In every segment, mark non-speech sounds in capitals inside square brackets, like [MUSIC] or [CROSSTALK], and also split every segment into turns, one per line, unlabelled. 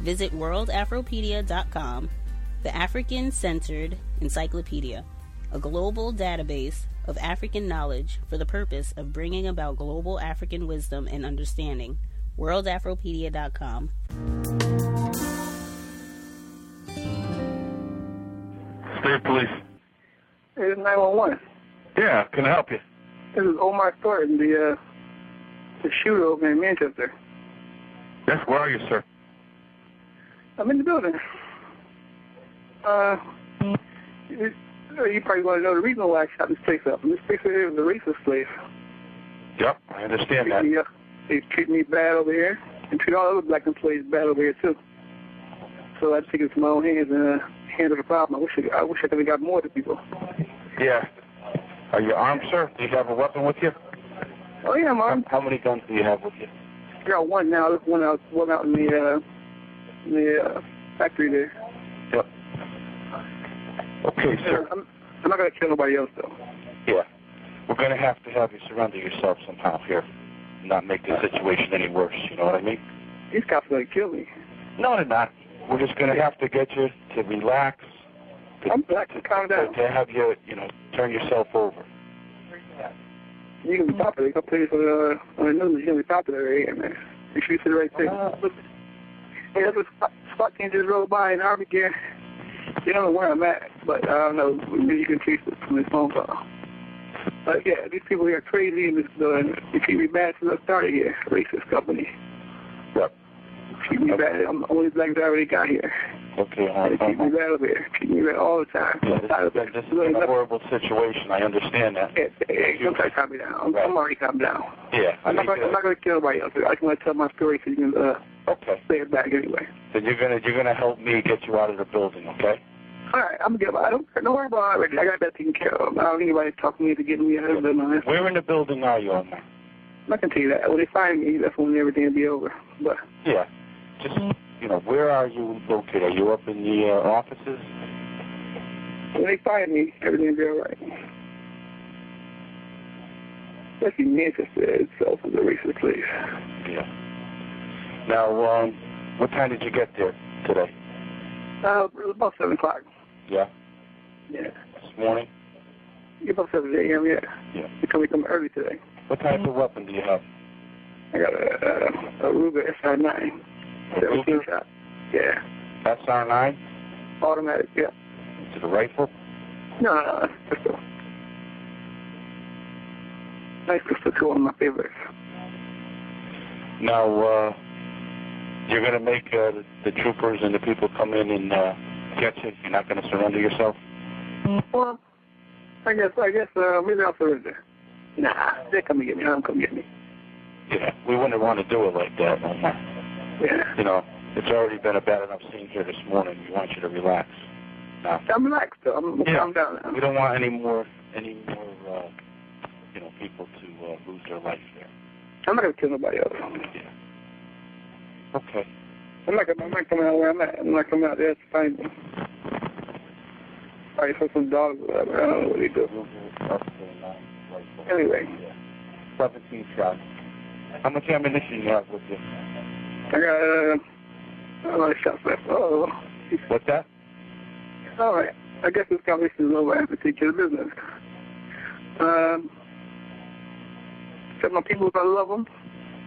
Visit worldafropedia.com, the African centered encyclopedia, a global database of African knowledge for the purpose of bringing about global African wisdom and understanding. worldafropedia.com.
State Police.
Hey, this is 911.
Yeah, can I help you?
This is Omar Thornton, the, uh, the shooter over in Manchester.
Yes, where are you, sir?
I'm in the building. Uh, you, you probably want to know the reason why I shot this place up. This place here is a racist place.
Yep, I understand that.
Me, uh, they treat me bad over here, and treat all other black employees bad over here too. So I take it into my own hands and uh, handle the problem. I wish I, I wish I could have got more to people.
Yeah. Are you armed, sir? Do you have a weapon with you?
Oh yeah, I'm armed.
How many guns do you have with you?
I got one now. There's one out, one out in the uh, the uh, factory there.
Yep. Okay, sir.
I'm, I'm not gonna kill nobody else though.
Yeah. We're going to have to have you surrender yourself somehow here. Not make the situation any worse, you know what I mean?
These cops are gonna kill me.
No, they're not. We're just going to have to get you to relax. To,
I'm black. To, calm down.
To have you, you know, turn yourself over.
You can be popular. You can play for the uh, on the news. You can be popular right here, man. Make sure you say the right thing.
Uh,
Hey, that's what Spot, Spot just rode by in Armageddon. They don't know where I'm at, but I don't know. Maybe you can trace it from this phone call. But yeah, these people here are crazy and this, uh, they treat me bad since I started here. Racist company.
Yep.
Treat me bad. I'm the only black driver they got here.
Okay, uh,
They uh, treat me uh. bad over here. Treat me bad all the time.
Yeah, this, this, this is a horrible situation. I understand that.
Hey, don't to calm me down. I'm, I'm already calmed down.
Yeah.
I'm not, gonna, I'm not going to kill nobody else. I just want to tell my story so you can uh,
Okay.
say it back anyway.
Then you're gonna you're gonna help me get you out of the building, okay?
All right, I'm gonna get. I don't. Don't worry about it. I got that taken care of. I don't need anybody talking to me to get me out of the line.
Where in the building are you, Omar?
I'm not gonna tell you that. When they find me, that's when everything will be over. But
Yeah. Just you know, where are you located? Are you up in the uh, offices?
when they find me, everything will be all right. Especially Manchester itself is a racist place.
Yeah. Now, um, what time did you get there today?
Uh, it was about seven o'clock.
Yeah.
Yeah.
This morning.
Yeah, about seven a.m. Yeah.
Yeah.
Come, we come early today.
What type of weapon do you have?
I got a, a, a Ruger SR9,
A
17
Ruger?
shot. Yeah.
SR9?
Automatic. Yeah.
Is it a rifle?
No, no. Pistol. Nice pistol of my favorites.
Now, uh, you're gonna make uh, the, troopers and the people come in and uh, get you. You're not gonna surrender yourself.
Well, I guess, I guess, uh, maybe I'll surrender. Nah, they come and get me. I'm come get me.
Yeah. We wouldn't want to do it like that.
Yeah.
You know, it's already been a bad enough scene here this morning. We want you to relax. Now,
I'm relaxed though. I'm
Yeah.
calm down now.
we don't want any more, any more, uh, you know, people to uh, lose their life there.
I'm not gonna kill nobody else. Yeah.
Okay.
I'm not, I'm not coming out where I'm at. I'm not coming out there to find them. Probably for some dogs or whatever. I don't know what they do. Anyway.
17 shots. How much ammunition you have with you?
I got uh, a lot of shots left. Oh.
What's that?
All right. I guess this conversation is over. I have to take care of business. Um, tell my people I love them.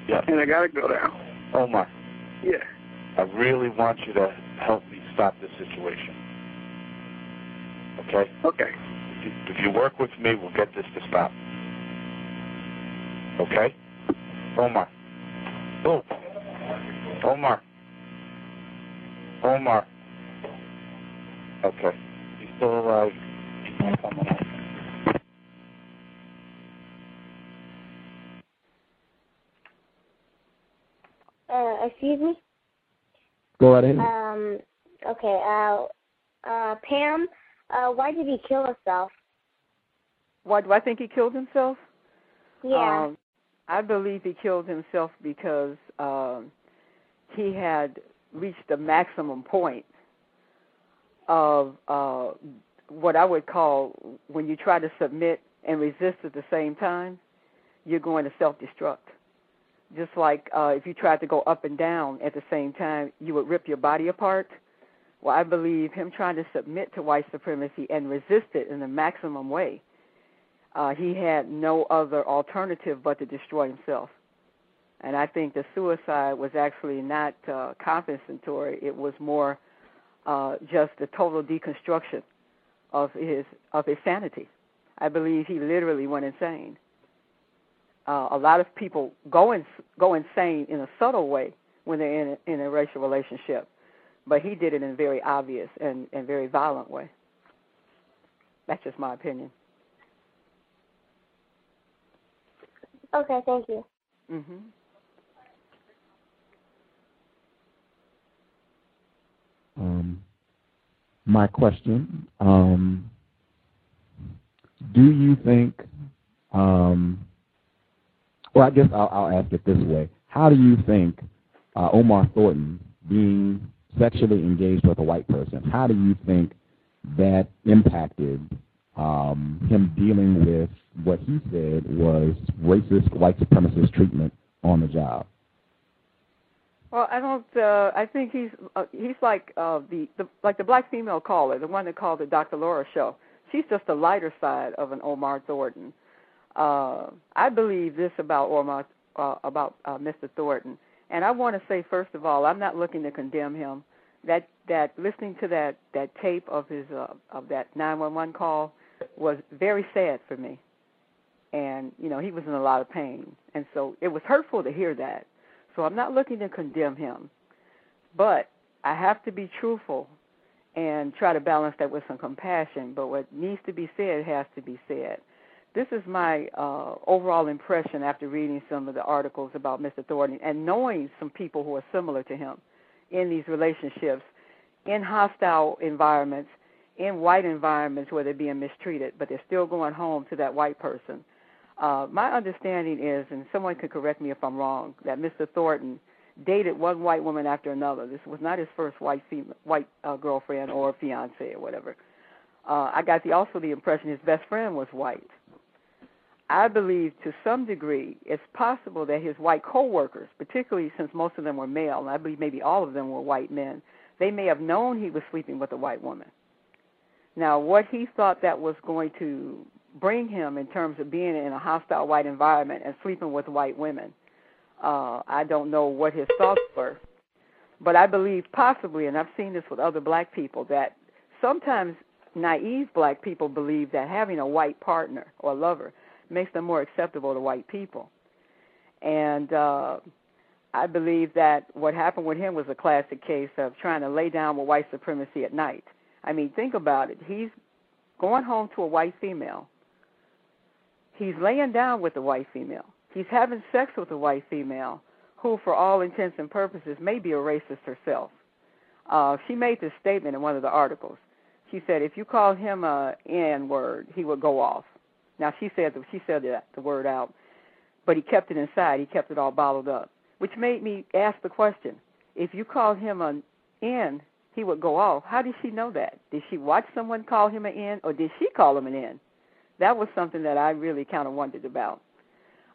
Yeah.
And I gotta go now.
Omar,
Yeah.
I really want you to help me stop this situation. Okay?
Okay.
If you, if you work with me, we'll get this to stop. Okay? Omar. Oh. Omar. Omar. Okay. He's still alive. He's not coming out.
Uh, excuse me?
Go right ahead.
Um, okay, uh, uh, Pam, uh, why did he kill himself?
Why do I think he killed himself?
Yeah.
Um, I believe he killed himself because um, he had reached the maximum point of uh, what I would call when you try to submit and resist at the same time, you're going to self destruct. Just like uh, if you tried to go up and down at the same time, you would rip your body apart. Well, I believe him trying to submit to white supremacy and resist it in the maximum way, uh, he had no other alternative but to destroy himself. And I think the suicide was actually not uh, compensatory; it was more uh, just the total deconstruction of his of his sanity. I believe he literally went insane. Uh, a lot of people go in, go insane in a subtle way when they're in a, in a racial relationship, but he did it in a very obvious and, and very violent way. That's just my opinion.
Okay, thank you.
Mhm.
Um, my question: um, Do you think? Um, well, I guess I'll, I'll ask it this way: How do you think uh, Omar Thornton being sexually engaged with a white person? How do you think that impacted um, him dealing with what he said was racist white supremacist treatment on the job?
Well, I don't. Uh, I think he's uh, he's like uh, the, the like the black female caller, the one that called the Dr. Laura show. She's just the lighter side of an Omar Thornton. Uh, I believe this about Omar uh, about uh, Mr. Thornton, and I want to say first of all, I'm not looking to condemn him. That that listening to that that tape of his uh, of that 911 call was very sad for me, and you know he was in a lot of pain, and so it was hurtful to hear that. So I'm not looking to condemn him, but I have to be truthful and try to balance that with some compassion. But what needs to be said has to be said. This is my uh, overall impression after reading some of the articles about Mr. Thornton and knowing some people who are similar to him in these relationships, in hostile environments, in white environments where they're being mistreated, but they're still going home to that white person. Uh, my understanding is, and someone could correct me if I'm wrong, that Mr. Thornton dated one white woman after another. This was not his first white female, white uh, girlfriend or fiance or whatever. Uh, I got the also the impression his best friend was white. I believe to some degree it's possible that his white coworkers, particularly since most of them were male, and I believe maybe all of them were white men, they may have known he was sleeping with a white woman. Now, what he thought that was going to bring him in terms of being in a hostile white environment and sleeping with white women, uh, I don't know what his thoughts were. But I believe possibly, and I've seen this with other black people, that sometimes naive black people believe that having a white partner or lover makes them more acceptable to white people. And uh, I believe that what happened with him was a classic case of trying to lay down with white supremacy at night. I mean, think about it. He's going home to a white female. He's laying down with a white female. He's having sex with a white female who, for all intents and purposes, may be a racist herself. Uh, she made this statement in one of the articles. She said, if you call him a N word, he would go off. Now she said she said that the word out, but he kept it inside. He kept it all bottled up, which made me ask the question: If you called him an N, he would go off. How did she know that? Did she watch someone call him an N, or did she call him an N? That was something that I really kind of wondered about.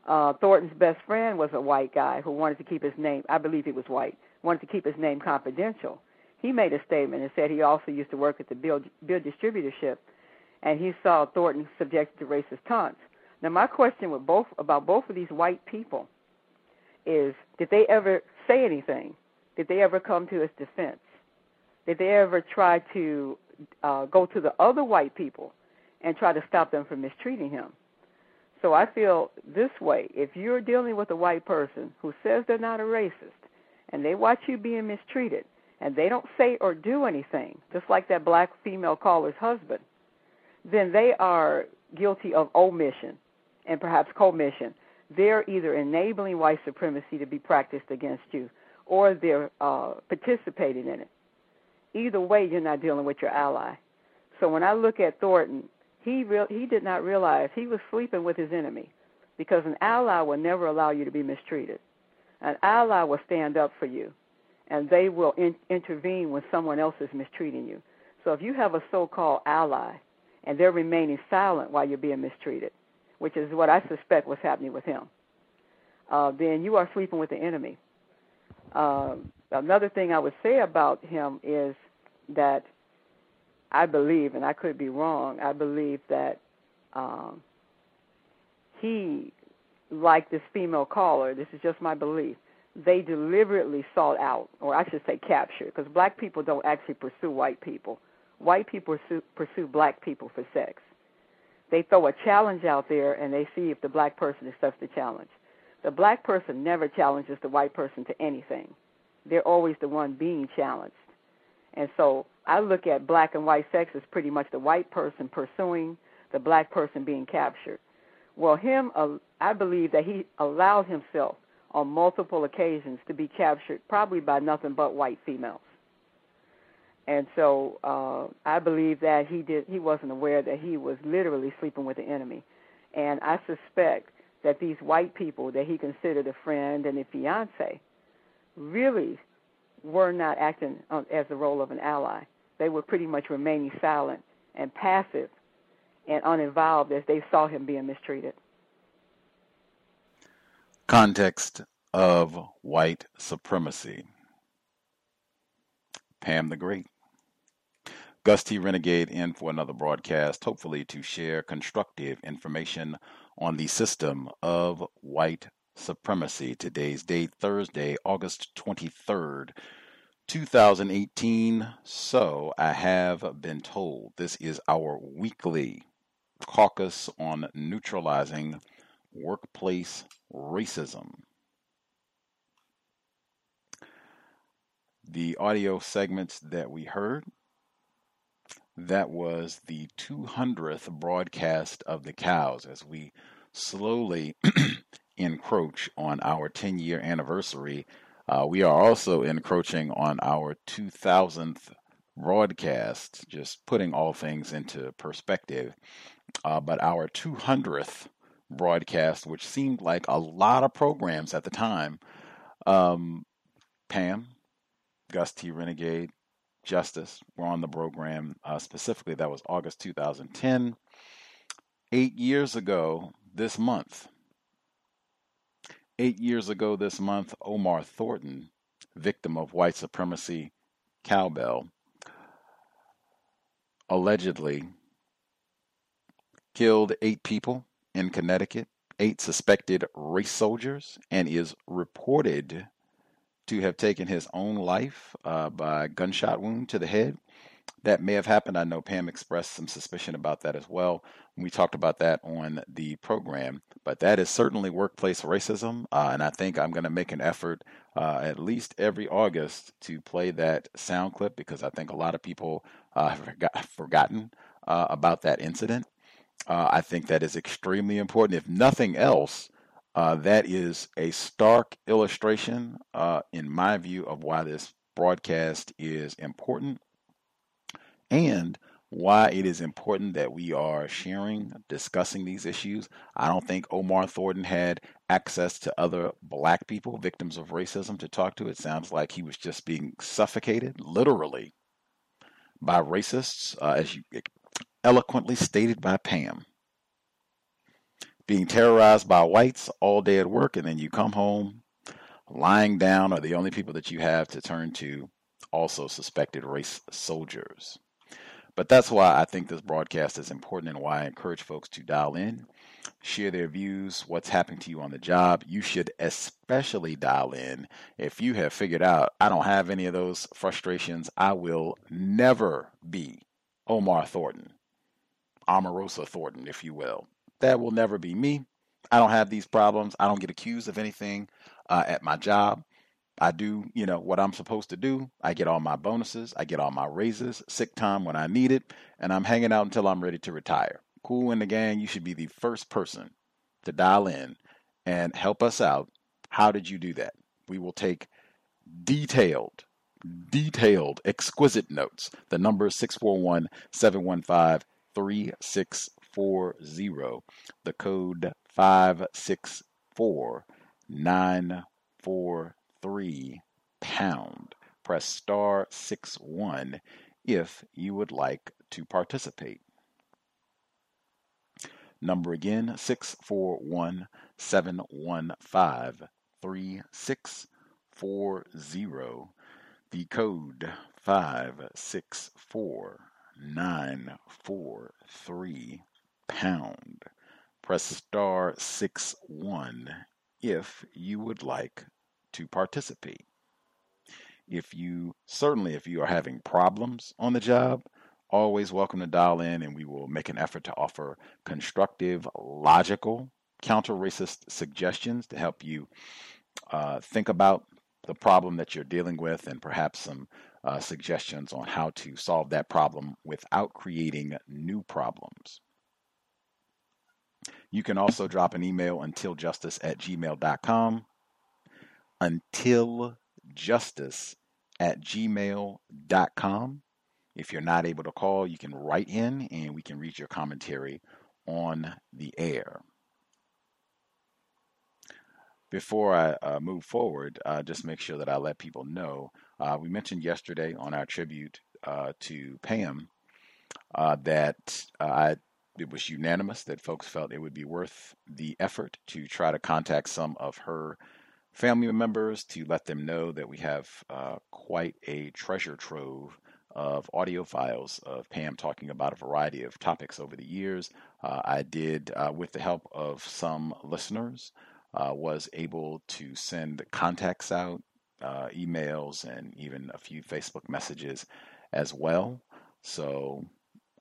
Uh, Thornton's best friend was a white guy who wanted to keep his name. I believe he was white. Wanted to keep his name confidential. He made a statement and said he also used to work at the bill, bill distributorship, and he saw Thornton subjected to racist taunts. Now, my question with both about both of these white people is: Did they ever say anything? Did they ever come to his defense? Did they ever try to uh, go to the other white people and try to stop them from mistreating him? So I feel this way: if you're dealing with a white person who says they're not a racist, and they watch you being mistreated, and they don't say or do anything, just like that black female caller's husband, then they are guilty of omission and perhaps commission. They're either enabling white supremacy to be practiced against you, or they're uh, participating in it. Either way, you're not dealing with your ally. So when I look at Thornton, he real, he did not realize he was sleeping with his enemy, because an ally will never allow you to be mistreated. An ally will stand up for you, and they will in, intervene when someone else is mistreating you. So if you have a so-called ally, and they're remaining silent while you're being mistreated, which is what I suspect was happening with him, uh, then you are sleeping with the enemy. Uh, another thing I would say about him is that I believe, and I could be wrong, I believe that um, he, like this female caller, this is just my belief, they deliberately sought out, or I should say captured, because black people don't actually pursue white people. White people pursue, pursue black people for sex. They throw a challenge out there and they see if the black person accepts the challenge. The black person never challenges the white person to anything. They're always the one being challenged. And so I look at black and white sex as pretty much the white person pursuing the black person being captured. Well, him, uh, I believe that he allowed himself on multiple occasions to be captured, probably by nothing but white females. And so uh, I believe that he did. He wasn't aware that he was literally sleeping with the enemy, and I suspect that these white people that he considered a friend and a fiance really were not acting as the role of an ally. They were pretty much remaining silent and passive and uninvolved as they saw him being mistreated.
Context of white supremacy. Pam the Great. Gus T. Renegade in for another broadcast, hopefully to share constructive information on the system of white supremacy. Today's date, Thursday, August 23rd, 2018. So I have been told this is our weekly caucus on neutralizing workplace racism. The audio segments that we heard that was the 200th broadcast of the cows as we slowly [CLEARS THROAT] encroach on our 10 year anniversary. Uh, we are also encroaching on our 2000th broadcast, just putting all things into perspective. Uh, but our 200th broadcast, which seemed like a lot of programs at the time, um, Pam, Gus T. Renegade, Justice were on the program. Uh, specifically, that was August 2010. Eight years ago this month, eight years ago this month, Omar Thornton, victim of white supremacy cowbell, allegedly killed eight people in Connecticut, eight suspected race soldiers, and is reported to have taken his own life uh, by gunshot wound to the head. That may have happened. I know Pam expressed some suspicion about that as well. We talked about that on the program, but that is certainly workplace racism. Uh, and I think I'm going to make an effort uh, at least every August to play that sound clip because I think a lot of people uh, have forgot, forgotten uh, about that incident. Uh, I think that is extremely important. If nothing else, uh, that is a stark illustration, in my view, of why this broadcast is important and why it is important that we are sharing, discussing these issues. I don't think Omar Thornton had access to other black people, victims of racism, to talk to. It sounds like he was just being suffocated, literally, by racists, uh, as you eloquently stated by Pam. Being terrorized by whites all day at work, and then you come home lying down are the only people that you have to turn to, also suspected race soldiers. But that's why I think this broadcast is important and why I encourage folks to dial in, share their views, what's happening to you on the job. You should especially dial in if you have figured out I don't have any of those frustrations. I will never be Omar Thornton, Omarosa Thornton, if you will. That will never be me. I don't have these problems. I don't get accused of anything uh, at my job. I do, you know, what I'm supposed to do. I get all my bonuses, I get all my raises, sick time when I need it, and I'm hanging out until I'm ready to retire. Cool in the gang, you should be the first person to dial in and help us out. How did you do that? We will take detailed, detailed, exquisite notes. The number is 641 715 3640. The code 564 943 pound. Press star 6 1 if you would like to participate. Number again 641 715 3640. The code 564 943 pound. Press star 6 1 if you would like to participate. If you certainly if you are having problems on the job, always welcome to dial in and we will make an effort to offer constructive, logical, counter racist suggestions to help you uh, think about the problem that you're dealing with and perhaps some uh, suggestions on how to solve that problem without creating new problems. You can also drop an email untiljustice at gmail.com. Untiljustice at gmail.com. If you're not able to call, you can write in and we can read your commentary on the air. Before I uh, move forward, uh, just make sure that I let people know. Uh, we mentioned yesterday on our tribute uh, to Pam uh, that uh, I, it was unanimous that folks felt it would be worth the effort to try to contact some of her family members to let them know that we have quite a treasure trove of audio files of Pam talking about a variety of topics over the years. Uh, I did, uh, with the help of some listeners, uh, was able to send contacts out, uh, emails, and even a few Facebook messages as well. So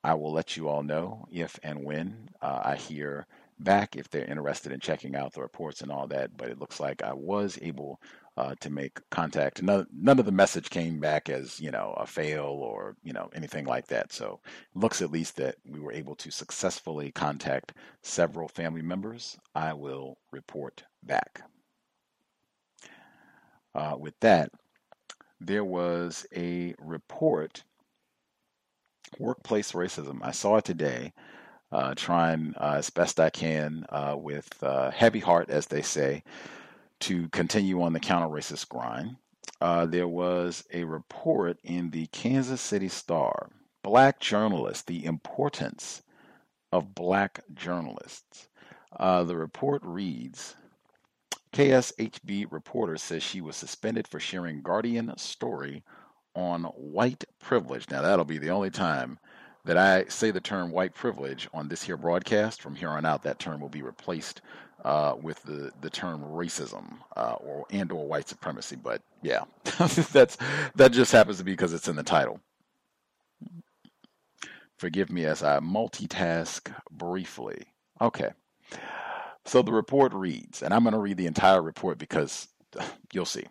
I will let you all know if and when uh, I hear back if they're interested in checking out the reports and all that. But it looks like I was able uh, to make contact. None, none of the message came back as you know a fail or you know anything like that. So looks at least that we were able to successfully contact several family members. I will report back. Uh, with that, there was a report workplace racism. I saw it today. Uh, trying uh, as best I can uh, with uh, heavy heart, as they say, to continue on the counter racist grind, uh, there was a report in the Kansas City Star Black journalists, the importance of black journalists. The report reads KSHB reporter says she was suspended for sharing Guardian story on white privilege. Now, that'll be the only time that I say the term white privilege on this here broadcast. From here on out, that term will be replaced uh, with the, the term racism uh, or and or white supremacy. But yeah, [LAUGHS] that's that just happens to be because it's in the title. Forgive me as I multitask briefly. Okay. So the report reads, and I'm going to read the entire report because [SIGHS] you'll see.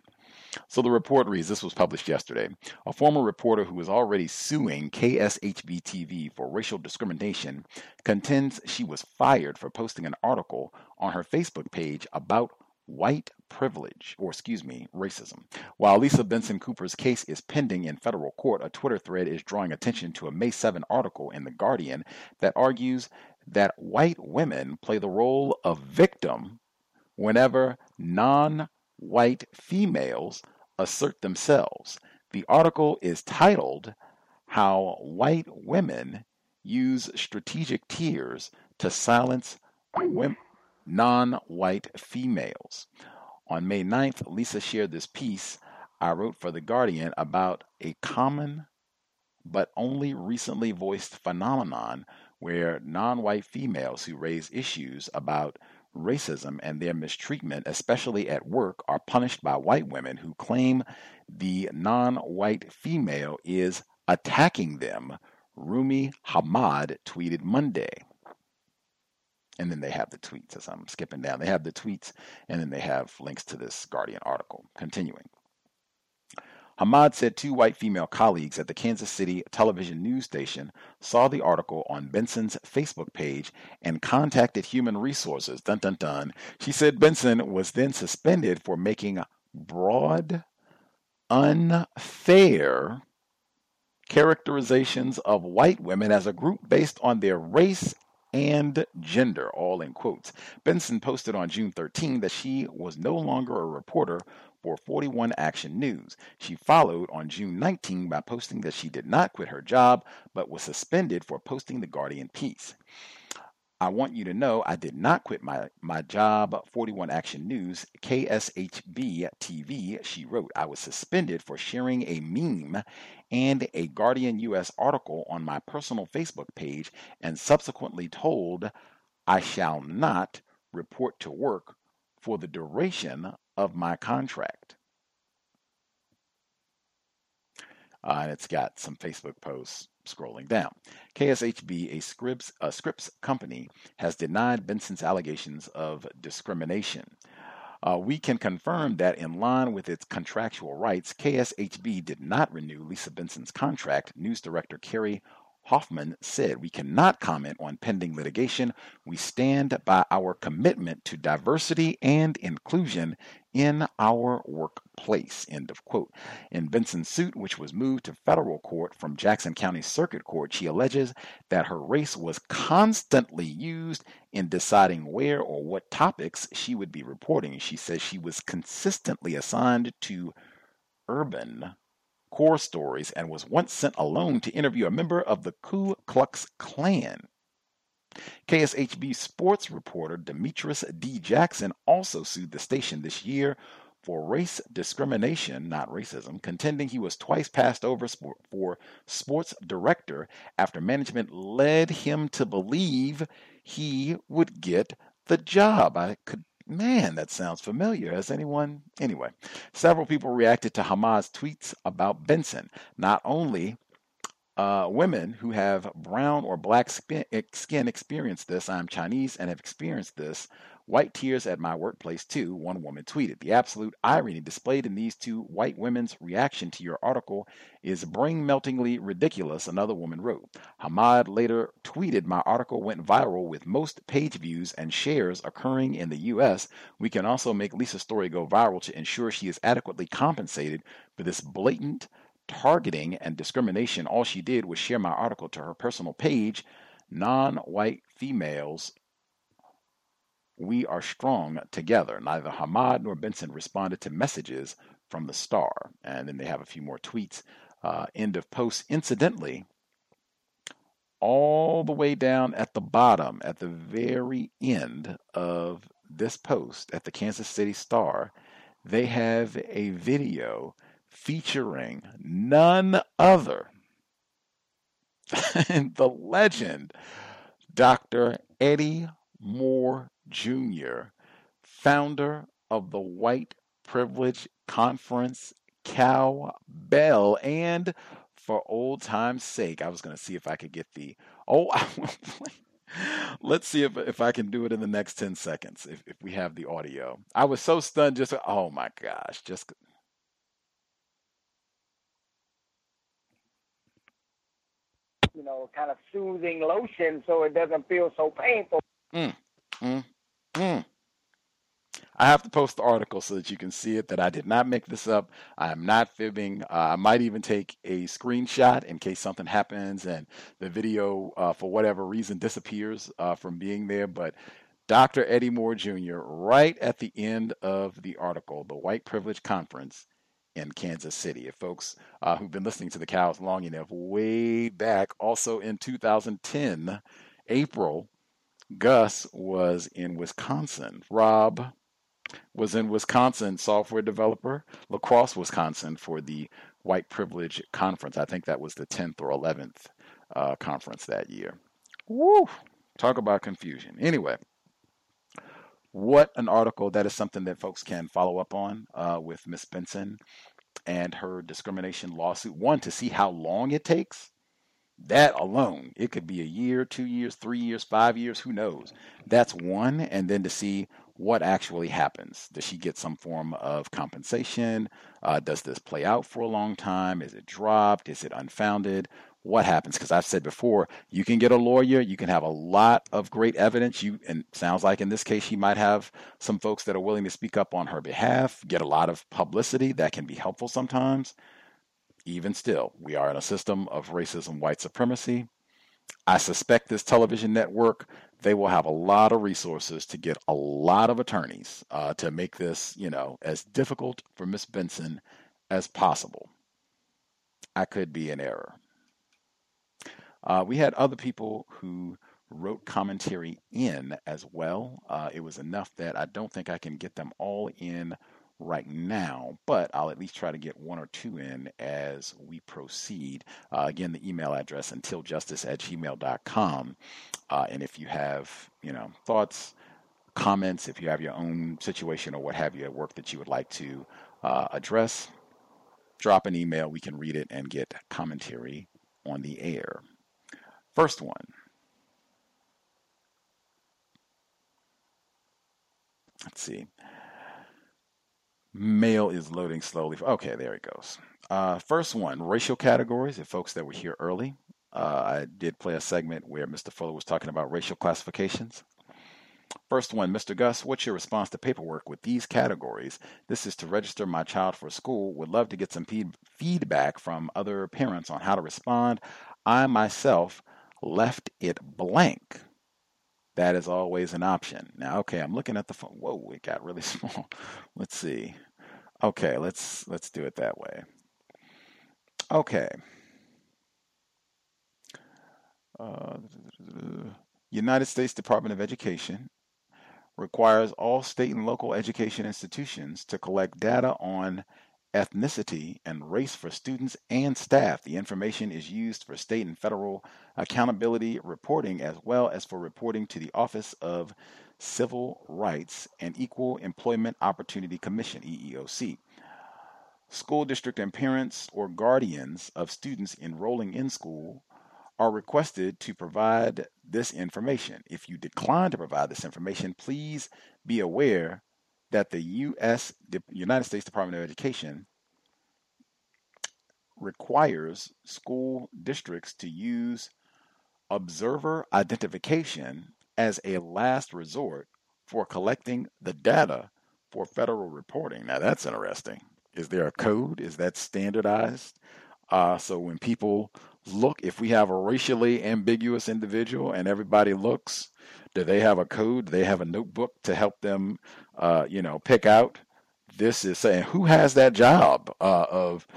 So the report reads this was published yesterday. A former reporter who is already suing KSHB TV for racial discrimination contends she was fired for posting an article on her Facebook page about white privilege, or excuse me, racism. While Lisa Benson Cooper's case is pending in federal court, a Twitter thread is drawing attention to a May 7 article in The Guardian that argues that white women play the role of victim whenever non white females assert themselves. The article is titled How White Women Use Strategic Tears to Silence Non White Females. On May 9th, Lisa shared this piece I wrote for The Guardian about a common but only recently voiced phenomenon where non white females who raise issues about racism and their mistreatment, especially at work, are punished by white women who claim the non white female is attacking them, Ruby Hamad tweeted Monday. And then they have the tweets as I'm skipping down. They have the tweets and then they have links to this Guardian article. Continuing. Hamad said two white female colleagues at the Kansas City television news station saw the article on Benson's Facebook page and contacted human resources. Dun dun dun. She said Benson was then suspended for making broad, unfair characterizations of white women as a group based on their race and gender, all in quotes. Benson posted on June 13 that she was no longer a reporter for 41 Action News. She followed on June 19 by posting that she did not quit her job but was suspended for posting the Guardian piece. I want you to know I did not quit my, my job, 41 Action News, KSHB TV, she wrote. I was suspended for sharing a meme and a Guardian US article on my personal Facebook page and subsequently told I shall not report to work for the duration of my contract. Uh, and it's got some Facebook posts scrolling down. KSHB, a Scripps, a Scripps company, has denied Benson's allegations of discrimination. Uh, we can confirm that, in line with its contractual rights, KSHB did not renew Lisa Benson's contract. News director Kerry Hoffman said, We cannot comment on pending litigation. We stand by our commitment to diversity and inclusion in our workplace. End of quote. In Benson's suit, which was moved to federal court from Jackson County Circuit Court, she alleges that her race was constantly used in deciding where or what topics she would be reporting. She says she was consistently assigned to urban core stories and was once sent alone to interview a member of the Ku Klux Klan. KSHB sports reporter Demetrius D. Jackson also sued the station this year for race discrimination, not racism, contending he was twice passed over for sports director after management led him to believe he would get the job. I could Man, that sounds familiar. Has anyone? Anyway, several people reacted to Hamad's tweets about Benson. Not only uh, women who have brown or black skin, skin experience this. I'm Chinese and have experienced this. White tears at my workplace, too, one woman tweeted. The absolute irony displayed in these two white women's reaction to your article is brain meltingly ridiculous, another woman wrote. Hamad later tweeted, My article went viral with most page views and shares occurring in the U.S. We can also make Lisa's story go viral to ensure she is adequately compensated for this blatant targeting and discrimination. All she did was share my article to her personal page. Non white females we are strong together. Neither Hamad nor Benson responded to messages from the star. And then they have a few more tweets. Uh, end of post. Incidentally, all the way down at the bottom, at the very end of this post at the Kansas City Star, they have a video featuring none other [LAUGHS] than the legend, Dr. Eddie Moore Jr., founder of the White Privilege Conference, Cowbell, and for old time's sake, I was going to see if I could get the oh, [LAUGHS] let's see if if I can do it in the next ten seconds if if we have the audio. I was so stunned, just oh my gosh, just.
You know, kind of soothing lotion so it doesn't feel so painful.
Mm, mm, mm. I have to post the article so that you can see it. That I did not make this up. I am not fibbing. Uh, I might even take a screenshot in case something happens and the video, uh, for whatever reason, disappears uh, from being there. But Dr. Eddie Moore Jr. right at the end of the article, the White Privilege Conference in Kansas City. If folks uh, who've been listening to the cows long enough, way back, also in 2010, April, Gus was in Wisconsin. Rob was in Wisconsin, software developer, La Crosse, Wisconsin, for the White Privilege Conference. I think that was the 10th or 11th uh, conference that year. Woo! Talk about confusion. Anyway, what an article. That is something that folks can follow up on uh, with Miss Benson and her discrimination lawsuit. One, to see how long it takes. That alone, it could be a year, two years, three years, five years, who knows? That's one. And then to see what actually happens. Does she get some form of compensation? Uh, does this play out for a long time? Is it dropped? Is it unfounded? What happens? Because I've said before, you can get a lawyer, you can have a lot of great evidence. You and sounds like in this case, she might have some folks that are willing to speak up on her behalf, get a lot of publicity that can be helpful sometimes. Even still, we are in a system of racism, white supremacy. I suspect this television network they will have a lot of resources to get a lot of attorneys uh, to make this, you know, as difficult for Miss Benson as possible. I could be in error. Uh, we had other people who wrote commentary in as well. Uh, it was enough that I don't think I can get them all in right now, but I'll at least try to get one or two in as we proceed. Uh, again, the email address untiljustice at gmail.com. Uh, and if you have, you know, thoughts, comments, if you have your own situation or what have you at work that you would like to uh, address, drop an email. We can read it and get commentary on the air. First one. Let's see. Mail is loading slowly. Okay, there it goes. Uh, first one, racial categories. If folks that were here early, uh, I did play a segment where Mr. Fuller was talking about racial classifications. First one, Mr. Gus, what's your response to paperwork with these categories? This is to register my child for school. Would love to get some feedback from other parents on how to respond. I myself left it blank. That is always an option. Now, okay, I'm looking at the phone. Whoa, it got really [LAUGHS] small. Let's see. Okay, let's let's do it that way. Okay. Uh, United States Department of Education requires all state and local education institutions to collect data on ethnicity, and race for students and staff. The information is used for state and federal accountability reporting as well as for reporting to the Office of Civil Rights and Equal Employment Opportunity Commission, EEOC. School district and parents or guardians of students enrolling in school are requested to provide this information. If you decline to provide this information, please be aware that the U.S. United States Department of Education requires school districts to use observer identification as a last resort for collecting the data for federal reporting. Now that's interesting. Is there a code? Is that standardized? Uh, so when people look, if we have a racially ambiguous individual and everybody looks, do they have a code? Do they have a notebook to help them, uh, you know, pick out? This is saying who has that job uh, of.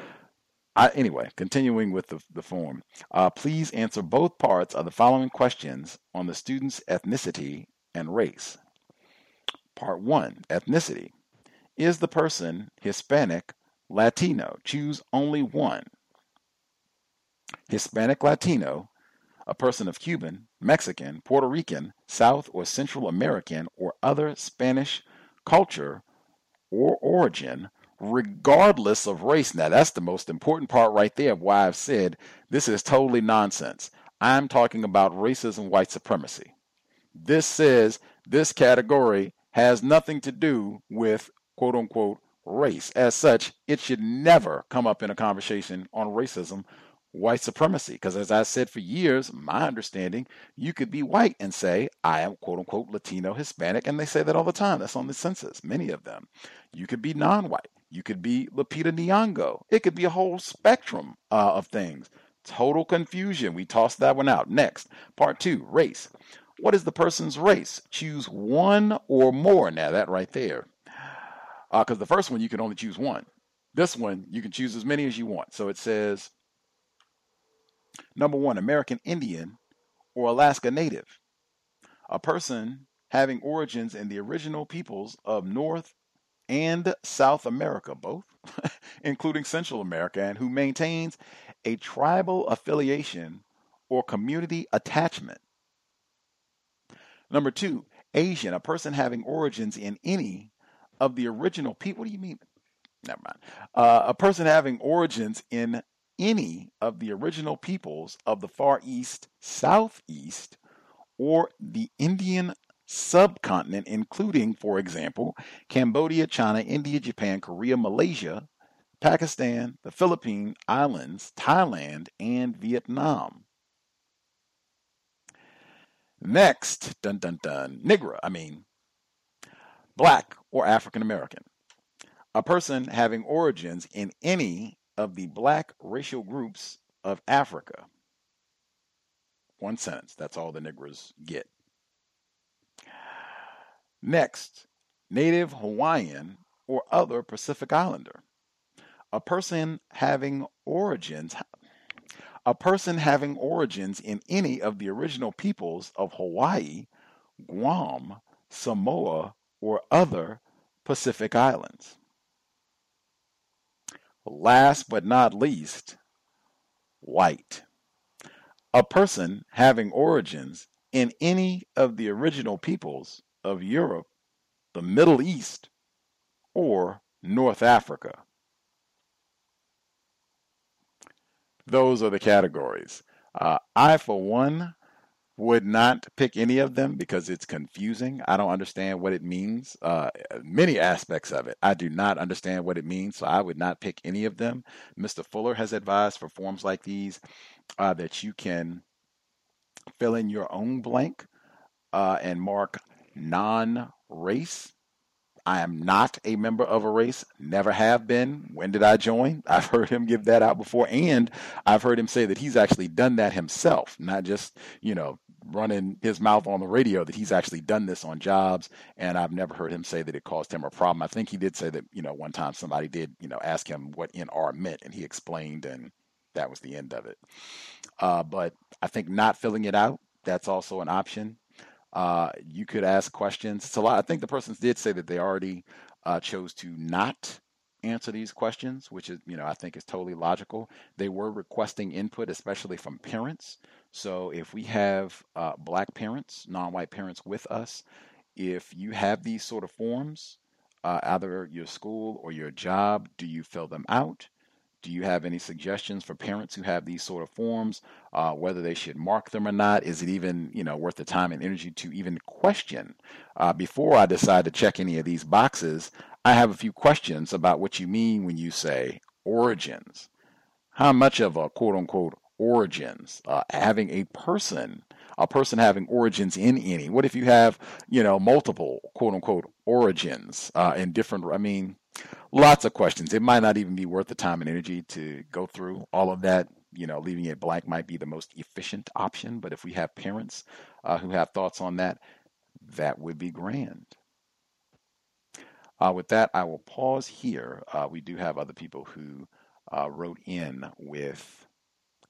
I, anyway, continuing with the, the form, uh, please answer both parts of the following questions on the student's ethnicity and race. Part one ethnicity. Is the person Hispanic, Latino? Choose only one. Hispanic Latino, a person of Cuban, Mexican, Puerto Rican, South or Central American, or other Spanish culture or origin, regardless of race. Now, that's the most important part right there of why I've said this is totally nonsense. I'm talking about racism, white supremacy. This says this category has nothing to do with quote unquote race. As such, it should never come up in a conversation on racism white supremacy. Because as I said for years, my understanding, you could be white and say, I am quote unquote Latino Hispanic. And they say that all the time. That's on the census, many of them. You could be non white. You could be Lupita Nyong'o. It could be a whole spectrum uh, of things. Total confusion. We tossed that one out. Next, part two race. What is the person's race? Choose one or more. Now, that right there. Because uh, the first one, you can only choose one. This one, you can choose as many as you want. So it says number one, American Indian or Alaska Native. A person having origins in the original peoples of North and South America, both, [LAUGHS] including Central America, and who maintains a tribal affiliation or community attachment. Number two, Asian, a person having origins in any of the original people. What do you mean? Never mind. Uh, a person having origins in any of the original peoples of the Far East, Southeast, or the Indian subcontinent, including, for example, Cambodia, China, India, Japan, Korea, Malaysia, Pakistan, the Philippine Islands, Thailand, and Vietnam. Next, dun dun dun, Negro, I mean, black or African American. A person having origins in any of the black racial groups of Africa. One sentence, that's all the Negroes get. Next, Native Hawaiian or other Pacific Islander. A person having origins a person having origins in any of the original peoples of Hawaii, Guam, Samoa, or other Pacific Islands. Last but not least, white. A person having origins in any of the original peoples of Europe, the Middle East, or North Africa. Those are the categories. Uh, I, for one, would not pick any of them because it's confusing. I don't understand what it means. Uh, many aspects of it, I do not understand what it means, so I would not pick any of them. Mr. Fuller has advised for forms like these uh, that you can fill in your own blank uh, and mark non race I am not a member of a race, never have been. When did I join? [LAUGHS] I've heard him give that out before, and I've heard him say that he's actually done that himself, not just, you know, running his mouth on the radio, that he's actually done this on jobs. And I've never heard him say that it caused him a problem. I think he did say that, you know, one time somebody did, you know, ask him what NR meant, and he explained, and that was the end of it. Uh, but I think not filling it out, that's also an option. Uh, you could ask questions. It's a lot. I think the persons did say that they already uh, chose to not answer these questions, which is, you know, I think is totally logical. They were requesting input, especially from parents. So if we have uh, black parents, non-white parents with us, if you have these sort of forms, uh, either your school or your job, do you fill them out? Do you have any suggestions for parents who have these sort of forms, uh, whether they should mark them or not? Is it even you know worth the time and energy to even question uh, before I decide to check any of these boxes? I have a few questions about what you mean when you say origins. How much of a quote unquote origins uh, having a person a person having origins in any what if you have you know multiple quote unquote origins uh, in different i mean lots of questions. It might not even be worth the time and energy to go through all of that. You know, leaving it blank might be the most efficient option. But if we have parents uh, who have thoughts on that, that would be grand. Uh, with that, I will pause here. Uh, we do have other people who uh, wrote in with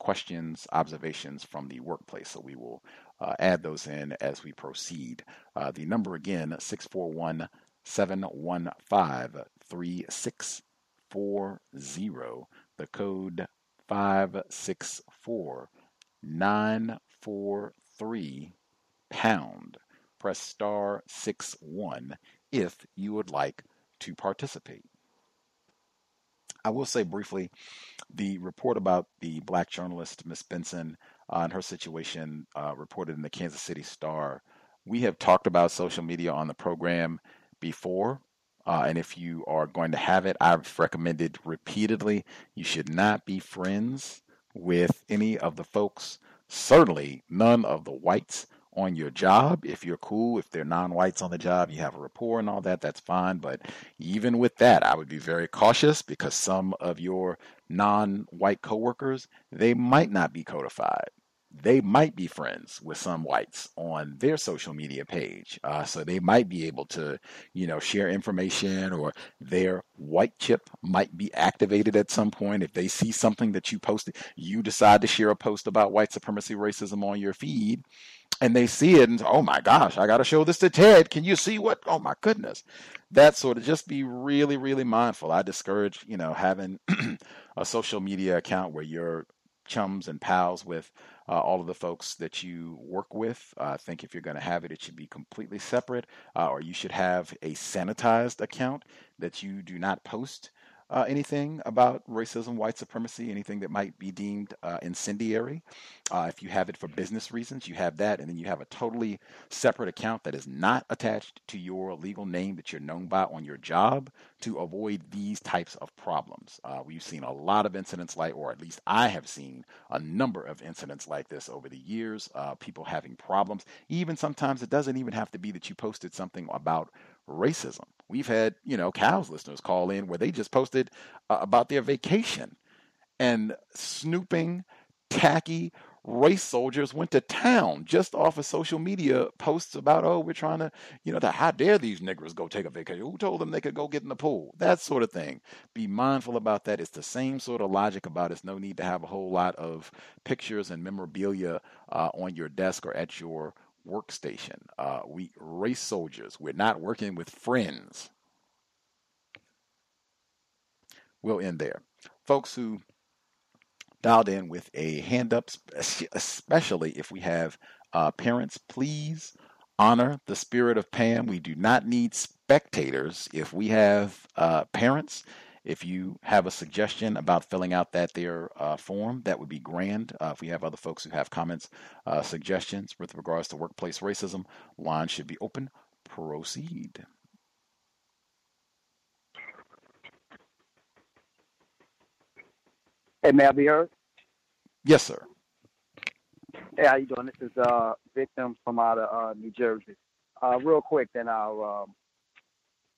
questions, observations from the workplace. So we will uh, add those in as we proceed. Uh, the number again, 641 715 3640. The code 564943 pound. Press star 6 1 if you would like to participate. I will say briefly the report about the black journalist, Miss Benson, uh, and her situation uh, reported in the Kansas City Star. We have talked about social media on the program before. Uh, and if you are going to have it, I've recommended repeatedly you should not be friends with any of the folks, certainly none of the whites on your job. If you're cool, if they're non whites on the job, you have a rapport and all that, that's fine. But even with that, I would be very cautious because some of your non white coworkers, they might not be codified they might be friends with some whites on their social media page. Uh, so they might be able to, you know, share information or their white chip might be activated at some point. If they see something that you posted, you decide to share a post about white supremacy racism on your feed and they see it and oh my gosh, I got to show this to Ted. Can you see what? Oh my goodness. That sort of just be really, really mindful. I discourage, you know, having [CLEARS THROAT] a social media account where you're chums and pals with uh, all of the folks that you work with. Uh, I think if you're going to have it, it should be completely separate, uh, or you should have a sanitized account that you do not post uh, anything about racism, white supremacy, anything that might be deemed uh, incendiary. Uh, if you have it for business reasons, you have that, and then you have a totally separate account that is not attached to your legal name that you're known by on your job to avoid these types of problems. Uh, we've seen a lot of incidents like, or at least I have seen a number of incidents like this over the years. Uh, people having problems. Even sometimes it doesn't even have to be that you posted something about racism. We've had, you know, COWS listeners call in where they just posted uh, about their vacation and snooping, tacky race soldiers went to town just off of social media posts about, oh, we're trying to, you know, that how dare these niggers go take a vacation? Who told them they could go get in the pool? That sort of thing. Be mindful about that. It's the same sort of logic about it's no need to have a whole lot of pictures and memorabilia uh, on your desk or at your workstation. Uh, we race soldiers. We're not working with friends. We'll end there. Folks who dialed in with a hand up, [LAUGHS] especially if we have uh, parents, please honor the spirit of Pam. We do not need spectators. If we have uh, parents, if you have a suggestion about filling out that there uh, form, that would be grand. Uh, if we have other folks who have comments, uh, suggestions with regards to workplace racism, line should be open. Proceed.
Hey, may I be heard?
Yes, sir.
Hey, how you doing? This is uh victim from out of uh, New Jersey. Uh, real quick, then I'll um,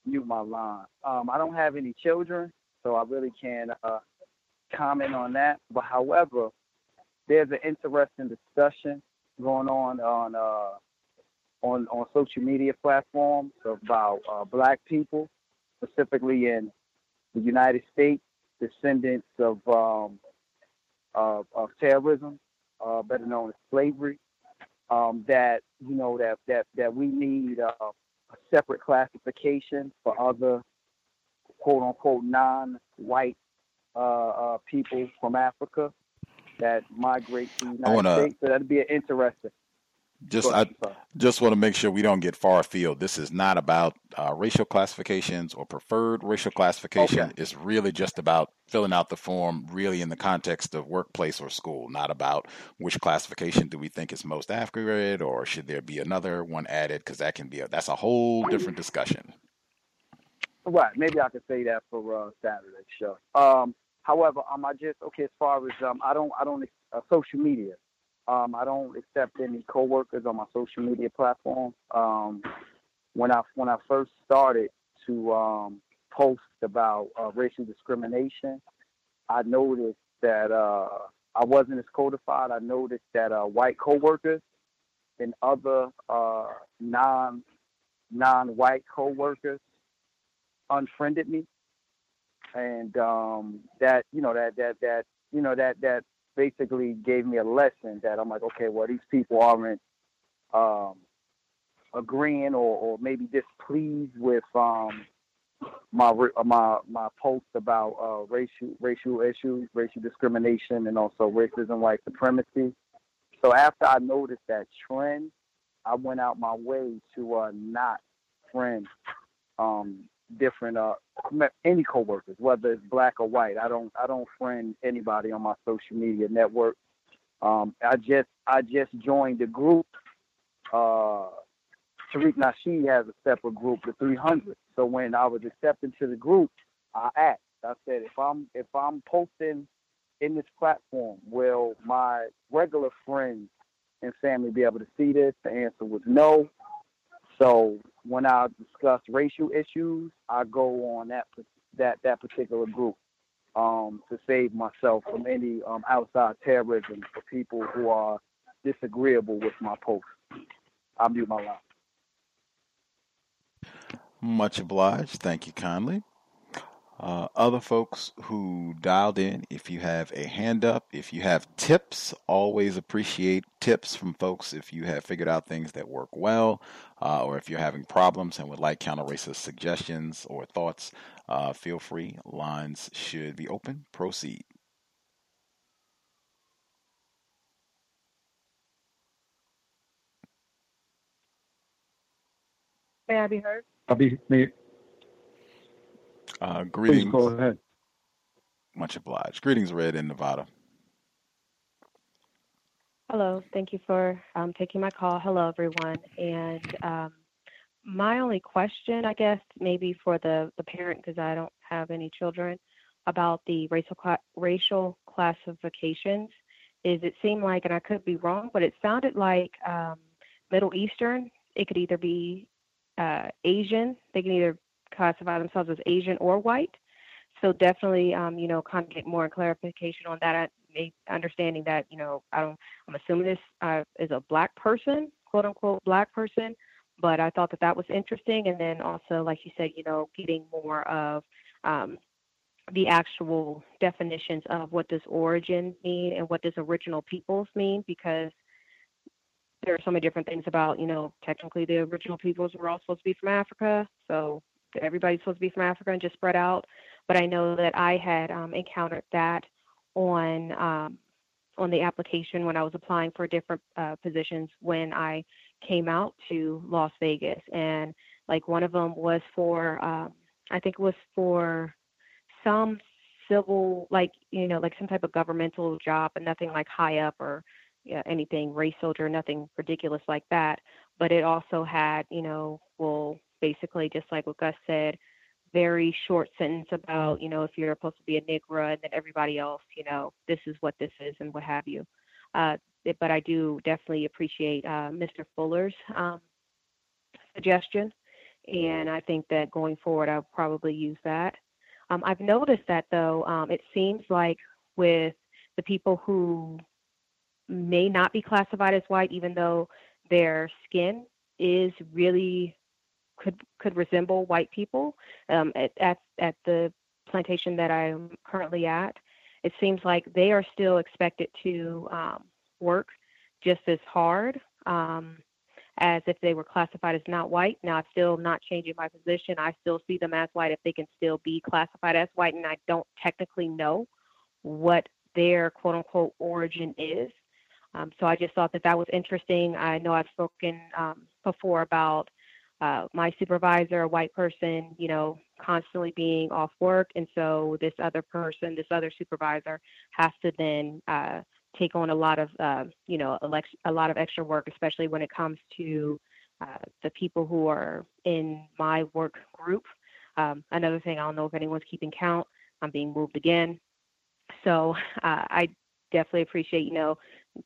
mute my line. Um, I don't have any children, so I really can't uh, comment on that. But however, there's an interesting discussion going on on uh, on on social media platforms about uh, black people, specifically in the United States, descendants of um, of, of, terrorism, uh, better known as slavery. Um, that you know that that that we need uh, a separate classification for other quote unquote non-white uh, uh, people from Africa that migrate to the United wanna, States. So that'd be an interesting.
Just I just want to make sure we don't get far afield. This is not about uh, racial classifications or preferred racial classification. Okay. It's really just about filling out the form, really in the context of workplace or school, not about which classification do we think is most accurate or should there be another one added because that can be a that's a whole different discussion.
Right. Maybe I could say that for uh, Saturday's show. Um, however, um, I just okay as far as um, I don't I don't uh, social media. Um, I don't accept any coworkers on my social media platform. Um, when I when I first started to um, post about uh, racial discrimination, I noticed that uh, I wasn't as codified. I noticed that uh, white coworkers and other uh, non non-white coworkers unfriended me, and um, that you know that that that you know that that basically gave me a lesson that I'm like, okay, well these people aren't um, agreeing or, or maybe displeased with um, my my my post about uh, racial racial issues, racial discrimination, and also racism, white supremacy. So after I noticed that trend, I went out my way to uh, not friend um, different uh any coworkers, whether it's black or white. I don't I don't friend anybody on my social media network. Um, I just I just joined the group. Uh, Tariq Nasheed has a separate group, the 300. So when I was accepted to the group, I asked. I said if I'm if I'm posting in this platform, will my regular friends and family be able to see this? The answer was no. So when I discuss racial issues, I go on that that that particular group um, to save myself from any um, outside terrorism for people who are disagreeable with my post. I'll mute my line.
Much obliged. Thank you kindly. Uh, other folks who dialed in, if you have a hand up, if you have tips, always appreciate tips from folks if you have figured out things that work well, uh, or if you're having problems and would like counter racist suggestions or thoughts, uh, feel free. Lines should be open. Proceed.
May I be heard?
I'll be me.
Uh, greetings.
Please go ahead.
Much obliged. Greetings, Red in Nevada.
Hello. Thank you for um, taking my call. Hello, everyone. And um, my only question, I guess, maybe for the, the parent, because I don't have any children, about the racial cla- racial classifications is it seemed like, and I could be wrong, but it sounded like um, Middle Eastern. It could either be uh, Asian. They can either classify themselves as Asian or white. So definitely, um, you know, kind of get more clarification on that. Understanding that, you know, I don't, I'm assuming this uh, is a black person, quote unquote, black person. But I thought that that was interesting. And then also, like you said, you know, getting more of um, the actual definitions of what does origin mean and what does original peoples mean, because there are so many different things about, you know, technically the original peoples were all supposed to be from Africa. So everybody's supposed to be from Africa and just spread out. But I know that I had um, encountered that on um, on the application when I was applying for different uh, positions when I came out to Las Vegas, and like one of them was for um, I think it was for some civil like you know like some type of governmental job, but nothing like high up or yeah, anything race soldier, nothing ridiculous like that. But it also had you know well basically just like what Gus said, very short sentence about, you know, if you're supposed to be a Negro and then everybody else, you know, this is what this is and what have you. Uh, but I do definitely appreciate uh, Mr. Fuller's um, suggestion. And I think that going forward, I'll probably use that. Um, I've noticed that though, um, it seems like with the people who may not be classified as white, even though their skin is really could could resemble white people um, at, at at the plantation that I'm currently at. It seems like they are still expected to um, work just as hard um, as if they were classified as not white. Now, I'm still not changing my position. I still see them as white if they can still be classified as white, and I don't technically know what their quote unquote origin is. Um, so I just thought that that was interesting. I know I've spoken um, before about uh, my supervisor, a white person, you know, constantly being off work. And so this other person, this other supervisor has to then uh, take on a lot of, uh, you know, a lot of extra work, especially when it comes to uh, the people who are in my work group. Um, another thing, I don't know if anyone's keeping count. I'm being moved again. So uh, I definitely appreciate, you know,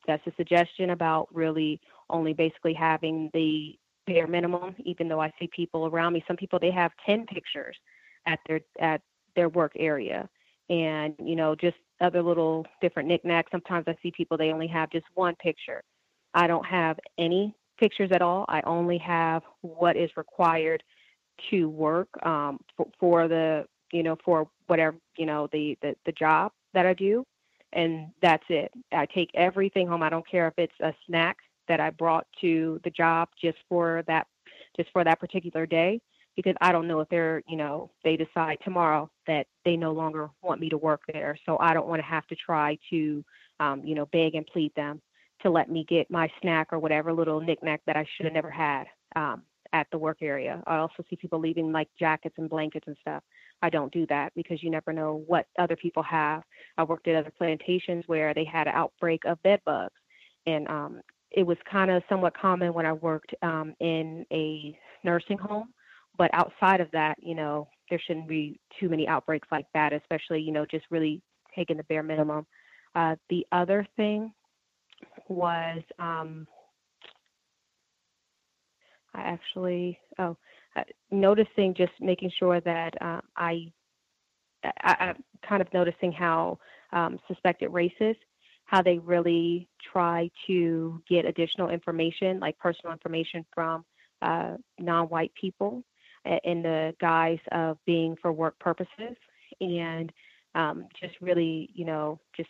that's a suggestion about really only basically having the bare minimum, even though I see people around me. Some people they have ten pictures at their at their work area. And, you know, just other little different knickknacks. Sometimes I see people they only have just one picture. I don't have any pictures at all. I only have what is required to work um, for, for the you know for whatever you know the, the the job that I do, and that's it. I take everything home. I don't care if it's a snack that I brought to the job just for that just for that particular day because I don't know if they're, you know, they decide tomorrow that they no longer want me to work there. So I don't want to have to try to, um, you know, beg and plead them to let me get my snack or whatever little knickknack that I should have never had um, at the work area. I also see people leaving like jackets and blankets and stuff. I don't do that because you never know what other people have. I worked at other plantations where they had an outbreak of bed bugs. And um, it was kind of somewhat common when I worked um, in a nursing home. But outside of that, you know, there shouldn't be too many outbreaks like that, especially, you know, just really taking the bare minimum. Uh, the other thing was um, I actually oh uh, noticing just making sure that uh, I, I I'm kind of noticing how um, suspected racists how they really try to get additional information like personal information from uh, non-white people in the guise of being for work purposes and um, just really you know just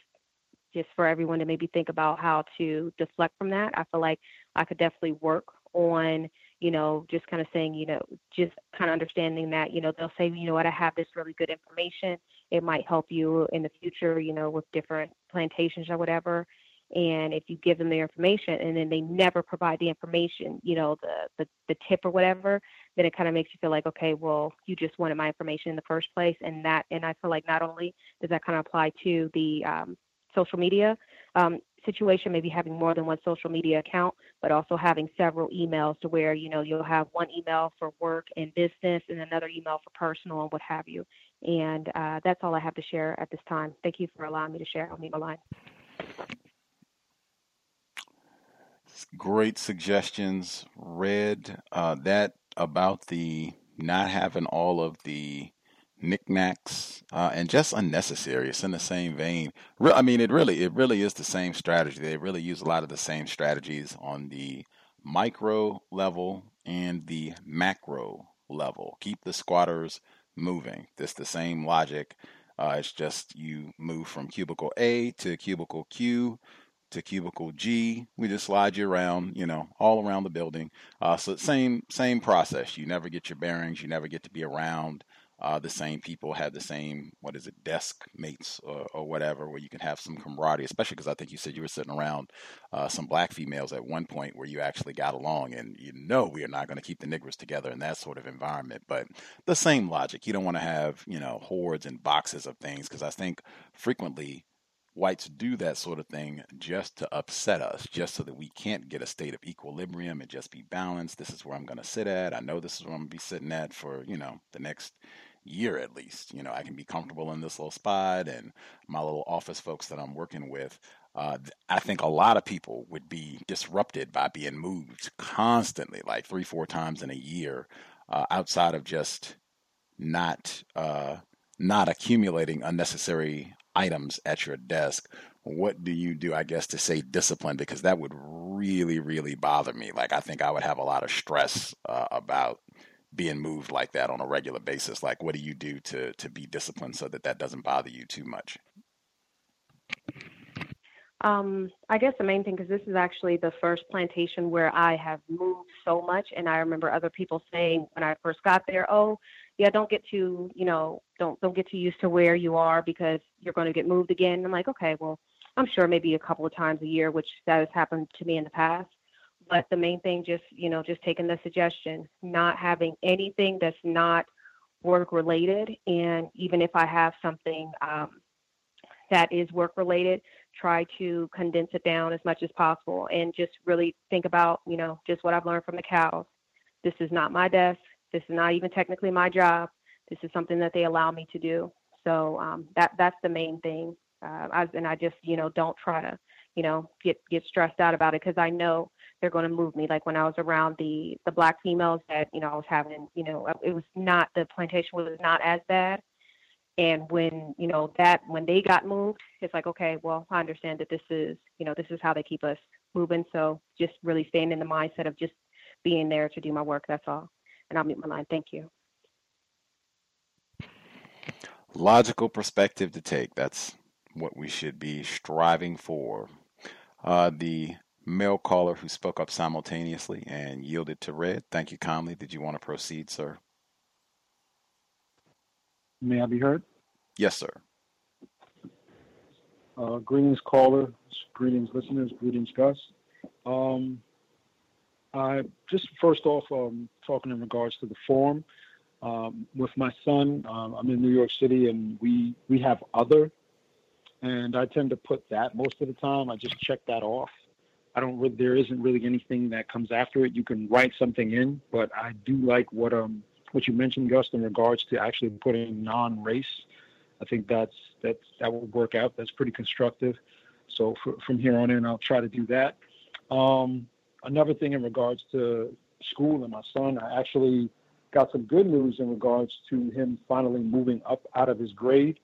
just for everyone to maybe think about how to deflect from that i feel like i could definitely work on you know, just kind of saying, you know, just kind of understanding that, you know, they'll say, you know what, I have this really good information. It might help you in the future, you know, with different plantations or whatever. And if you give them the information and then they never provide the information, you know, the the, the tip or whatever, then it kind of makes you feel like, okay, well, you just wanted my information in the first place. And that, and I feel like not only does that kind of apply to the um, social media, um, situation, maybe having more than one social media account, but also having several emails to where, you know, you'll have one email for work and business and another email for personal and what have you. And uh, that's all I have to share at this time. Thank you for allowing me to share. I'll meet my line.
Great suggestions, Red Uh, that about the not having all of the knickknacks uh, and just unnecessary. It's in the same vein. Re- I mean, it really, it really is the same strategy. They really use a lot of the same strategies on the micro level and the macro level. Keep the squatters moving. It's the same logic. Uh, it's just you move from cubicle A to cubicle Q to cubicle G. We just slide you around, you know, all around the building. Uh, so same same process. You never get your bearings. You never get to be around uh, the same people have the same what is it desk mates or, or whatever where you can have some camaraderie especially because i think you said you were sitting around uh, some black females at one point where you actually got along and you know we are not going to keep the niggers together in that sort of environment but the same logic you don't want to have you know hordes and boxes of things because i think frequently whites do that sort of thing just to upset us, just so that we can't get a state of equilibrium and just be balanced. This is where I'm going to sit at. I know this is where I'm going to be sitting at for, you know, the next year at least. You know, I can be comfortable in this little spot, and my little office folks that I'm working with. Uh, I think a lot of people would be disrupted by being moved constantly, like three, four times in a year, uh, outside of just not uh, not accumulating unnecessary items at your desk. What do you do, I guess, to say discipline? Because that would really, really bother me. Like, I think I would have a lot of stress uh, about being moved like that on a regular basis? Like, what do you do to to be disciplined so that that doesn't bother you too much?
Um, I guess the main thing, because this is actually the first plantation where I have moved so much, and I remember other people saying when I first got there, "Oh, yeah, don't get too, you know, don't don't get too used to where you are because you're going to get moved again." I'm like, okay, well, I'm sure maybe a couple of times a year, which that has happened to me in the past. But the main thing, just you know, just taking the suggestion, not having anything that's not work related, and even if I have something um, that is work related, try to condense it down as much as possible, and just really think about, you know, just what I've learned from the COWS. This is not my desk. This is not even technically my job. This is something that they allow me to do. So um, that that's the main thing. Uh, I, and I just, you know, don't try to, you know, get get stressed out about it because I know they're going to move me. Like when I was around the the black females that you know I was having, you know, it was not the plantation was not as bad. And when you know that when they got moved, it's like okay, well I understand that this is you know this is how they keep us moving. So just really staying in the mindset of just being there to do my work. That's all. And I'll mute my line. Thank you.
Logical perspective to take. That's what we should be striving for. Uh, the male caller who spoke up simultaneously and yielded to Red. Thank you kindly. Did you want to proceed, sir?
May I be heard?
Yes, sir.
Uh, greetings, caller. Greetings, listeners. Greetings, Gus. Um, I just first off um, talking in regards to the forum um, with my son. Um, I'm in New York City, and we we have other, and I tend to put that most of the time. I just check that off I don't. Re- there isn't really anything that comes after it. You can write something in, but I do like what um what you mentioned, Gus, in regards to actually putting non-race I think that's that's that will work out. That's pretty constructive. So for, from here on in, I'll try to do that. Um, another thing in regards to school and my son, I actually got some good news in regards to him finally moving up out of his grade.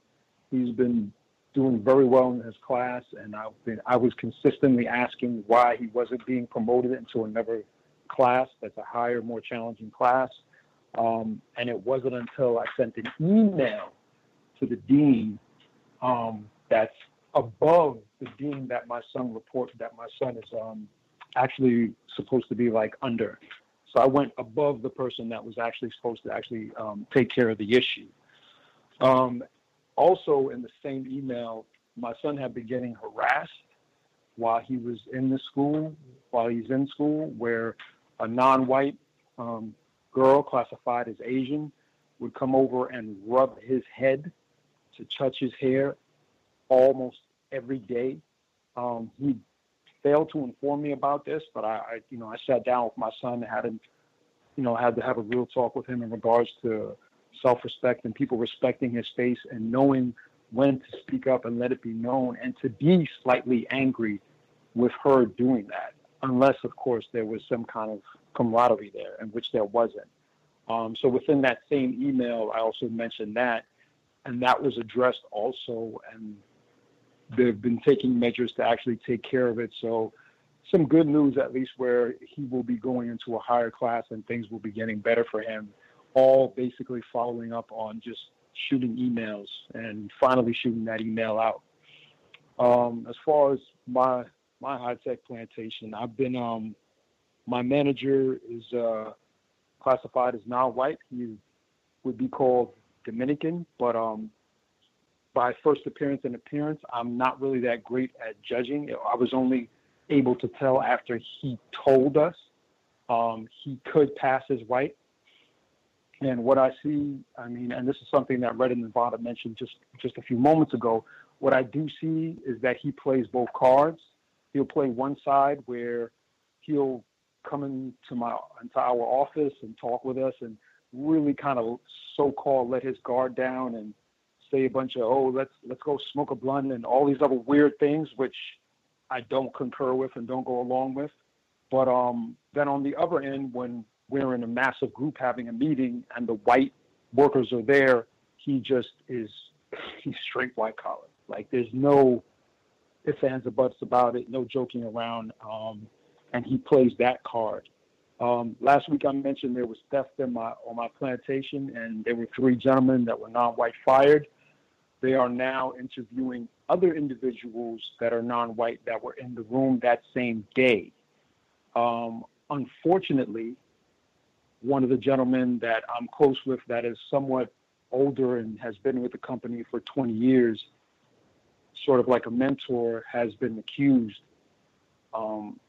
He's been doing very well in his class, and been I was consistently asking why he wasn't being promoted into another class that's a higher, more challenging class. Um, and it wasn't until I sent an email to the dean um, that's above the dean that my son reported that my son is um, actually supposed to be like under. So I went above the person that was actually supposed to actually um, take care of the issue. Um, also, in the same email, my son had been getting harassed while he was in the school, while he's in school, where a non-white um, girl classified as Asian would come over and rub his head to touch his hair almost every day. Um, he failed to inform me about this, but I, I, you know, I sat down with my son and had him, you know, had to have a real talk with him in regards to self-respect and people respecting his space and knowing when to speak up and let it be known and to be slightly angry with her doing that unless, of course, there was some kind of camaraderie there, in which there wasn't. Um, so within that same email, I also mentioned that, and that was addressed also, and they've been taking measures to actually take care of it. So some good news, at least, where he will be going into a higher class and things will be getting better for him. All basically following up on just shooting emails and finally shooting that email out. Um, as far as my my high tech plantation. I've been um my manager is uh classified as non-white. He would be called Dominican, but um by first appearance and appearance, I'm not really that great at judging. I was only able to tell after he told us um, he could pass as white. And what I see, I mean, and this is something that Red and Nevada mentioned just just a few moments ago. What I do see is that he plays both cards he'll play one side where he'll come into my into our office and talk with us and really kind of so-called let his guard down and say a bunch of oh let's let's go smoke a blunt and all these other weird things which I don't concur with and don't go along with. But um, then on the other end, when we're in a massive group having a meeting and the white workers are there, he just is [LAUGHS] he's straight white collar. Like there's no ifs, ands, or buts about it, no joking around. Um, and he plays that card. Um, last week I mentioned there was theft in my on my plantation, and there were three gentlemen that were non-white fired. They are now interviewing other individuals that are non-white that were in the room that same day. Um, unfortunately, one of the gentlemen that I'm close with, that is somewhat older and has been with the company for 20 years, sort of like a mentor, has been accused. Um,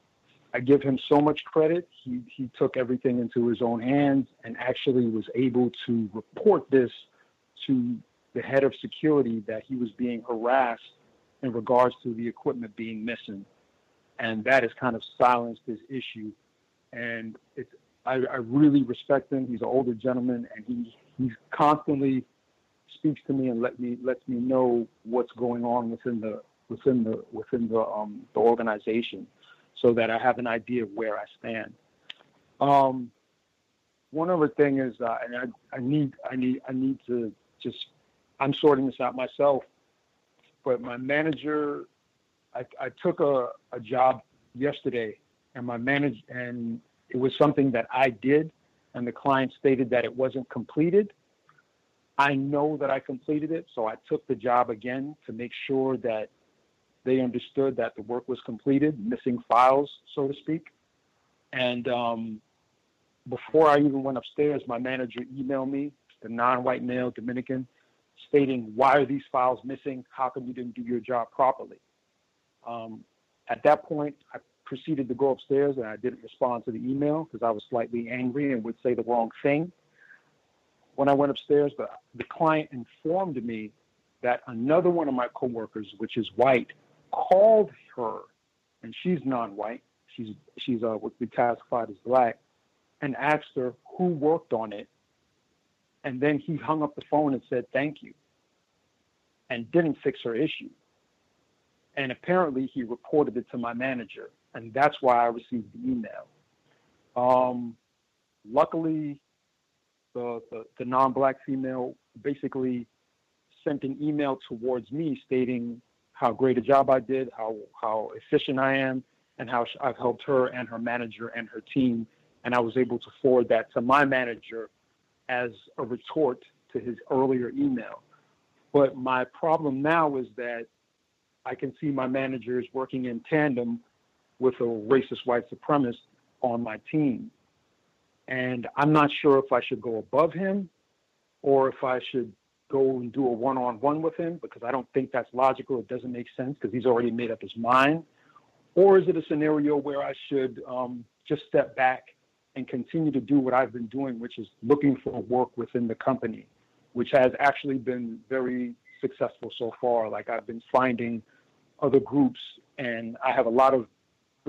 I give him so much credit. He, he took everything into his own hands and actually was able to report this to the head of security that he was being harassed in regards to the equipment being missing. And that has kind of silenced his issue. And it's, I, I really respect him. He's an older gentleman and he, he's constantly speaks to me and let me lets me know what's going on within the within the within the um, the organization, so that I have an idea of where I stand. Um, one other thing is, uh, and I, I need I need I need to just I'm sorting this out myself, but my manager, I, I took a, a job yesterday, and my manager and it was something that I did, and the client stated that it wasn't completed I know that I completed it, so I took the job again to make sure that they understood that the work was completed, missing files, so to speak. And um, before I even went upstairs, my manager emailed me, the non-white male Dominican, stating, "Why are these files missing? How come you didn't do your job properly?" Um, at that point, I proceeded to go upstairs and I didn't respond to the email because I was slightly angry and would say the wrong thing when I went upstairs, but the client informed me that another one of my coworkers, which is white, called her, and she's non-white. She's she's uh, would be classified as black, and asked her who worked on it. And then he hung up the phone and said thank you. and didn't fix her issue. And apparently, he reported it to my manager, and that's why I received the email. Um, luckily, the, the, the non black female basically sent an email towards me stating how great a job I did, how, how efficient I am, and how I've helped her and her manager and her team. And I was able to forward that to my manager as a retort to his earlier email. But my problem now is that I can see my managers working in tandem with a racist white supremacist on my team. And I'm not sure if I should go above him or if I should go and do a one on one with him because I don't think that's logical. It doesn't make sense because he's already made up his mind. Or is it a scenario where I should um, just step back and continue to do what I've been doing, which is looking for work within the company, which has actually been very successful so far. Like I've been finding other groups, and I have a lot of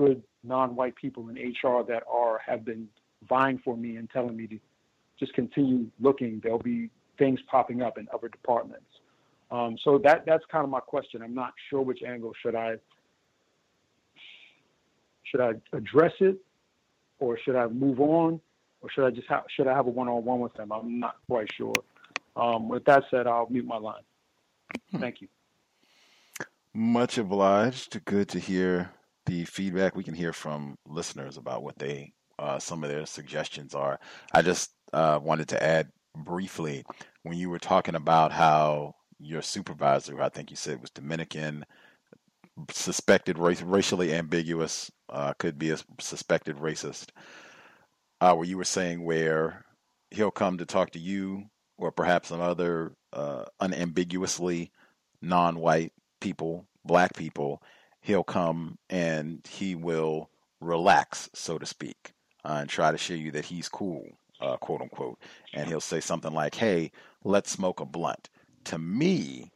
good non-white people in HR that are have been vying for me and telling me to just continue looking. There'll be things popping up in other departments. Um, so that that's kind of my question. I'm not sure which angle should I should I address it, or should I move on, or should I just have should I have a one-on-one with them? I'm not quite sure. Um, with that said, I'll mute my line. Thank you.
Much obliged. Good to hear the feedback. We can hear from listeners about what they uh, some of their suggestions are. I just uh, wanted to add briefly when you were talking about how your supervisor, who I think you said was Dominican, suspected race, racially ambiguous, uh, could be a suspected racist, uh, where you were saying where he'll come to talk to you or perhaps some other uh, unambiguously non-white people, black people, he'll come and he will relax, so to speak, uh, and try to show you that he's cool, uh, quote unquote. And he'll say something like, "Hey, let's smoke a blunt." To me,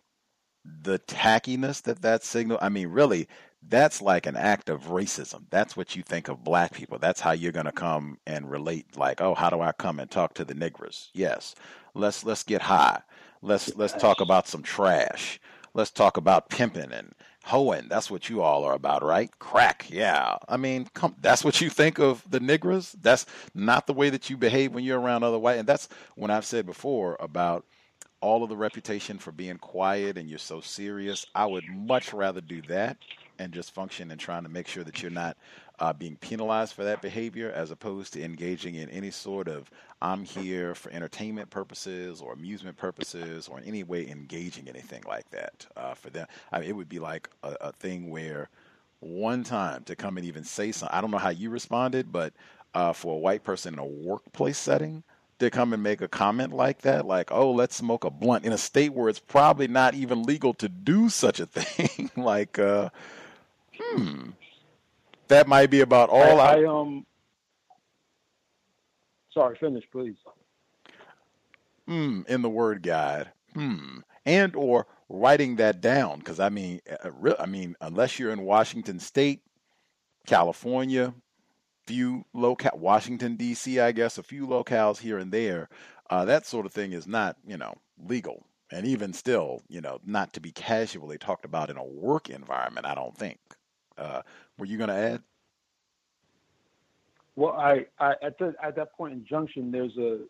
the tackiness that that signal, I mean, really, that's like an act of racism. That's what you think of black people. That's how you're going to come and relate like, "Oh, how do I come and talk to the niggers?" Yes. Let's let's get high. Let's let's talk about some trash. Let's talk about pimping and hoeing. That's what you all are about, right? Crack, yeah. I mean, come, that's what you think of the niggers. That's not the way that you behave when you're around other white. And that's when I've said before about all of the reputation for being quiet and you're so serious. I would much rather do that and just function and trying to make sure that you're not uh, being penalized for that behavior as opposed to engaging in any sort of I'm here for entertainment purposes or amusement purposes or in any way engaging anything like that uh, for them. I mean, it would be like a, a, thing where one time to come and even say something. I don't know how you responded, but uh, for a white person in a workplace setting, to come and make a comment like that, like, oh, let's smoke a blunt in a state where it's probably not even legal to do such a [LAUGHS] thing. like, uh, hmm, that might be about all
I, I um. Sorry, finish, please.
Hmm, in the word guide. Hmm, and or writing that down because I mean, uh, uh, I mean, unless you're in Washington State, California, few local Washington D.C., I guess, a few locales here and there, uh, that sort of thing is not, you know, legal. And even still, you know, not to be casually talked about in a work environment. I don't think. Uh, were you going to add?
Well, I, I at the, at that point in Junction, there's a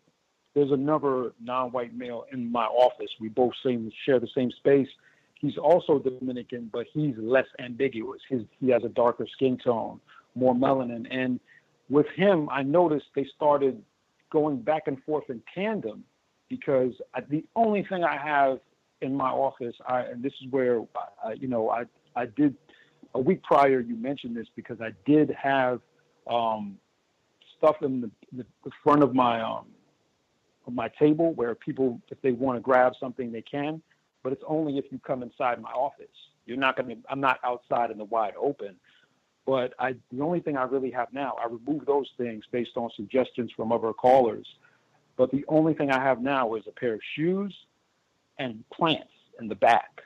there's another non-white male in my office. We both same share the same space. He's also Dominican, but he's less ambiguous. He has a darker skin tone, more melanin, and with him, I noticed they started going back and forth in tandem because I, the only thing I have in my office, I, and this is where I, you know I I did a week prior, you mentioned this because I did have um, stuff in the, the, front of my um, of my table where people, if they want to grab something, they can. But it's only if you come inside my office. You're not going to. I'm not outside in the wide open. But I, the only thing I really have now, I removed those things based on suggestions from other callers. But the only thing I have now is a pair of shoes and plants in the back.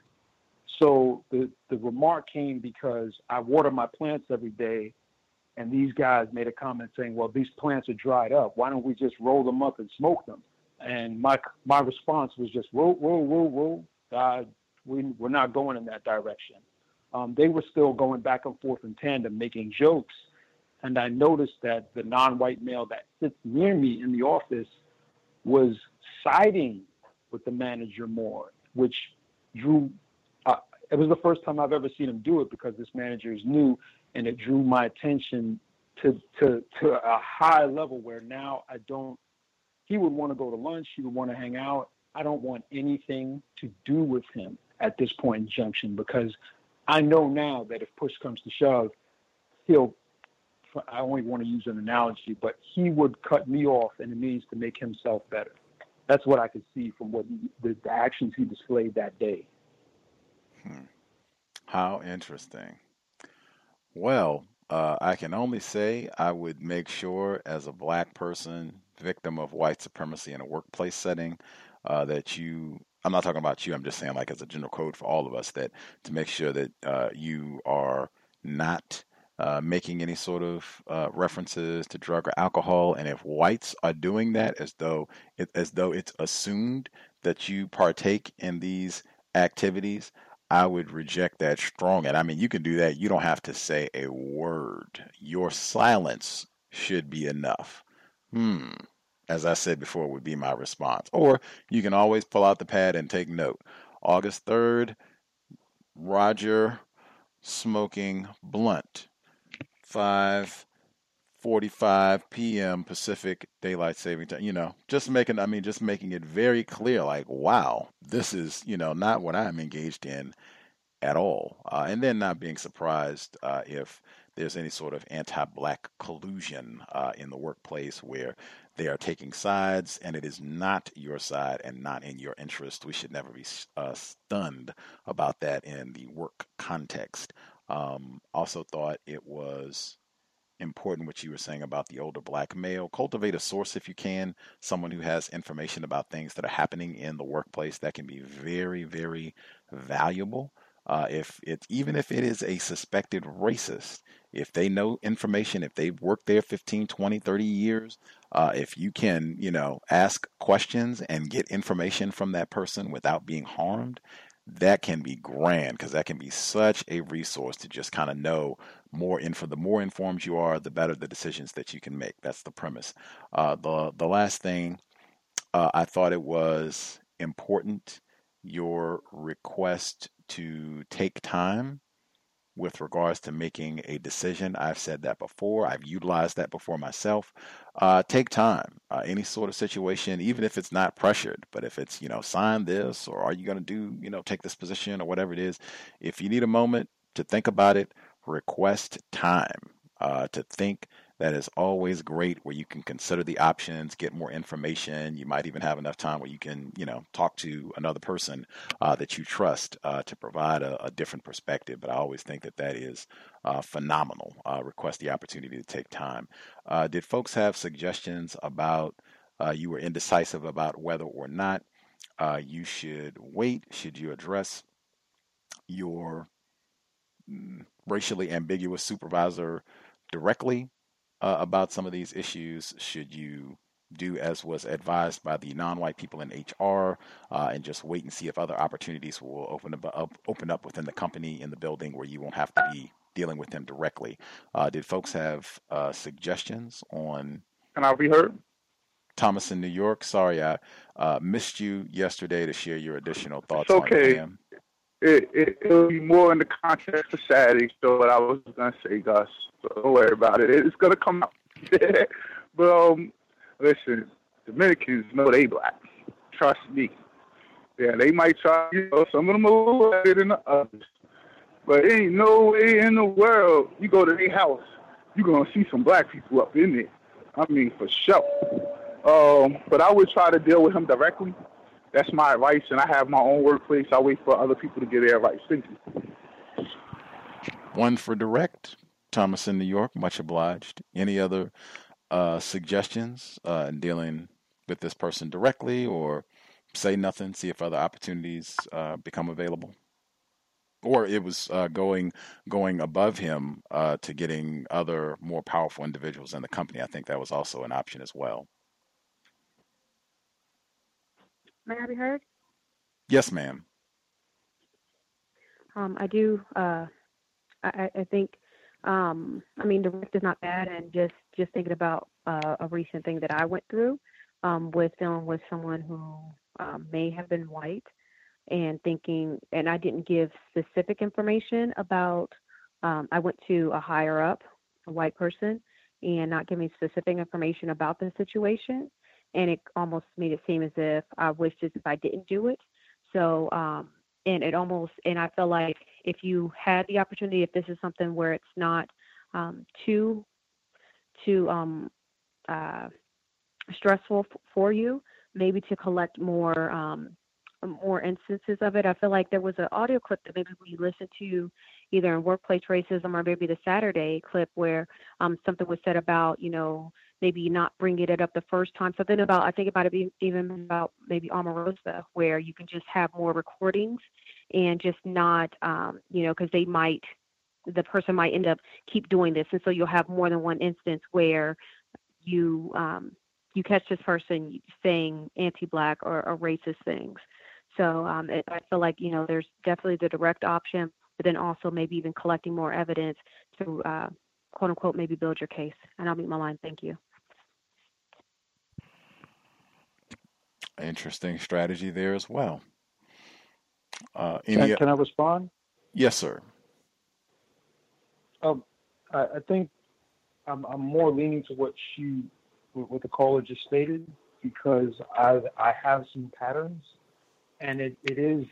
So the, the remark came because I water my plants every day, and these guys made a comment saying, "Well, these plants are dried up. Why don't we just roll them up and smoke them?" And my my response was just, "Whoa, whoa, whoa, whoa! Uh, We, we're not going in that direction. Um, they were still going back and forth in tandem, making jokes. And I noticed that the non-white male that sits near me in the office was siding with the manager more, which drew. It was the first time I've ever seen him do it because this manager is new, and it drew my attention to to to a high level where now I don't. He would want to go to lunch. He would want to hang out. I don't want anything to do with him at this point in junction because I know now that if push comes to shove, he'll. I don't want to use an analogy, but he would cut me off in the means to make himself better. That's what I could see from what he, the, the actions he displayed that day.
Hmm. How interesting. Well, uh, I can only say I would make sure, as a black person, victim of white supremacy in a workplace setting, uh, that you. I'm not talking about you. I'm just saying, like as a general code for all of us, that to make sure that uh, you are not uh, making any sort of uh, references to drug or alcohol, and if whites are doing that as though it, as though it's assumed that you partake in these activities, I would reject that strong. And I mean, you can do that. You don't have to say a word. Your silence should be enough. Hmm. As I said before, would be my response. Or you can always pull out the pad and take note. August 3rd, Roger smoking blunt. 5:45 p.m. Pacific Daylight Saving Time. You know, just making I mean just making it very clear like wow, this is, you know, not what I'm engaged in at all. Uh, and then not being surprised uh, if there's any sort of anti-black collusion uh, in the workplace where they are taking sides and it is not your side and not in your interest. We should never be uh, stunned about that in the work context. Um, also thought it was important what you were saying about the older black male. Cultivate a source if you can, someone who has information about things that are happening in the workplace that can be very, very valuable. Uh, if it's even if it is a suspected racist, if they know information, if they've worked there 15, 20, 30 years, uh, if you can, you know, ask questions and get information from that person without being harmed, that can be grand because that can be such a resource to just kind of know more info. The more informed you are, the better the decisions that you can make. That's the premise. Uh, the the last thing uh, I thought it was important your request to take time with regards to making a decision. I've said that before. I've utilized that before myself. Uh, take time. Uh, any sort of situation, even if it's not pressured, but if it's you know sign this or are you going to do you know take this position or whatever it is, if you need a moment to think about it, request time uh, to think that is always great where you can consider the options, get more information. You might even have enough time where you can, you know, talk to another person uh, that you trust uh, to provide a, a, different perspective. But I always think that that is uh, phenomenal. Uh, request the opportunity to take time. Uh, did folks have suggestions about uh, you were indecisive about whether or not you should wait? Should you address your mm, racially ambiguous supervisor directly? Uh, about some of these issues? Should you do as was advised by the non-white people in HR, uh, and just wait and see if other opportunities will open up, open up within the company in the building where you won't have to be dealing with them directly. Uh, did folks have uh, suggestions on?
Can I be heard?
Thomas in New York. Sorry, I uh, missed you yesterday to share your additional thoughts.
It's okay.
On
it, it it'll be more in the context of Saturday. So what I was gonna say, Gus. Don't worry about it. It's gonna come out. [LAUGHS] but um, listen, Dominicans know they black. Trust me. Yeah, they might try. You know, some of them a little better than the others. But ain't no way in the world you go to their house, you're gonna see some black people up in there. I mean, for sure. Um, but I would try to deal with him directly. That's my advice, and I have my own workplace. I wait for other people to get their advice. Thank you.
One for direct. Thomas in New York, much obliged. Any other uh, suggestions uh, in dealing with this person directly or say nothing, see if other opportunities uh, become available? Or it was uh, going going above him uh, to getting other more powerful individuals in the company. I think that was also an option as well.
May I be heard?
Yes, ma'am.
Um, I do. Uh, I, I think. Um, I mean, direct is not bad, and just just thinking about uh, a recent thing that I went through um, with dealing with someone who um, may have been white, and thinking, and I didn't give specific information about. Um, I went to a higher up, a white person, and not giving specific information about the situation, and it almost made it seem as if I wished as if I didn't do it. So, um, and it almost, and I feel like if you had the opportunity, if this is something where it's not um, too, too um, uh, stressful f- for you, maybe to collect more um, more instances of it. I feel like there was an audio clip that maybe we listened to either in workplace racism or maybe the Saturday clip where um, something was said about, you know, maybe not bringing it up the first time. Something about, I think about it even about maybe Omarosa, where you can just have more recordings and just not, um, you know, because they might, the person might end up keep doing this. And so you'll have more than one instance where you, um, you catch this person saying anti-black or, or racist things. So um, it, I feel like you know there's definitely the direct option, but then also maybe even collecting more evidence to uh, quote unquote maybe build your case. And I'll meet my line. Thank you.
Interesting strategy there as well. Uh,
Can,
any,
can I respond?
yes, sir.
Um, I, I think I'm, I'm more leaning to what she, what the caller just stated, because I I have some patterns, and it, it is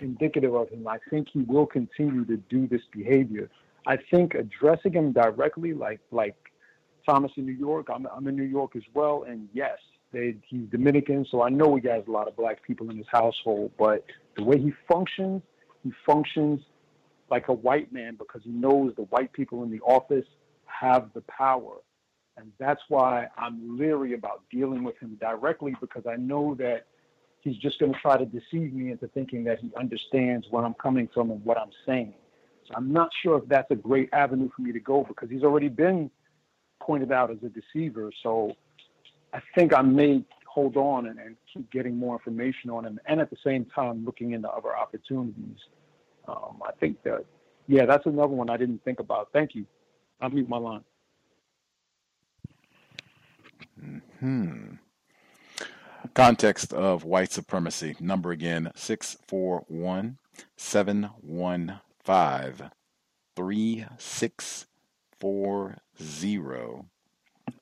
indicative of him. I think he will continue to do this behavior. I think addressing him directly, like like Thomas in New York, I'm I'm in New York as well, and yes, they, he's Dominican, so I know he has a lot of black people in his household. But the way he functions, he functions like a white man because he knows the white people in the office have the power. And that's why I'm leery about dealing with him directly because I know that he's just going to try to deceive me into thinking that he understands where I'm coming from and what I'm saying. So I'm not sure if that's a great avenue for me to go because he's already been pointed out as a deceiver. So I think I may hold on and, and keep getting more information on him and at the same time looking into other opportunities. Um, I think that, yeah, that's another one I didn't think about. Thank you. I'll mute my line.
Hmm. Context of white supremacy. Number again 641 715 3640.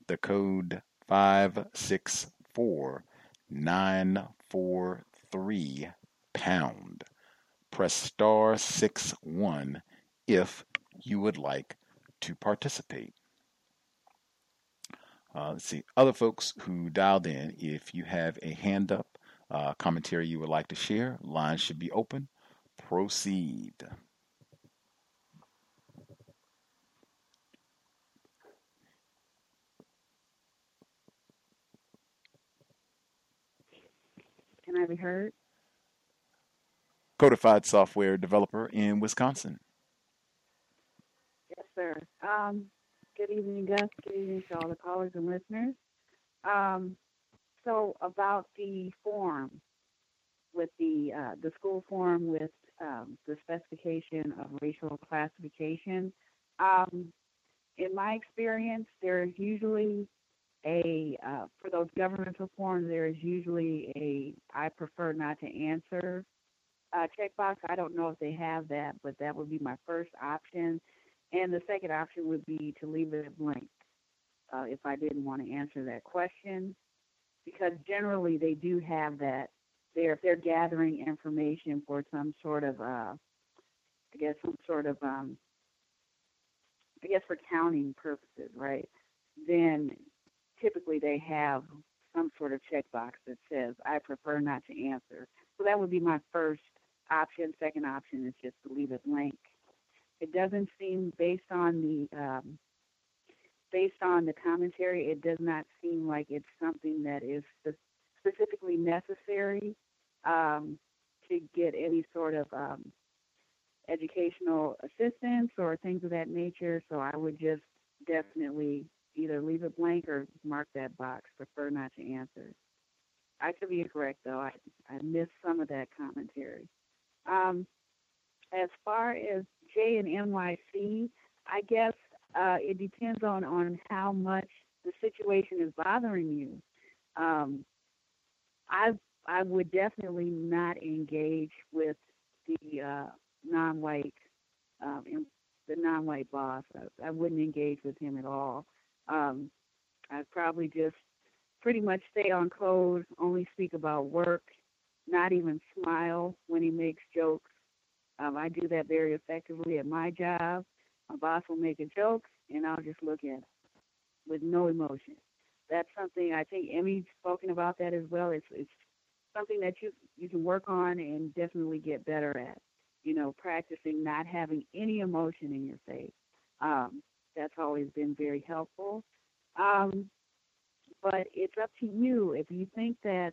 The code 564943 pound. Press star 6 1 if you would like to participate. Uh, let's see, other folks who dialed in, if you have a hand up, uh, commentary you would like to share, lines should be open. Proceed.
Can I be heard?
Codified software developer in Wisconsin.
Yes, sir. Um, good evening, Gus. Good evening to all the callers and listeners. Um, so about the form with the uh, the school form with um, the specification of racial classification. Um, in my experience, there's usually a uh, for those governmental forms. There is usually a I prefer not to answer uh, checkbox. I don't know if they have that, but that would be my first option. And the second option would be to leave it blank uh, if I didn't want to answer that question, because generally they do have that. There, if they're gathering information for some sort of, uh, I guess, some sort of, um, I guess, for counting purposes, right? Then typically they have some sort of checkbox that says I prefer not to answer. So that would be my first option. Second option is just to leave it blank. It doesn't seem based on the um, based on the commentary, it does not seem like it's something that is specifically necessary um, to get any sort of um, educational assistance or things of that nature. So I would just definitely either leave it blank or mark that box. Prefer not to answer. I could be incorrect though. I I missed some of that commentary. Um, as far as J and NYC, I guess uh, it depends on on how much the situation is bothering you. Um, I I would definitely not engage with the uh, non-white um, the non-white boss. I, I wouldn't engage with him at all. Um, I'd probably just pretty much stay on code, only speak about work, not even smile when he makes jokes. Um, I do that very effectively at my job. My boss will make a joke, and I'll just look at it with no emotion. That's something I think Emmy's spoken about that as well. It's it's something that you you can work on and definitely get better at. You know, practicing not having any emotion in your face. Um, that's always been very helpful. Um, but it's up to you. If you think that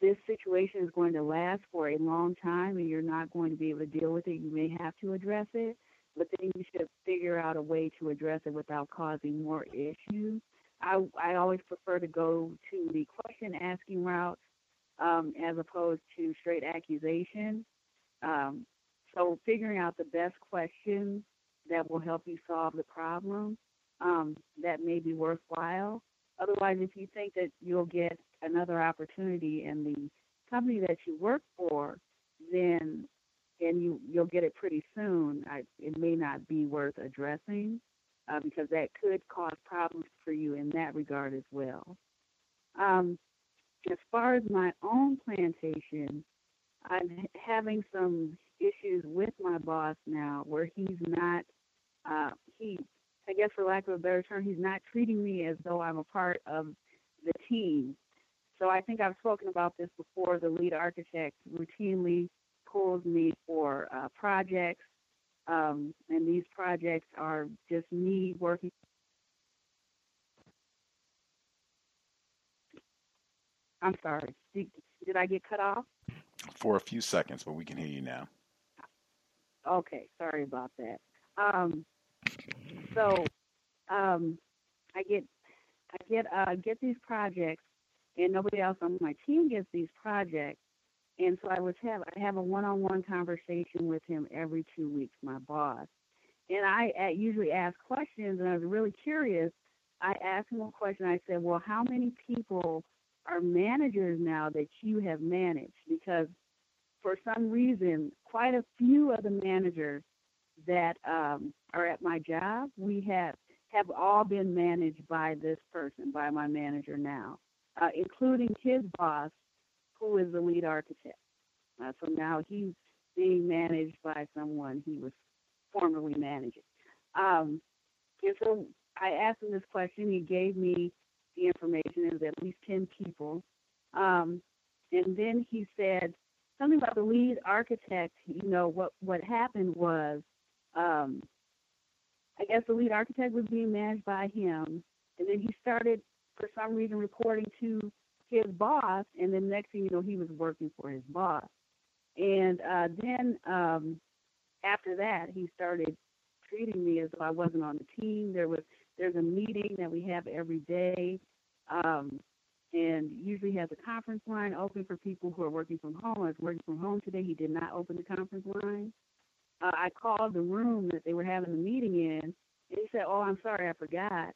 this situation is going to last for a long time and you're not going to be able to deal with it, you may have to address it. But then you should figure out a way to address it without causing more issues. I I always prefer to go to the question asking route um, as opposed to straight accusation. Um, so figuring out the best questions that will help you solve the problem um, that may be worthwhile. Otherwise, if you think that you'll get another opportunity in the company that you work for, then and you you'll get it pretty soon. I, it may not be worth addressing uh, because that could cause problems for you in that regard as well. Um, as far as my own plantation, I'm having some issues with my boss now, where he's not uh, he I guess for lack of a better term, he's not treating me as though I'm a part of the team. So I think I've spoken about this before. The lead architect routinely pulls me for uh, projects, um, and these projects are just me working. I'm sorry. Did, did I get cut off?
For a few seconds, but we can hear you now.
Okay, sorry about that. Um, so um, I get I get uh, get these projects, and nobody else on my team gets these projects. And so I was have I have a one-on-one conversation with him every two weeks, my boss. And I usually ask questions, and I was really curious. I asked him a question. I said, "Well, how many people are managers now that you have managed?" Because for some reason, quite a few of the managers that um, are at my job, we have have all been managed by this person, by my manager now, uh, including his boss, who is the lead architect. Uh, so now he's being managed by someone he was formerly managing. Um, and so I asked him this question. He gave me the information. It was at least 10 people. Um, and then he said something about the lead architect. You know, what, what happened was um, I guess the lead architect was being managed by him, and then he started for some reason reporting to his boss, and then next thing you know, he was working for his boss. And uh, then um, after that, he started treating me as though I wasn't on the team. There was there's a meeting that we have every day, um, and usually has a conference line open for people who are working from home. I was working from home today. He did not open the conference line uh, I called the room that they were having the meeting in, and he said, "Oh, I'm sorry, I forgot."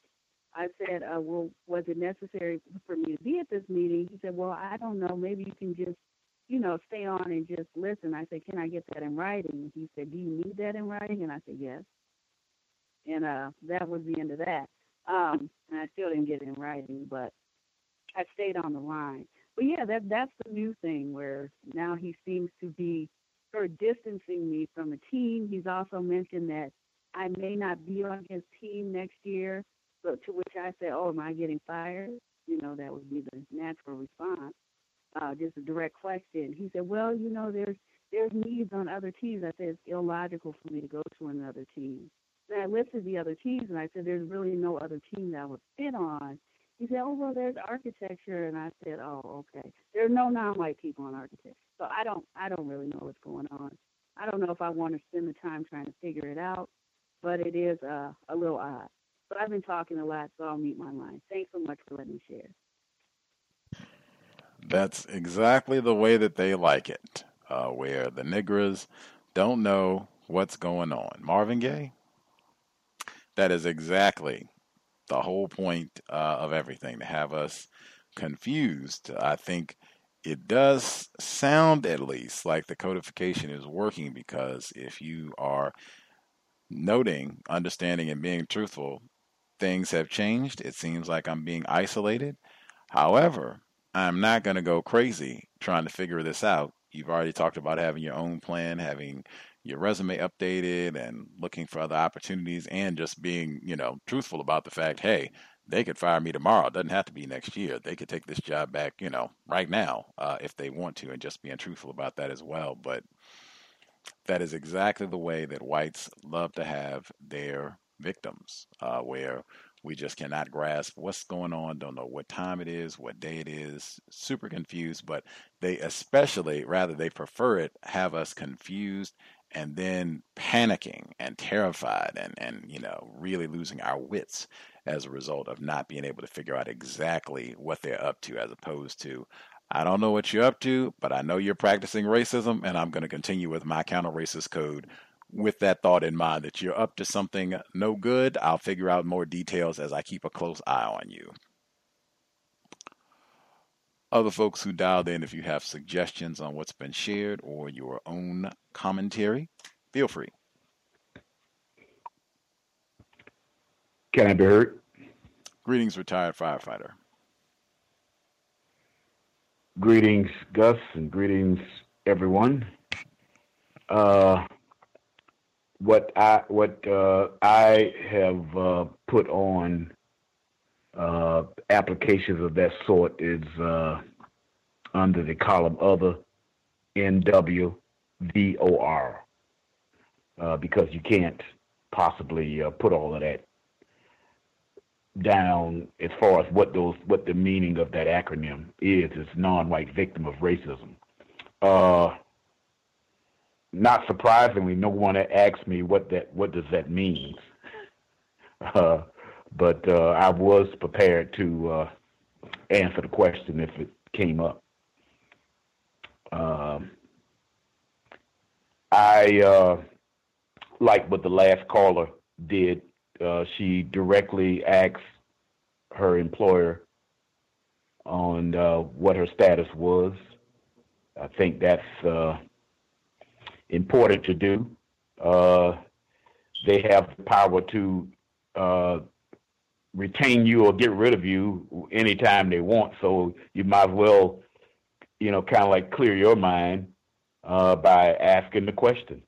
I said, uh, "Well, was it necessary for me to be at this meeting?" He said, "Well, I don't know. Maybe you can just, you know, stay on and just listen." I said, "Can I get that in writing?" He said, "Do you need that in writing?" And I said, "Yes." And uh, that was the end of that. Um, and I still didn't get it in writing, but I stayed on the line. But yeah, that that's the new thing where now he seems to be sort of distancing me from the team. He's also mentioned that I may not be on his team next year. but to which I said, "Oh, am I getting fired?" You know, that would be the natural response. Uh, just a direct question. He said, "Well, you know, there's there's needs on other teams." I said, "It's illogical for me to go to another team." Then I listed the other teams, and I said, "There's really no other team that I would fit on." He said, "Oh well, there's architecture," and I said, "Oh, okay. There are no non-white people in architecture." So I don't I don't really know what's going on. I don't know if I want to spend the time trying to figure it out, but it is uh, a little odd. But I've been talking a lot, so I'll mute my line. Thanks so much for letting me share.
That's exactly the way that they like it, uh, where the niggers don't know what's going on. Marvin Gaye? That is exactly the whole point uh, of everything to have us confused. I think it does sound, at least, like the codification is working because if you are noting, understanding, and being truthful, things have changed. It seems like I'm being isolated. However, I'm not going to go crazy trying to figure this out. You've already talked about having your own plan, having your resume updated and looking for other opportunities and just being, you know, truthful about the fact, hey, they could fire me tomorrow. It doesn't have to be next year. They could take this job back, you know, right now uh, if they want to, and just being truthful about that as well. But that is exactly the way that whites love to have their victims, uh, where we just cannot grasp what's going on, don't know what time it is, what day it is, super confused. But they especially, rather, they prefer it, have us confused and then panicking and terrified and, and you know really losing our wits as a result of not being able to figure out exactly what they're up to as opposed to I don't know what you're up to, but I know you're practicing racism and I'm going to continue with my counter racist code with that thought in mind that you're up to something no good. I'll figure out more details as I keep a close eye on you other folks who dialed in, if you have suggestions on what's been shared or your own commentary, feel free.
Can I be heard?
Greetings, retired firefighter.
Greetings, Gus, and greetings, everyone. Uh, what I what uh, I have uh, put on uh, applications of that sort is uh, under the column other NWVOR uh, because you can't possibly uh, put all of that down as far as what those what the meaning of that acronym is is non-white victim of racism. Uh, not surprisingly, no one asked me what that what does that mean. [LAUGHS] Uh, but uh, I was prepared to uh, answer the question if it came up. Um, I uh, like what the last caller did. Uh, she directly asked her employer on uh, what her status was. I think that's uh, important to do. they have the power to retain you or get rid of you anytime they want. So you might as well, you know, kind of like clear your mind uh, by asking the question.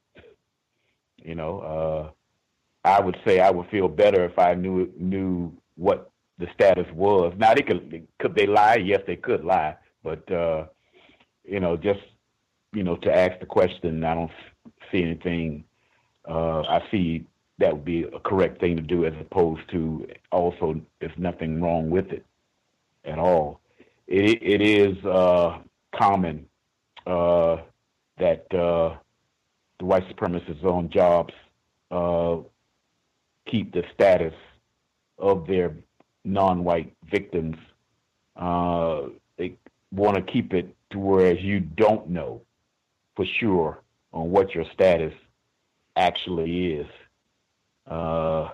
You know, uh, I would say I would feel better if I knew knew what the status was. Now they could could they lie? Yes, they could lie, but uh, you know, just you know, to ask the question, I don't see anything. Uh, I see that would be a correct thing to do as opposed to also there's nothing wrong with it at all. It, it is uh, common uh, that uh, the white supremacists on jobs uh, keep the status of their non-white victims. Uh, they want to keep it to whereas you don't know for sure on what your status actually is. Uh,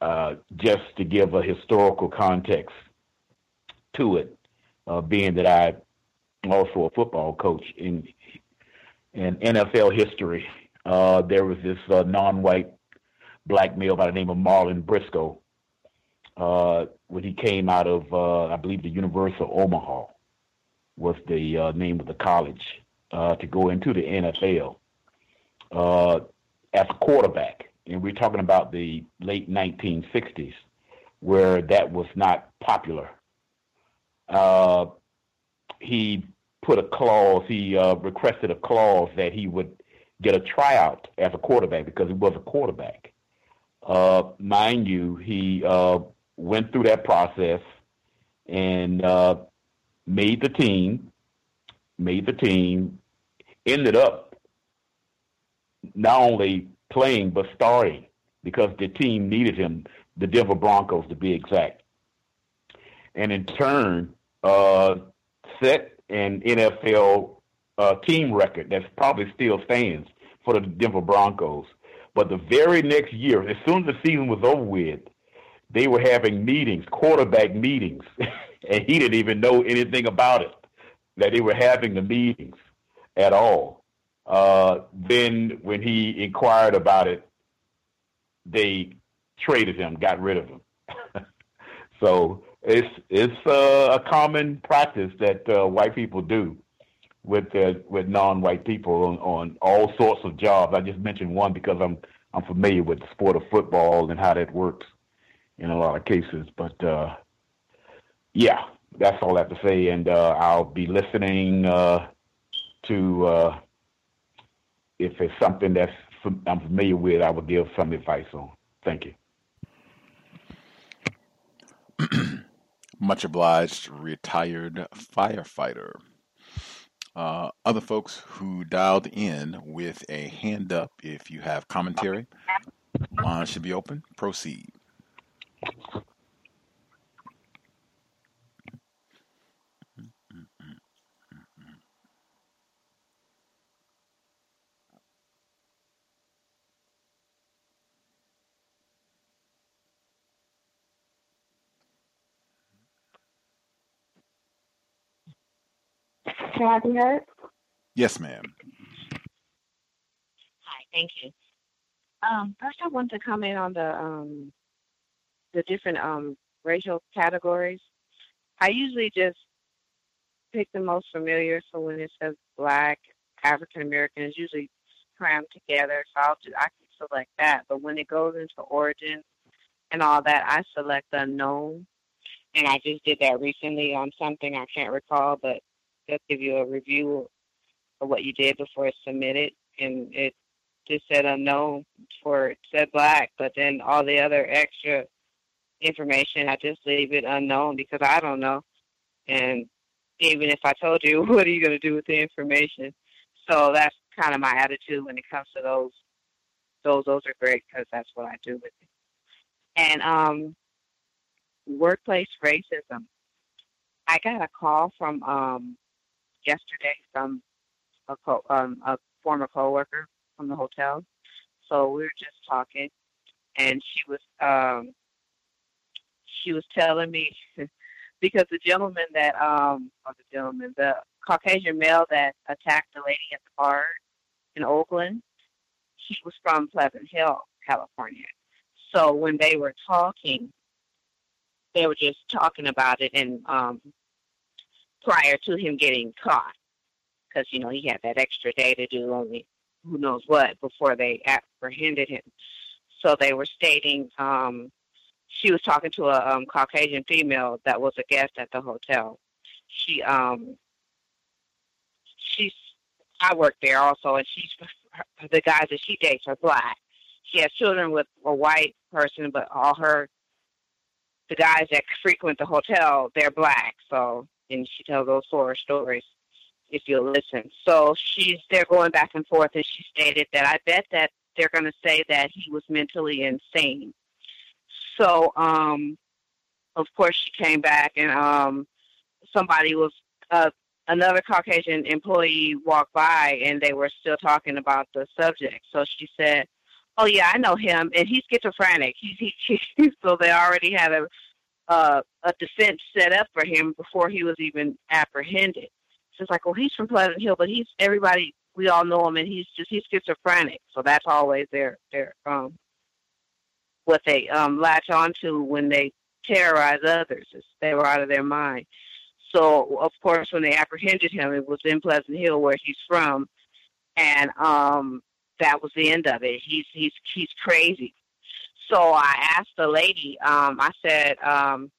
uh, just to give a historical context to it, uh, being that I'm also a football coach in in NFL history, uh, there was this uh, non-white black male by the name of Marlin Briscoe. when he came out of, I believe, the University of Omaha, was the name of the college to go into the NFL as a quarterback, and we're talking about the late 1960s, where that was not popular. Uh, he put a clause, he uh, requested a clause that he would get a tryout as a quarterback because he was a quarterback. Uh, mind you, he uh, went through that process and uh, made the team, made the team, ended up not only playing but starting because the team needed him, the Denver Broncos to be exact. And in turn, uh, set an NFL uh, team record that probably still stands for the Denver Broncos. But the very next year, as soon as the season was over with, they were having meetings, quarterback meetings, [LAUGHS] and he didn't even know anything about it. That they were having the meetings at all. Uh, then when he inquired about it, they traded him, got rid of him. [LAUGHS] so it's it's uh, a common practice that uh, white people do with with non-white people on, on all sorts of jobs. I just mentioned one because I'm I'm familiar with the sport of football and how that works in a lot of cases. But uh, yeah, that's all I have to say, and uh, I'll be listening uh, to uh, if it's something that's I'm familiar with. I will give some advice on. Thank you. [CLEARS THROAT]
Much obliged, retired firefighter. Uh, other folks who dialed in with a hand up, if you have commentary, line should be open. Proceed.
Can I be heard?
Yes, ma'am.
Hi, thank you. Um, first, I want to comment on the um, the different um, racial categories. I usually just pick the most familiar. So when it says Black, African American, it's usually crammed together. So I'll just, I can select that. But when it goes into origin and all that, I select unknown. And I just did that recently on something I can't recall, but they'll give you a review of what you did before it's submitted, and it just said unknown for said black, but then all the other extra information I just leave it unknown because I don't know, and even if I told you, [LAUGHS] what are you going to do with the information? So that's kind of my attitude when it comes to those. Those those are great because that's what I do with it. And um, workplace racism. I got a call from um, yesterday from a co- um, a former coworker from the hotel. So we were just talking, and she was um, she was telling me [LAUGHS] because the gentleman that um or the gentleman the Caucasian male that attacked the lady at the bar in Oakland, he was from Pleasant Hill, California. So when they were talking, they were just talking about it and um prior to him getting caught because you know he had that extra day to do only who knows what before they apprehended him. So they were stating um, she was talking to a um, Caucasian female that was a guest at the hotel. She um she's I work there also, and she's [LAUGHS] the guys that she dates are black. She has children with a white person, but all her the guys that frequent the hotel they're black. So and she tells those horror stories if you'll listen. So she's they're going back and forth, and she stated that I bet that they're going to say that he was mentally insane. So, um, of course, she came back, and um, somebody was uh, another Caucasian employee walked by, and they were still talking about the subject. So she said, "Oh yeah, I know him, and he's schizophrenic. He's he, [LAUGHS] he so they already had a uh, a defense set up for him before he was even apprehended. So it's like, well, he's from Pleasant Hill, but he's everybody. We all know him, and he's just he's schizophrenic. So that's always their their um what they um latch onto when they terrorize others. Is they were out of their mind. So of course, when they apprehended him, it was in Pleasant Hill where he's from, and um that was the end of it. He's he's he's crazy. So I asked the lady, um, I said, um,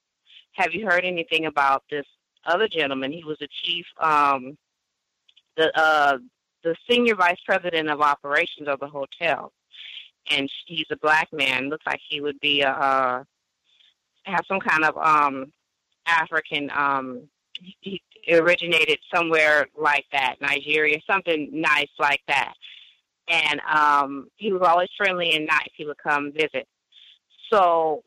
have you heard anything about this other gentleman? He was the chief, um, the, uh, the senior vice president of operations of the hotel. And he's a black man. Looks like he would be, a, uh, have some kind of, um, African, um, he originated somewhere like that, Nigeria, something nice like that. And um, he was always friendly and nice. He would come visit. So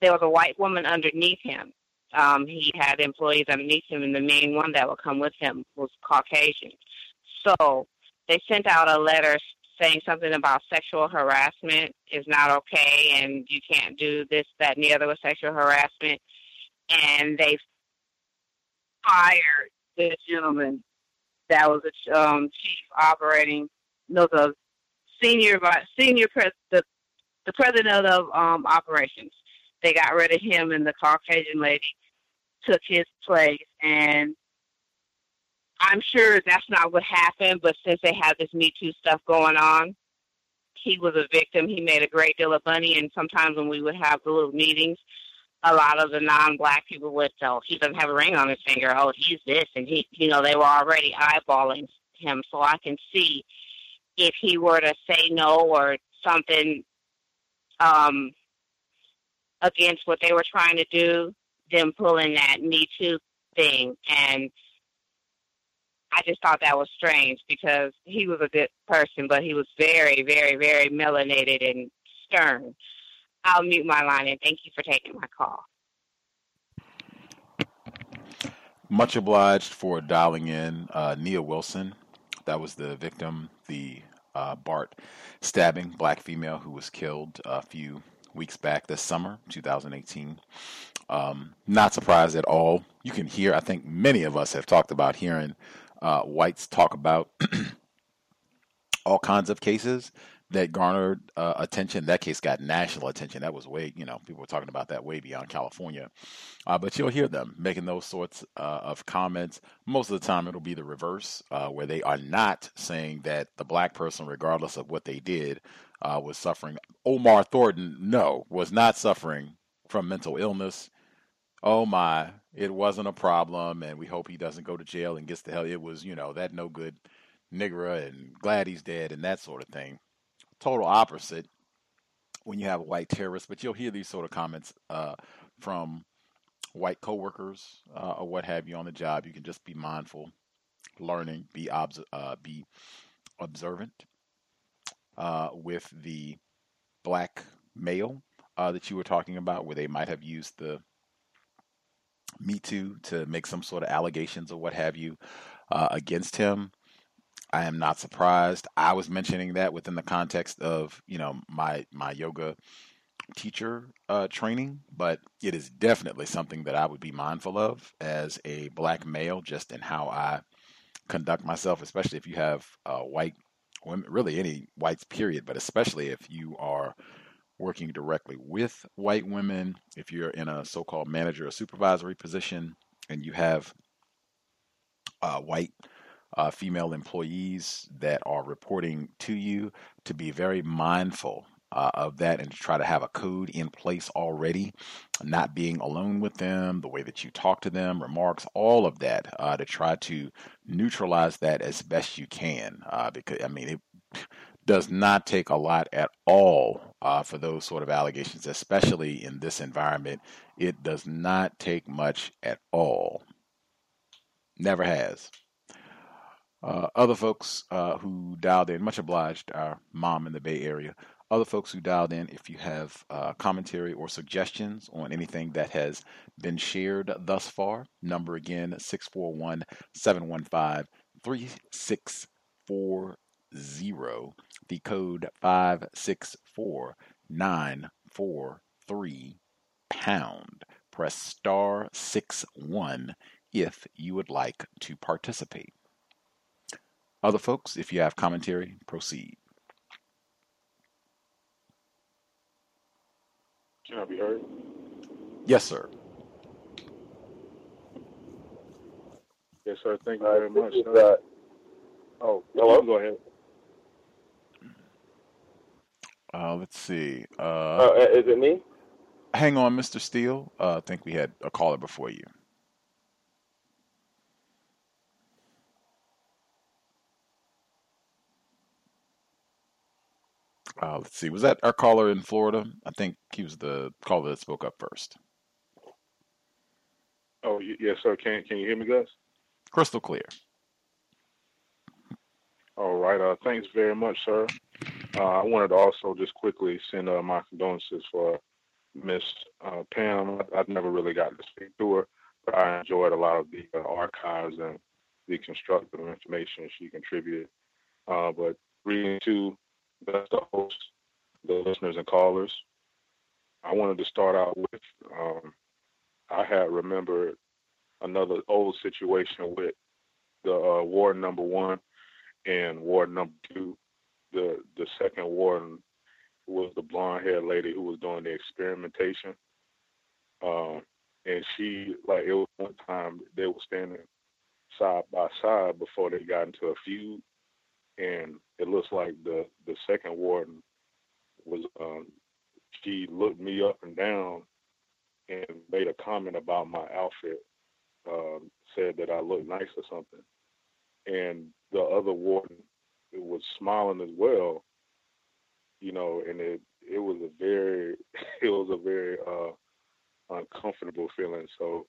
there was a white woman underneath him. Um, he had employees underneath him, and the main one that would come with him was Caucasian. So they sent out a letter saying something about sexual harassment is not okay and you can't do this, that, and the other with sexual harassment. And they fired this gentleman that was a um, chief operating, no, the senior senior pres the the president of um, operations. They got rid of him, and the Caucasian lady took his place. And I'm sure that's not what happened, but since they have this Me Too stuff going on, he was a victim. He made a great deal of money, and sometimes when we would have the little meetings, a lot of the non-black people would "Oh, he doesn't have a ring on his finger. Oh, he's this," and he, you know, they were already eyeballing him. So I can see if he were to say no or something um, against what they were trying to do, them pulling that Me Too thing. And I just thought that was strange because he was a good person, but he was very, very, very melanated and stern. I'll mute my line and thank you for taking my call.
Much obliged for dialing in. Uh, Nia Wilson, that was the victim, the uh, BART stabbing, black female who was killed a few weeks back this summer, 2018. Um, not surprised at all. You can hear, I think many of us have talked about hearing uh, whites talk about [CLEARS THROAT] all kinds of cases that garnered uh, attention. That case got national attention. That was way, you know, people were talking about that way beyond California. Uh, but you'll hear them making those sorts uh, of comments. Most of the time, it'll be the reverse, uh, where they are not saying that the black person, regardless of what they did, uh, was suffering. Omar Thornton, no, was not suffering from mental illness. Oh my, it wasn't a problem, and we hope he doesn't go to jail and gets the hell. It was, you know, that no good nigger and glad he's dead and that sort of thing total opposite when you have a white terrorist. But you'll hear these sort of comments uh, from white coworkers uh, or what have you on the job. You can just be mindful, learning, be obs- uh, be observant uh, with the black male uh, that you were talking about, where they might have used the Me Too to make some sort of allegations or what have you uh, against him. I am not surprised. I was mentioning that within the context of you know my my yoga teacher uh, training, but it is definitely something that I would be mindful of as a black male, just in how I conduct myself, especially if you have uh, white women, really any whites, period, but especially if you are working directly with white women, if you're in a so-called manager or supervisory position, and you have uh, white uh, female employees that are reporting to you to be very mindful uh, of that and to try to have a code in place already, not being alone with them, the way that you talk to them, remarks, all of that uh, to try to neutralize that as best you can. Uh, because, I mean, it does not take a lot at all uh, for those sort of allegations, especially in this environment. It does not take much at all. Never has. Uh, other folks uh, who dialed in, much obliged, our mom in the Bay Area. Other folks who dialed in, if you have uh, commentary or suggestions on anything that has been shared thus far, number again 641 715 3640, the code 564943 pound. Press star 6 1 if you would like to participate. Other folks, if you have commentary, proceed.
Can I be heard?
Yes, sir.
Yes, sir. Thank you very much. Sir. oh, hello. Go ahead.
Uh, let's see. Uh,
uh, is it me?
Hang on, Mr. Steele. Uh, I think we had a caller before you. Uh, let's see. Was that our caller in Florida? I think he was the caller that spoke up first.
Oh yes, sir. Can can you hear me, Gus?
Crystal clear.
All right. Uh, thanks very much, sir. Uh, I wanted to also just quickly send uh, my condolences for Miss uh, Pam. I, have never really gotten to speak to her, but I enjoyed a lot of the uh, archives and the constructive information she contributed. Uh, but greeting to the host, the listeners and callers. I wanted to start out with um, I had remembered another old situation with the uh, ward number one and ward number two. The the second warden was the blonde haired lady who was doing the experimentation. Um, and she like it was one time they were standing side by side before they got into a feud and it looks like the the second warden was um she looked me up and down and made a comment about my outfit um said that I looked nice or something. And the other warden was smiling as well you know and it it was a very [LAUGHS] it was a very uh uncomfortable feeling. So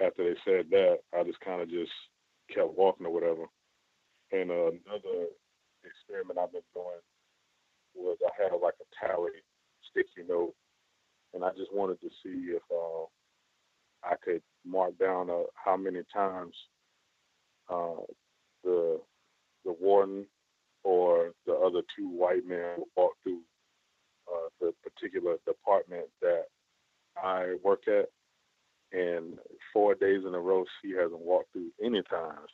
after they said that I just kind of just kept walking or whatever and uh, another experiment I've been doing was I had like a tally sticky note, and I just wanted to see if uh, I could mark down uh, how many times uh, the the warden or the other two white men walked through uh, the particular department that I work at. And four days in a row, she hasn't walked through any times.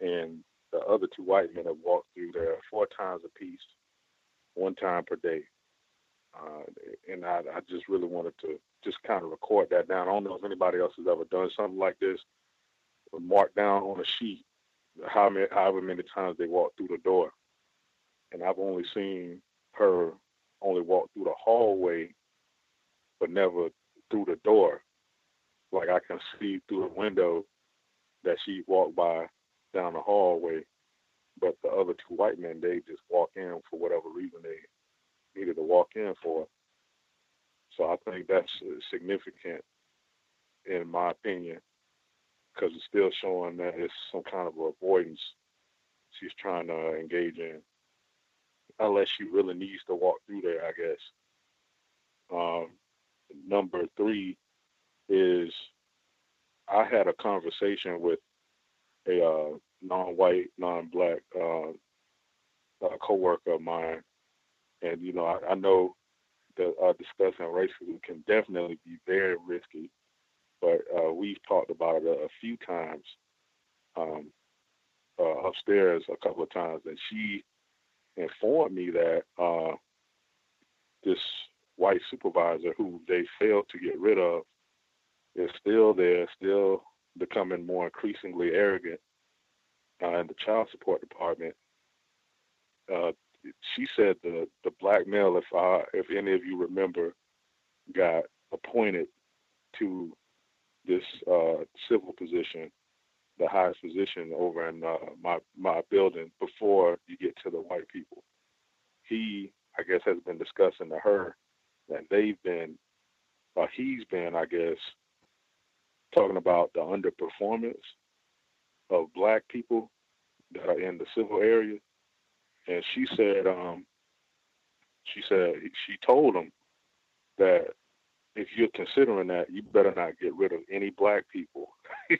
And the other two white men have walked through there four times apiece, one time per day. Uh, and I, I just really wanted to just kind of record that down. I don't know if anybody else has ever done something like this, mark down on a sheet how many, however many times they walked through the door. And I've only seen her only walk through the hallway, but never through the door. Like I can see through the window that she walked by down the hallway, but the other two white men they just walk in for whatever reason they needed to walk in for. So I think that's significant, in my opinion, because it's still showing that it's some kind of avoidance she's trying to engage in, unless she really needs to walk through there, I guess. Um, number three is I had a conversation with a uh, non-white, non-black uh, uh, coworker of mine, and you know I, I know that uh, discussing racism can definitely be very risky, but uh, we've talked about it a, a few times um, uh, upstairs a couple of times, and she informed me that uh, this white supervisor who they failed to get rid of is still there, still becoming more increasingly arrogant uh, in the child support department. Uh, she said the the black male, if I, if any of you remember, got appointed to this uh, civil position, the highest position over in uh, my my building before you get to the white people. He, I guess, has been discussing to her that they've been, or he's been, I guess, talking about the underperformance of black people that are in the civil area. And she said, um, she said she told him that if you're considering that, you better not get rid of any black people [LAUGHS]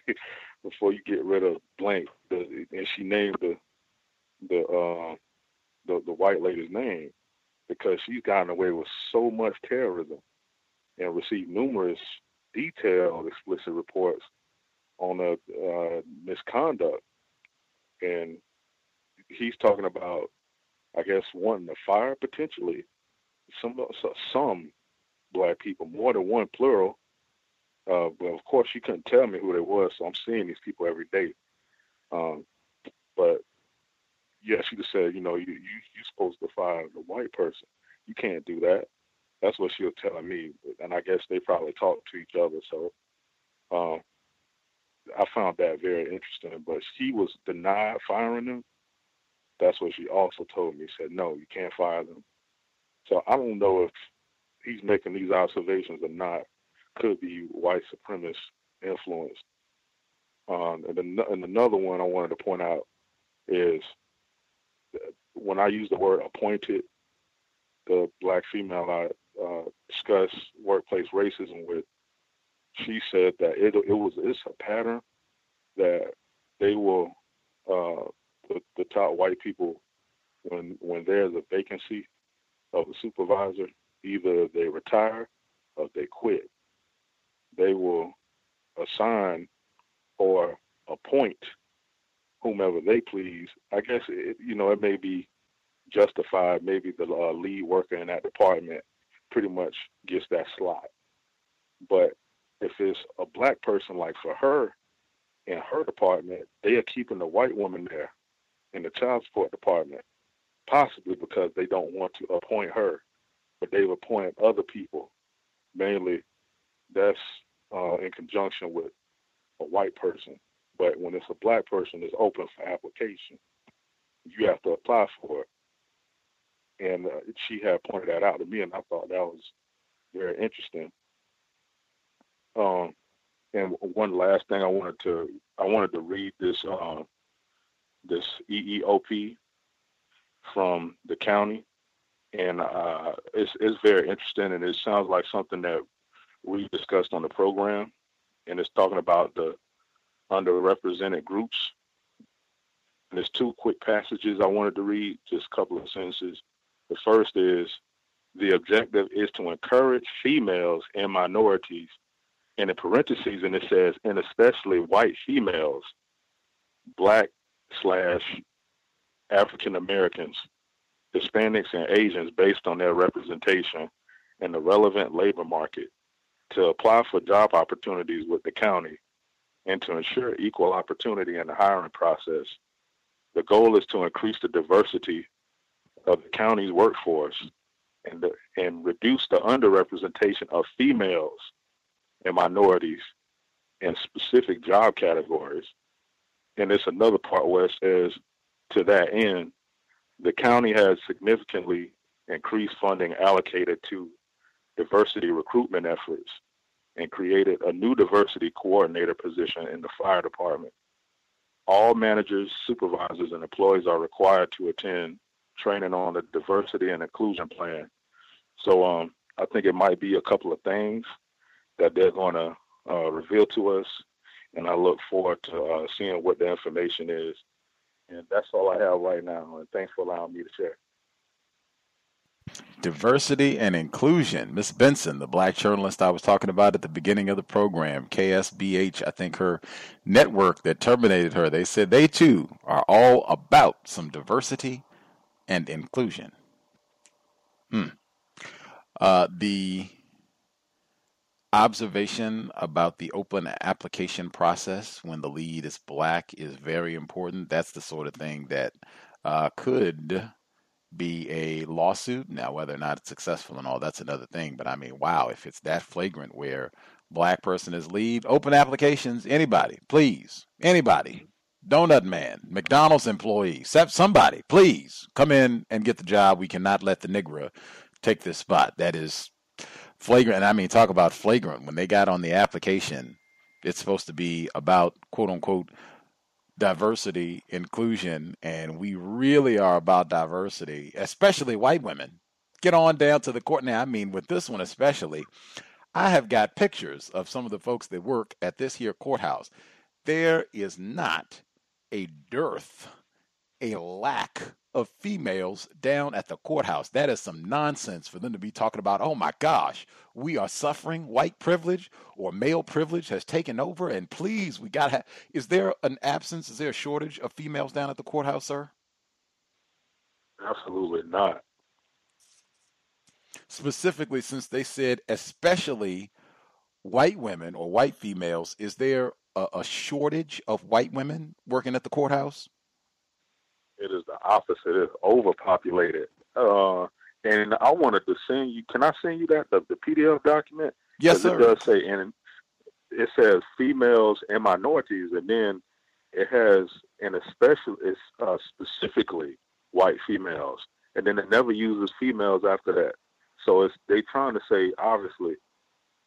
before you get rid of blank. And she named the the uh, the the white lady's name because she's gotten away with so much terrorism and received numerous detailed explicit reports on a uh, misconduct, and he's talking about, I guess, wanting to fire potentially some some black people, more than one plural. Uh, but of course, she couldn't tell me who they was, so I'm seeing these people every day. Um, but yeah, she just said, you know, you you you're supposed to fire the white person. You can't do that. That's what she was telling me, and I guess they probably talked to each other. So um, I found that very interesting. But she was denied firing them. That's what she also told me. Said no, you can't fire them. So I don't know if he's making these observations or not. Could be white supremacist influence. Um, and, then, and another one I wanted to point out is when I use the word appointed, the black female I uh, discuss workplace racism with, she said that it it was it's a pattern that they will uh, the, the top white people when when there's a vacancy of a supervisor, either they retire or they quit. They will assign or appoint whomever they please. I guess it, you know it may be justified. Maybe the uh, lead worker in that department pretty much gets that slot. But if it's a black person, like for her in her department, they are keeping the white woman there in the child support department, possibly because they don't want to appoint her, but they've appointed other people. Mainly, that's uh, in conjunction with a white person. But when it's a black person, it's open for application. You have to apply for it. And uh, she had pointed that out to me, and I thought that was very interesting. Um, and one last thing I wanted to I wanted to read this um, this EEOP from the county, and uh, it's it's very interesting, and it sounds like something that we discussed on the program, and it's talking about the underrepresented groups. And there's two quick passages I wanted to read, just a couple of sentences. The first is the objective is to encourage females and minorities and in parentheses, and it says, and especially white females, black slash African Americans, Hispanics, and Asians based on their representation in the relevant labor market to apply for job opportunities with the county and to ensure equal opportunity in the hiring process. The goal is to increase the diversity of the county's workforce and, the, and reduce the underrepresentation of females and minorities in specific job categories. And it's another part where it says, to that end, the county has significantly increased funding allocated to diversity recruitment efforts and created a new diversity coordinator position in the fire department. All managers, supervisors, and employees are required to attend training on the diversity and inclusion plan. So um, I think it might be a couple of things that they're going to uh, reveal to us, and I look forward to uh, seeing what the information is. And that's all I have right now. And thanks for allowing me to share.
Diversity and inclusion. Miss Benson, the black journalist I was talking about at the beginning of the program, KSBH, I think her network that terminated her, they said they too are all about some diversity and inclusion. Hmm. Uh, the observation about the open application process when the lead is black is very important. That's the sort of thing that uh, could be a lawsuit. Now, whether or not it's successful and all, that's another thing. But I mean, wow, if it's that flagrant where black person is lead, open applications, anybody, please, anybody, donut man, McDonald's employee, somebody, please come in and get the job. We cannot let the Negro take this spot. That is flagrant. And I mean, talk about flagrant. When they got on the application, it's supposed to be about quote unquote diversity, inclusion, and we really are about diversity, especially white women. Get on down to the court. Now, I mean, with this one especially, I have got pictures of some of the folks that work at this here courthouse. There is not a dearth, a lack of females down at the courthouse. That is some nonsense for them to be talking about, oh my gosh, we are suffering white privilege or male privilege has taken over. And please, we got to have, is there an absence, is there a shortage of females down at the courthouse, sir?
Absolutely not.
Specifically, since they said especially white women or white females, is there a, a shortage of white women working at the courthouse?
It is the opposite. It's overpopulated. Uh, and I wanted to send you. Can I send you that the, the PDF document?
Yes, sir.
It does say, and it says females and minorities, and then it has, and especially, it's uh, specifically white females, and then it never uses females after that. So it's they trying to say obviously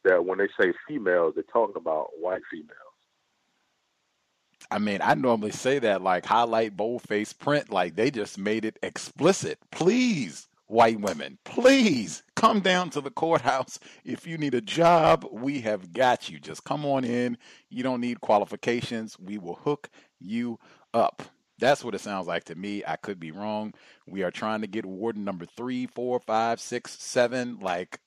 that when they say females, they're talking about white females.
I mean, I normally say that like highlight boldface print, like they just made it explicit. Please, white women, please come down to the courthouse. If you need a job, we have got you. Just come on in. You don't need qualifications. We will hook you up. That's what it sounds like to me. I could be wrong. We are trying to get warden number three, four, five, six, seven. Like,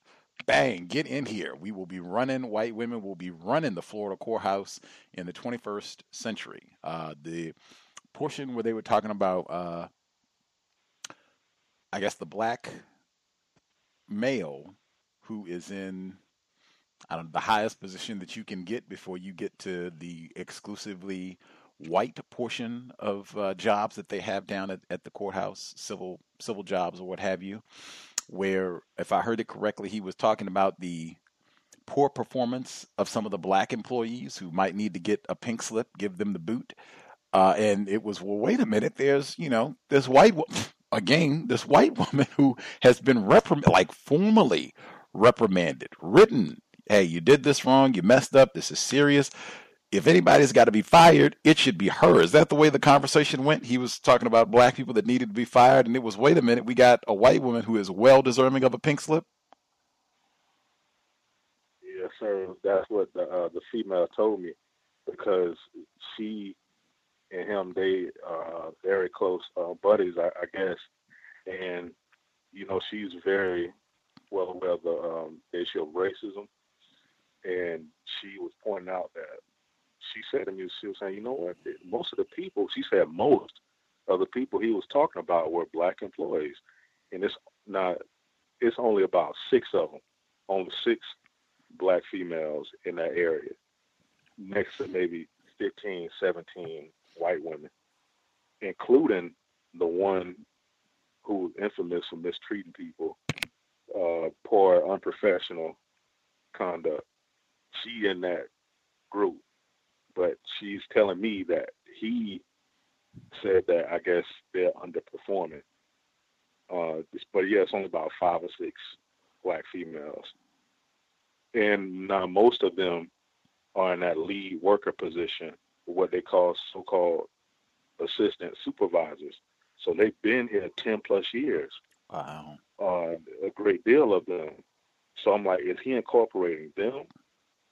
bang, get in here. We will be running, white women will be running the Florida courthouse in the 21st century. Uh, the portion where they were talking about, uh, I guess, the black male who is in I don't know, the highest position that you can get before you get to the exclusively white portion of uh, jobs that they have down at, at the courthouse, civil civil jobs or what have you. Where, if I heard it correctly, he was talking about the poor performance of some of the black employees who might need to get a pink slip, give them the boot. Uh, and it was, well, wait a minute, there's, you know, this white, [LAUGHS] again, this white [LAUGHS] woman who has been reprimanded, like formally reprimanded, written, hey, you did this wrong, you messed up, this is serious. If anybody's got to be fired, it should be her. Is that the way the conversation went? He was talking about black people that needed to be fired, and it was, wait a minute, we got a white woman who is well deserving of a pink slip.
Yes, sir. That's what the uh, the female told me because she and him they are very close uh, buddies, I, I guess, and you know she's very well aware of the um, issue of racism, and she was pointing out that she said to me, she was saying, you know what, most of the people, she said most of the people he was talking about were black employees, and it's not, it's only about six of them, only six black females in that area, next to maybe 15, 17 white women, including the one who was infamous for mistreating people, uh, poor, unprofessional conduct. She in that group, but she's telling me that he said that I guess they're underperforming. Uh, but yeah, it's only about five or six black females, and now most of them are in that lead worker position, what they call so-called assistant supervisors. So they've been here ten plus years.
Wow.
Uh, a great deal of them. So I'm like, is he incorporating them?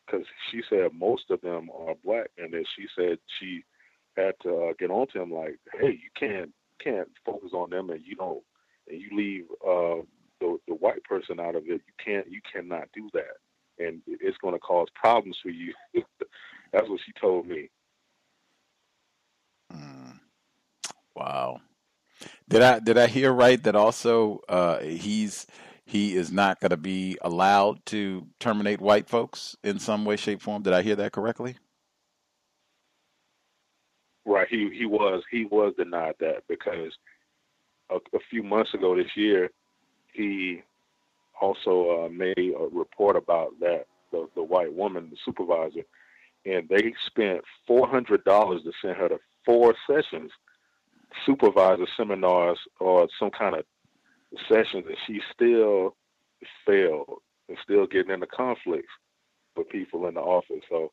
Because she said most of them are black, and then she said she had to uh, get on to him like, hey, you can't can't focus on them, and you don't, and you leave uh, the the white person out of it. You can't, you cannot do that, and it's going to cause problems for you. [LAUGHS] That's what she told me.
Mm. Wow. Did I did I hear right that also uh, he's he is not going to be allowed to terminate white folks in some way, shape, form? Did I hear that correctly?
Right. He he was he was denied that because a, a few months ago this year, he also uh, made a report about that the the white woman, the supervisor, and they spent four hundred dollars to send her to four sessions, supervisor seminars or some kind of sessions, and she still failed and still getting into conflicts with people in the office. So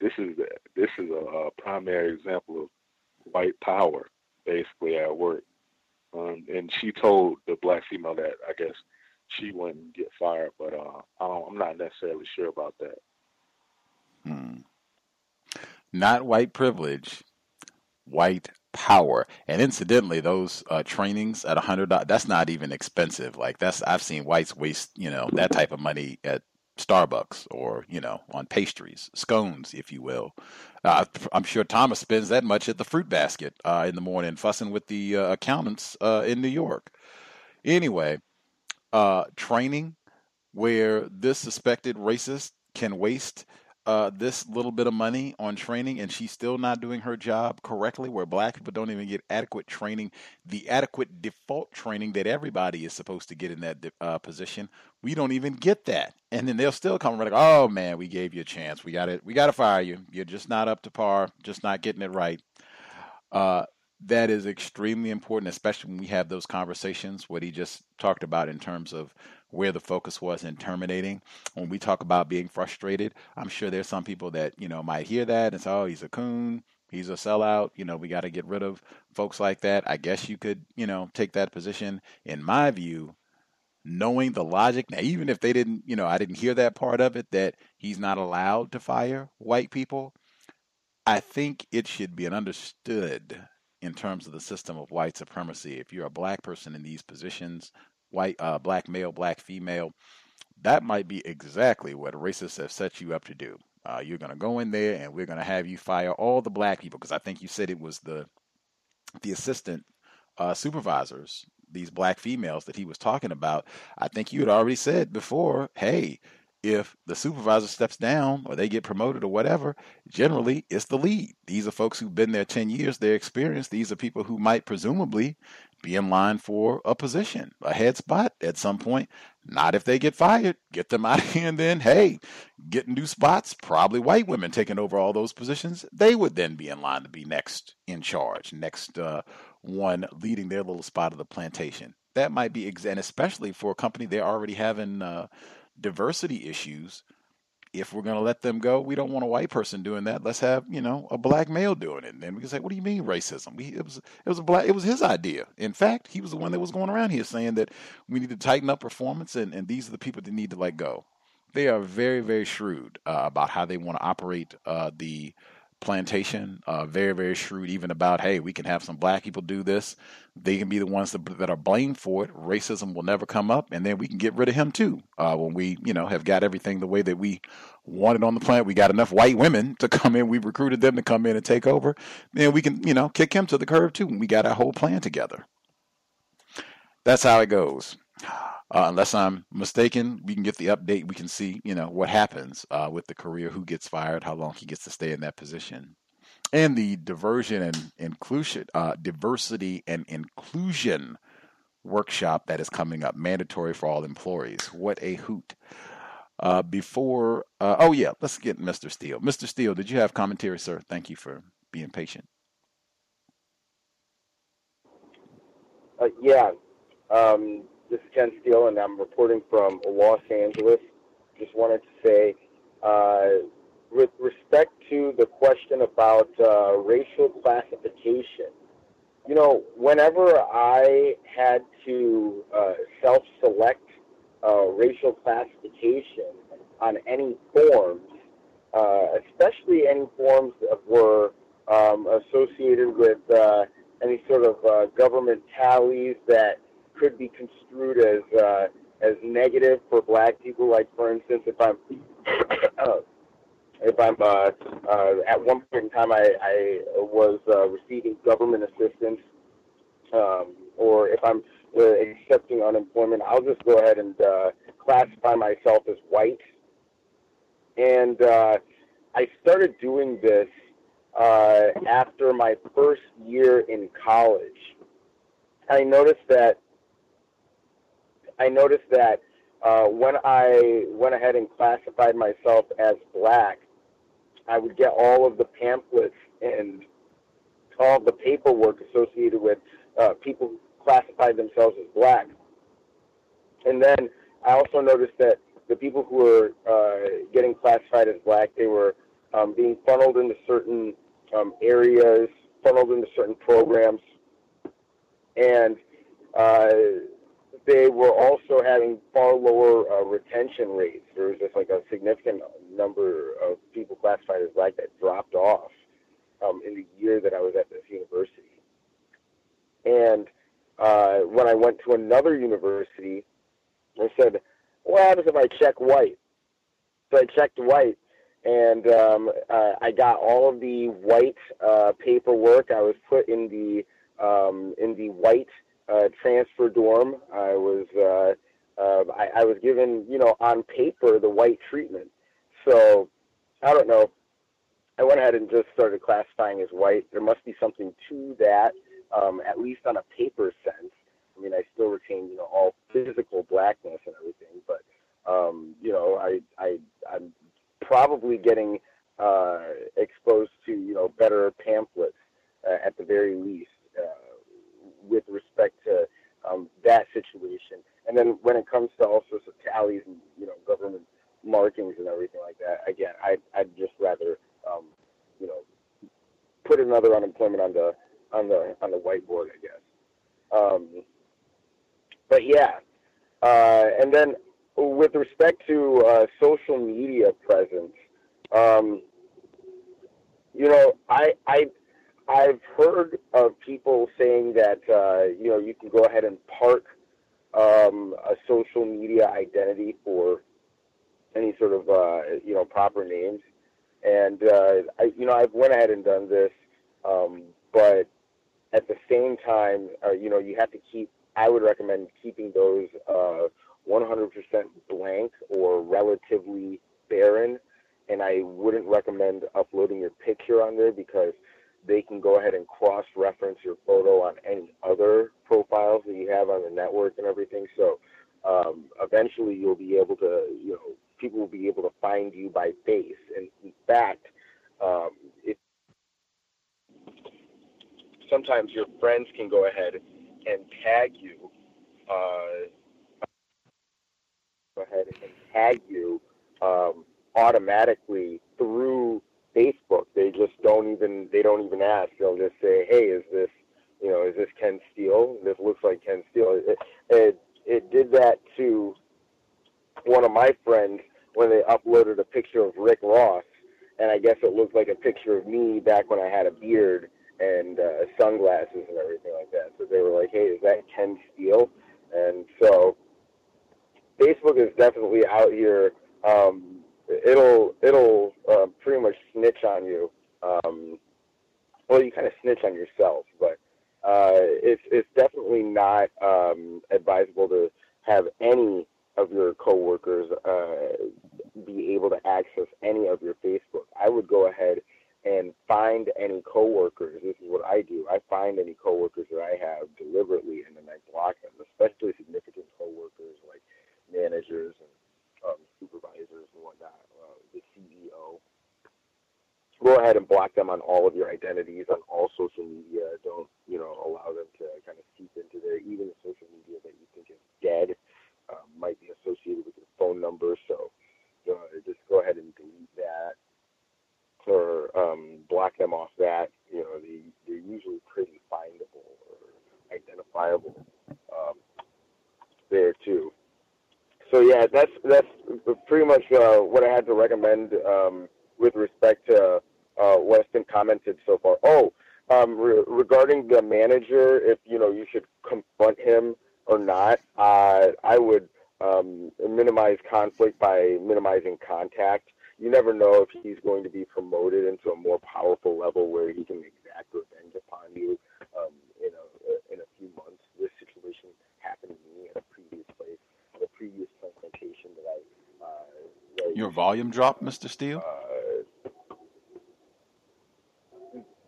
this is this is a, a primary example of white power, basically at work. Um, and she told the black female that I guess she wouldn't get fired, but uh, I am not necessarily sure about that.
Hmm. Not white privilege, white power. And incidentally, those uh, trainings at a hundred that's not even expensive. Like that's I've seen whites waste you know that type of money at Starbucks or you know on pastries, scones, if you will. Uh, I'm sure Thomas spends that much at the fruit basket uh, in the morning, fussing with the uh, accountants uh, in New York. Anyway, uh, training where this suspected racist can waste uh, this little bit of money on training and she's still not doing her job correctly, where black people don't even get adequate training, the adequate default training that everybody is supposed to get in that uh, position, we don't even get that. And then they'll still come like, oh man, we gave you a chance. We got it. We got to fire you. You're just not up to par, just not getting it right. Uh, that is extremely important, especially when we have those conversations, what he just talked about in terms of where the focus was in terminating. When we talk about being frustrated, I'm sure there's some people that, you know, might hear that and say, oh, he's a coon, he's a sellout, you know, we got to get rid of folks like that. I guess you could, you know, take that position. In my view, knowing the logic, now, even if they didn't, you know, I didn't hear that part of it, that he's not allowed to fire white people. I think it should be understood in terms of the system of white supremacy. If you're a black person in these positions, white, uh, black male, black female, that might be exactly what racists have set you up to do. Uh, you're going to go in there and we're going to have you fire all the black people because I think you said it was the the assistant uh, supervisors, these black females that he was talking about. I think you had already said before, hey, if the supervisor steps down or they get promoted or whatever, generally it's the lead. These are folks who've been there 10 years, they're experienced. These are people who might presumably be in line for a position, a head spot at some point. Not if they get fired. Get them [LAUGHS] out of here and then, hey, getting new spots, probably white women taking over all those positions. They would then be in line to be next in charge, next uh, one leading their little spot of the plantation. That might be, and especially for a company they're already having. Uh, diversity issues, if we're going to let them go, we don't want a white person doing that. Let's have you know a black male doing it. And then we can say, what do you mean racism? We, it was it was a black it was his idea. In fact, he was the one that was going around here saying that we need to tighten up performance, and, and these are the people that need to let go. They are very very shrewd uh, about how they want to operate uh, the plantation. Uh, very, very shrewd, even about, hey, we can have some black people do this. They can be the ones that, that are blamed for it. Racism will never come up, and then we can get rid of him too. Uh, when we, you know, have got everything the way that we wanted on the planet, we got enough white women to come in. We recruited them to come in and take over. Then we can, you know, kick him to the curb too. When we got our whole plan together. That's how it goes. Uh, unless I'm mistaken, we can get the update. We can see, you know, what happens uh, with the career, who gets fired, how long he gets to stay in that position, and the diversion and inclusion, uh, diversity and inclusion workshop that is coming up, mandatory for all employees. What a hoot! Uh, before, uh, oh yeah, let's get Mr. Steele. Mr. Steele, did you have commentary, sir? Thank you for being patient.
Uh, yeah. Um, this is Ken Steele, and I'm reporting from Los Angeles. Just wanted to say, uh, with respect to the question about uh, racial classification, you know, whenever I had to uh, self select uh, racial classification on any forms, uh, especially any forms that were um, associated with uh, any sort of uh, government tallies that could be construed as uh, as negative for black people. Like for instance, if I'm [COUGHS] if I'm uh, uh, at one point in time I, I was uh, receiving government assistance, um, or if I'm uh, accepting unemployment, I'll just go ahead and uh, classify myself as white. And uh, I started doing this uh, after my first year in college. I noticed that I noticed that uh, when I went ahead and classified myself as black, I would get all of the pamphlets and all the paperwork associated with uh, people who classified themselves as black. And then I also noticed that the people who were uh, getting classified as black, they were um, being funneled into certain um, areas, funneled into certain programs, and uh, they were also having far lower uh, retention rates. There was just like a significant number of people classified as black that dropped off um, in the year that I was at this university. And uh, when I went to another university, I said, "What happens if I check white?" So I checked white, and um, uh, I got all of the white uh, paperwork. I was put in the um, in the white uh, transfer dorm. I was uh, uh, I, I was given you know on paper the white treatment. So I don't know. I went ahead and just started classifying as white. There must be something to that, um, at least on a paper sense. I mean, I still retain you know all physical blackness and everything, but um, you know I I I'm probably getting uh, exposed to you know better pamphlets uh, at the very least. Uh, with respect to um, that situation. And then when it comes to all sorts of tallies and you know government markings and everything like that, again, I I'd just rather um, you know put another unemployment on the on the on the whiteboard, I guess. Um, but yeah, uh, and then with respect to uh, social media presence, um, you know, I I I've heard of people saying that uh, you know you can go ahead and park um, a social media identity for any sort of uh, you know proper names, and uh, I you know I've went ahead and done this, um, but at the same time, uh, you know you have to keep. I would recommend keeping those uh, 100% blank or relatively barren, and I wouldn't recommend uploading your picture on there because they can go ahead and cross-reference your photo on any other profiles that you have on the network and everything. So um, eventually, you'll be able to, you know, people will be able to find you by face. And in fact, um, it, sometimes your friends can go ahead and tag you. Uh, go ahead and tag you um, automatically through Facebook. They just don't even they don't even ask. They'll just say, "Hey, is this you know is this Ken Steele? This looks like Ken Steele." It it, it did that to one of my friends when they uploaded a picture of Rick Ross, and I guess it looked like a picture of me back when I had a beard and uh, sunglasses and everything like that. So they were like, "Hey, is that Ken Steele?" And so Facebook is definitely out here. Um, it'll it'll uh, pretty much snitch on you. Um, well, you kind of snitch on yourself, but uh, it's it's definitely not um, advisable to have any of your coworkers uh, be able to access any of your Facebook. I would go ahead and find any coworkers. This is what I do. I find any coworkers that I have deliberately, and then I block them, especially significant coworkers like managers and supervisors and whatnot, uh, the CEO. Go ahead and block them on all of your identities on all social media. Don't you know allow them to kind of seep into there. Even the social media that you think is dead um, might be associated with your phone number. So uh, just go ahead and delete that or um, block them off that. You know, they, they're usually pretty findable or identifiable um, there too. So yeah, that's that's pretty much uh, what I had to recommend um, with respect to uh, been commented so far. Oh, um, re- regarding the manager, if you know you should confront him or not, uh, I would um, minimize conflict by minimizing contact. You never know if he's going to be promoted into a more powerful level where he can exact revenge upon you um, in a in a few months. This situation happened to me at a previous place, at a previous confrontation that I. Uh,
Your volume dropped, Mr. Steele?
uh,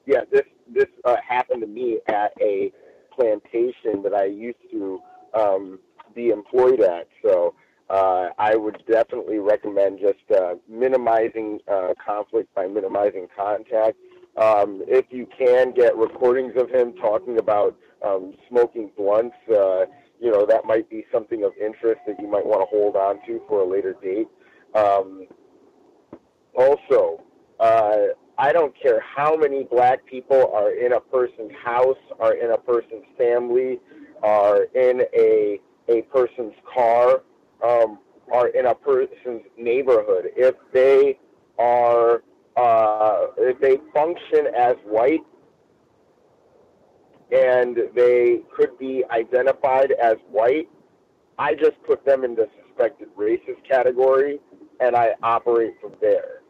yeah, this this uh, happened to me at a plantation that I used to um, be employed at. So uh, I would definitely recommend just uh, minimizing uh, conflict by minimizing contact. Um, if you can get recordings of him talking about um, smoking blunts, uh, you know that might be something of interest that you might want to hold on to for a later date. Um, also, uh, I don't care how many black people are in a person's house, are in a person's family, are in a a person's car, um, are in a person's neighborhood. If they are, uh, if they function as white, and they could be identified as white, I just put them in the suspected racist category, and I operate from there.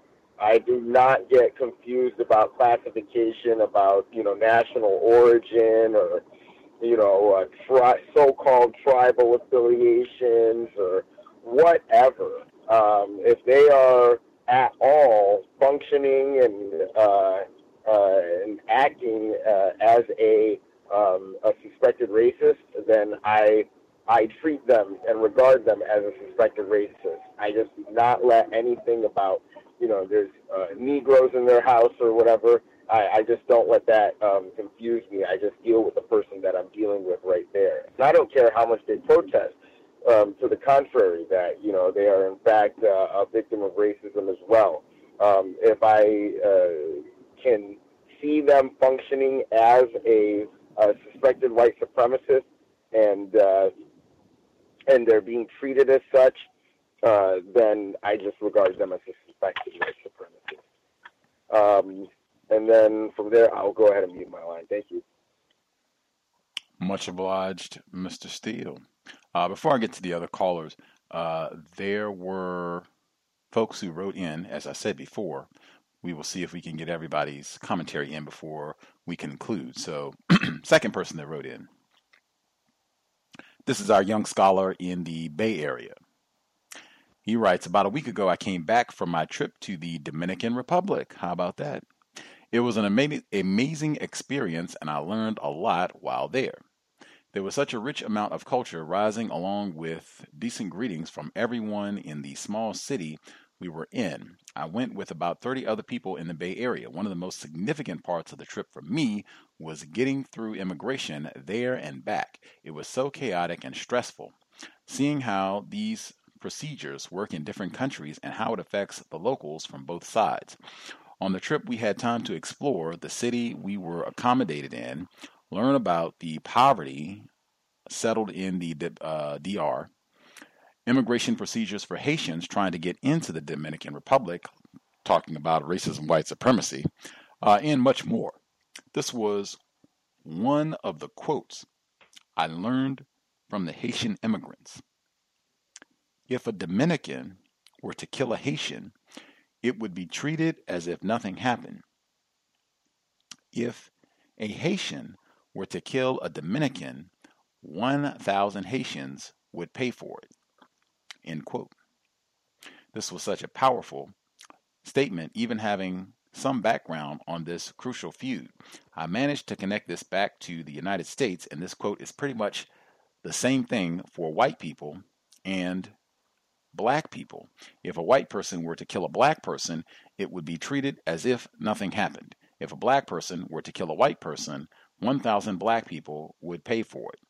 I do not get confused about classification, about you know national origin or you know uh, tri- so-called tribal affiliations or whatever. Um, if they are at all functioning and uh, uh, acting uh, as a um, a suspected racist, then I I treat them and regard them as a suspected racist. I just not let anything about you know there's uh, Negroes in their house or whatever. I, I just don't let that um, confuse me. I just deal with the person that I'm dealing with right there. And I don't care how much they protest. Um, to the contrary, that you know they are in fact uh, a victim of racism as well. Um, if I uh, can see them functioning as a, a suspected white supremacist and uh, and they're being treated as such, uh, then I just regard them as a suspected white supremacist. Um, and then from there, I'll go ahead and mute my line. Thank you.
Much obliged, Mr. Steele. Uh, before I get to the other callers, uh, there were folks who wrote in, as I said before. We will see if we can get everybody's commentary in before we conclude. So, [CLEARS THROAT] second person that wrote in. This is our young scholar in the Bay Area. He writes About a week ago, I came back from my trip to the Dominican Republic. How about that? It was an ama- amazing experience, and I learned a lot while there. There was such a rich amount of culture rising along with decent greetings from everyone in the small city we were in. I went with about 30 other people in the Bay Area. One of the most significant parts of the trip for me was getting through immigration there and back. It was so chaotic and stressful. Seeing how these procedures work in different countries and how it affects the locals from both sides. On the trip, we had time to explore the city we were accommodated in, learn about the poverty settled in the uh, DR, immigration procedures for Haitians trying to get into the Dominican Republic, talking about racism, white supremacy, uh, and much more. This was one of the quotes I learned from the Haitian immigrants. If a Dominican were to kill a Haitian, it would be treated as if nothing happened. If a Haitian were to kill a Dominican, 1,000 Haitians would pay for it. End quote. This was such a powerful statement, even having some background on this crucial feud. I managed to connect this back to the United States, and this quote is pretty much the same thing for white people and black people. If a white person were to kill a black person, it would be treated as if nothing happened. If a black person were to kill a white person, 1,000 black people would pay for it.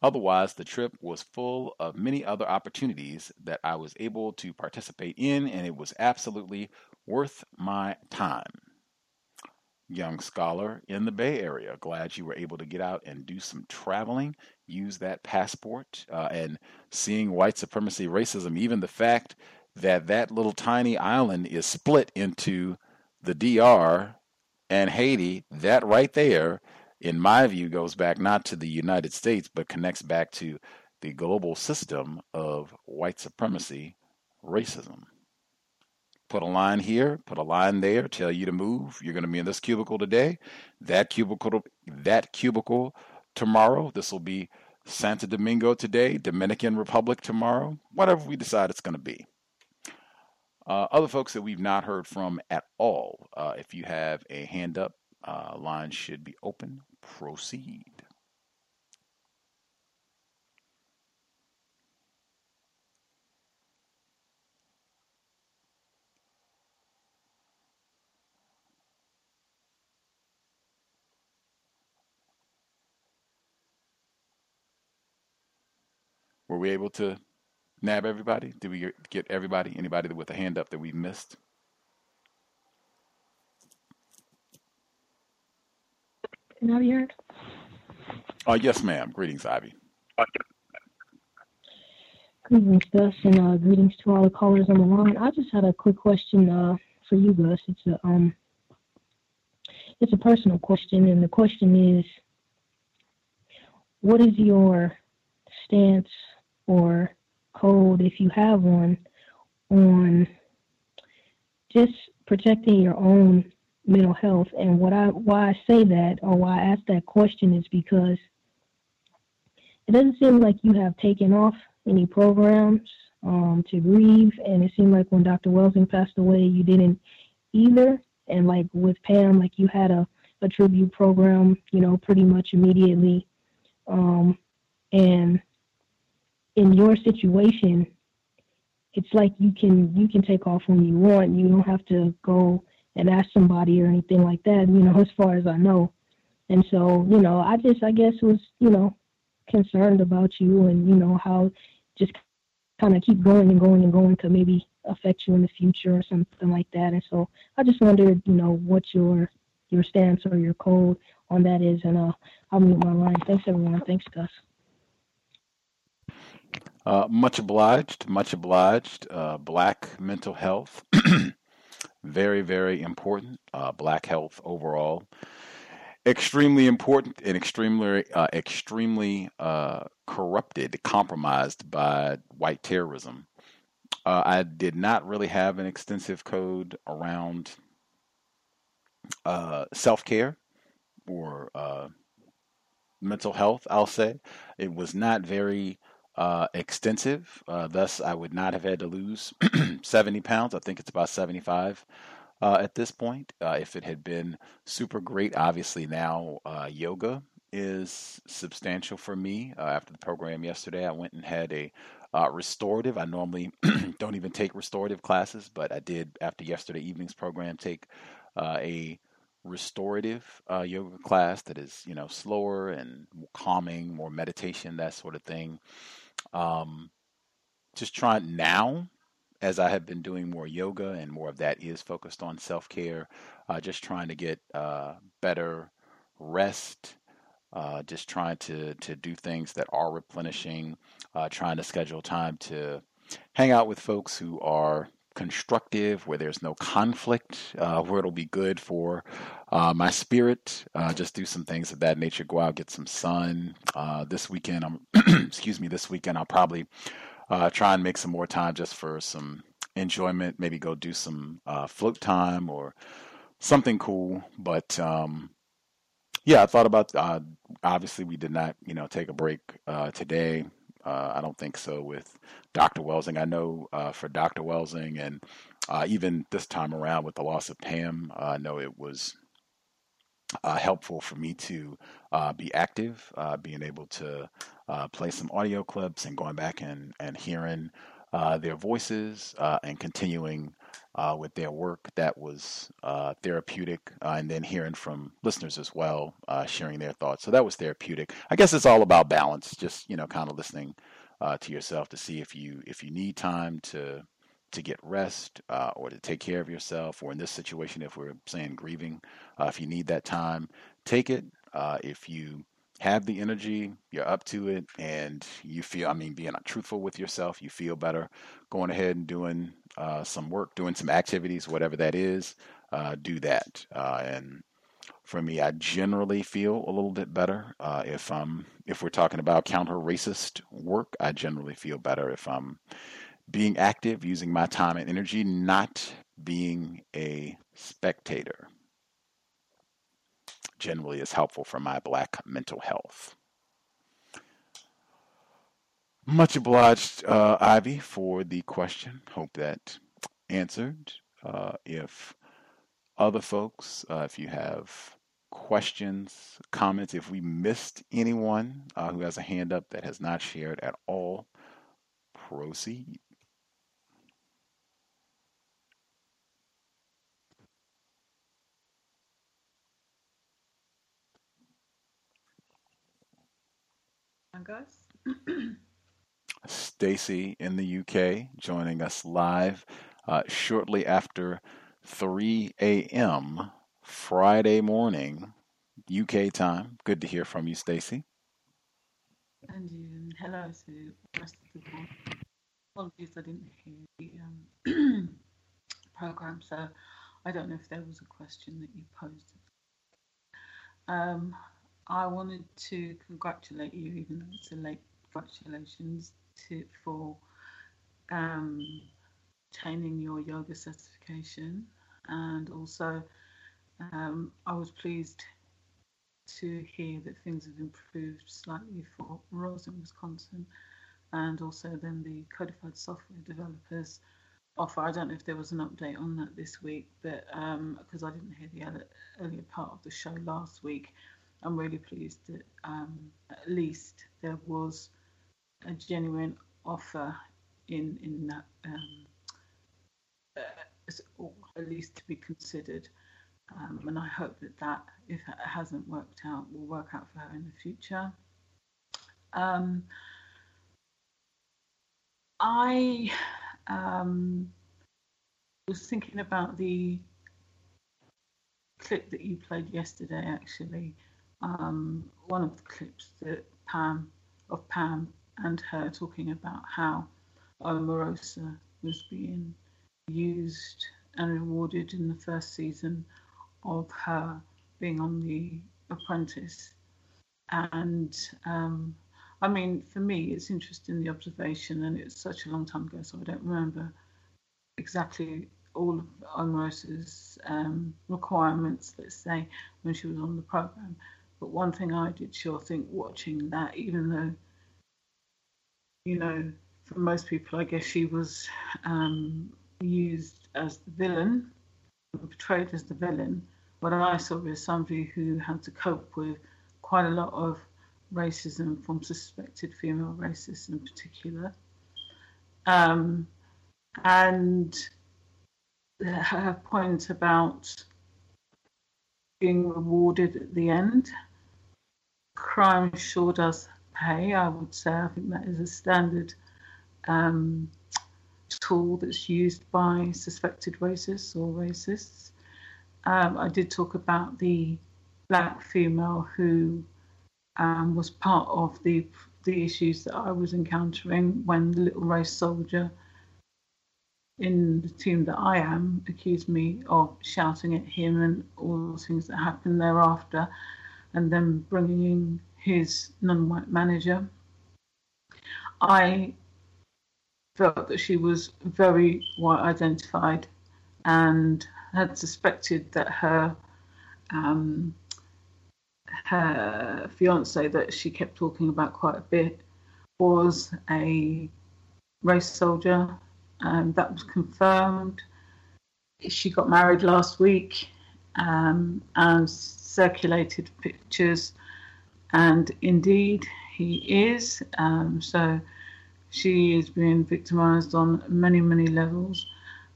Otherwise, the trip was full of many other opportunities that I was able to participate in, and it was absolutely worth my time. Young scholar in the Bay Area, glad you were able to get out and do some traveling use that passport uh, and seeing white supremacy, racism, even the fact that that little tiny island is split into the DR and Haiti, that right there, in my view, goes back not to the United States, but connects back to the global system of white supremacy, racism. Put a line here, put a line there, tell you to move. You're going to be in this cubicle today, that cubicle, that cubicle tomorrow. This will be Santo Domingo today, Dominican Republic tomorrow, whatever we decide it's going to be. Uh, other folks that we've not heard from at all, uh, if you have a hand up, uh, line should be open. Proceed. Were we able to nab everybody? Did we get everybody? Anybody with a hand up that we missed?
Can I be heard?
Oh, yes, ma'am. Greetings, Ivy.
Greetings, Gus, and uh, greetings to all the callers on the line. I just had a quick question uh, for you, Gus. It's a um, it's a personal question, and the question is, what is your stance or code, if you have one, on just protecting your own mental health. And what I why I say that or why I ask that question is because it doesn't seem like you have taken off any programs um, to grieve, and it seemed like when Dr. Welsing passed away, you didn't either. And like with Pam, like you had a, a tribute program, you know, pretty much immediately. Um, and in your situation, it's like you can you can take off when you want. You don't have to go and ask somebody or anything like that. You know, [LAUGHS] as far as I know. And so, you know, I just I guess was you know concerned about you and you know how just kind of keep going and going and going to maybe affect you in the future or something like that. And so I just wondered, you know, what your your stance or your code on that is, and uh, I'll mute my line. Thanks, everyone. Thanks, Gus.
Uh, much obliged, much obliged. Uh, black mental health. [CLEARS THROAT] very, very important. Uh, black health overall, extremely important and extremely, uh, extremely uh, corrupted, compromised by white terrorism. Uh, I did not really have an extensive code around uh, self care or uh, mental health, I'll say. It was not very uh, extensive. Uh, thus, I would not have had to lose [CLEARS THROAT] 70 pounds. I think it's about 75 uh, at this point. Uh, if it had been super great, obviously now uh, yoga is substantial for me. Uh, after the program yesterday, I went and had a restorative. I normally [CLEARS THROAT] don't even take restorative classes, but I did after yesterday evening's program take a restorative uh, yoga class that is you know slower and calming more meditation that sort of thing um, just trying now as i have been doing more yoga and more of that is focused on self-care uh, just trying to get uh, better rest uh, just trying to to do things that are replenishing uh, trying to schedule time to hang out with folks who are constructive, where there's no conflict, uh, where it'll be good for uh, my spirit. Uh, just do some things of that nature. Go out, get some sun. Uh, this weekend, I'm [CLEARS THROAT] excuse me. This weekend, I'll probably uh, try and make some more time just for some enjoyment. Maybe go do some uh, float time or something cool. But um, yeah, I thought about. obviously, we did not, you know, take a break today. Uh, I don't think so with Dr. Welsing. I know uh, for Dr. Welsing, and uh, even this time around with the loss of Pam, uh, I know it was uh, helpful for me to uh, be active, being able to play some audio clips and going back and, and hearing their voices and continuing uh, with their work that was uh, therapeutic, uh, and then hearing from listeners as well, uh, sharing their thoughts. So that was therapeutic. I guess it's all about balance. Just you know, kind of listening uh, to yourself to see if you if you need time to to get rest uh, or to take care of yourself, or in this situation, if we're saying grieving, if you need that time, take it. if you have the energy, you're up to it, and you feel, I mean, being truthful with yourself, you feel better going ahead and doing uh, some work, doing some activities, whatever that is, uh, do that. Uh, and for me, I generally feel a little bit better uh, if I'm if we're talking about counter racist work. I generally feel better if I'm being active, using my time and energy, not being a spectator generally is helpful for my black mental health. Much obliged, uh, Ivy, for the question. Hope that answered. Uh, if other folks, uh, if you have questions, comments, if we missed anyone uh, who has a hand up that has not shared at all, proceed.
Gus. [CLEARS THROAT]
Stacy in the UK joining us live uh, shortly after 3 a.m. Friday morning UK time. Good to hear from you, Stacy.
And hello to the rest of the. Apologies, I didn't hear the um, [CLEARS THROAT] program, so I don't know if there was a question that you posed. Um, I wanted to congratulate you, even though it's a late congratulations to, for um, obtaining your yoga certification. And also, um, I was pleased to hear that things have improved slightly for Rose in Wisconsin and also then the codified software developers offer. I don't know if there was an update on that this week, but because um, I didn't hear the earlier part of the show last week, I'm really pleased that um, at least there was a genuine offer in in that, um, uh, at least to be considered. Um, and I hope that that, if it hasn't worked out, will work out for her in the future. Um, I um, was thinking about the clip that you played yesterday, actually, um, one of the clips that Pam of Pam and her talking about how Omarosa was being used and rewarded in the first season of her being on The Apprentice. And um, I mean, for me, it's interesting the observation, and it's such a long time ago, so I don't remember exactly all of Omarosa's um, requirements, let's say, when she was on the program. But one thing I did sure think watching that, even though, you know, for most people, I guess she was um, used as the villain, portrayed as the villain. What I saw was somebody who had to cope with quite a lot of racism from suspected female racists in particular. Um, and her point about being rewarded at the end. Crime sure does pay, I would say. I think that is a standard um, tool that's used by suspected racists or racists. Um, I did talk about the black female who um, was part of the the issues that I was encountering when the little race soldier in the team that I am accused me of shouting at him and all the things that happened thereafter, and then bringing in his non-white manager. I felt that she was very white identified and had suspected that her um, her fiance that she kept talking about quite a bit was a race soldier, and that was confirmed. She got married last week um, and circulated pictures, and indeed he is. Um, so she is being victimized on many, many levels,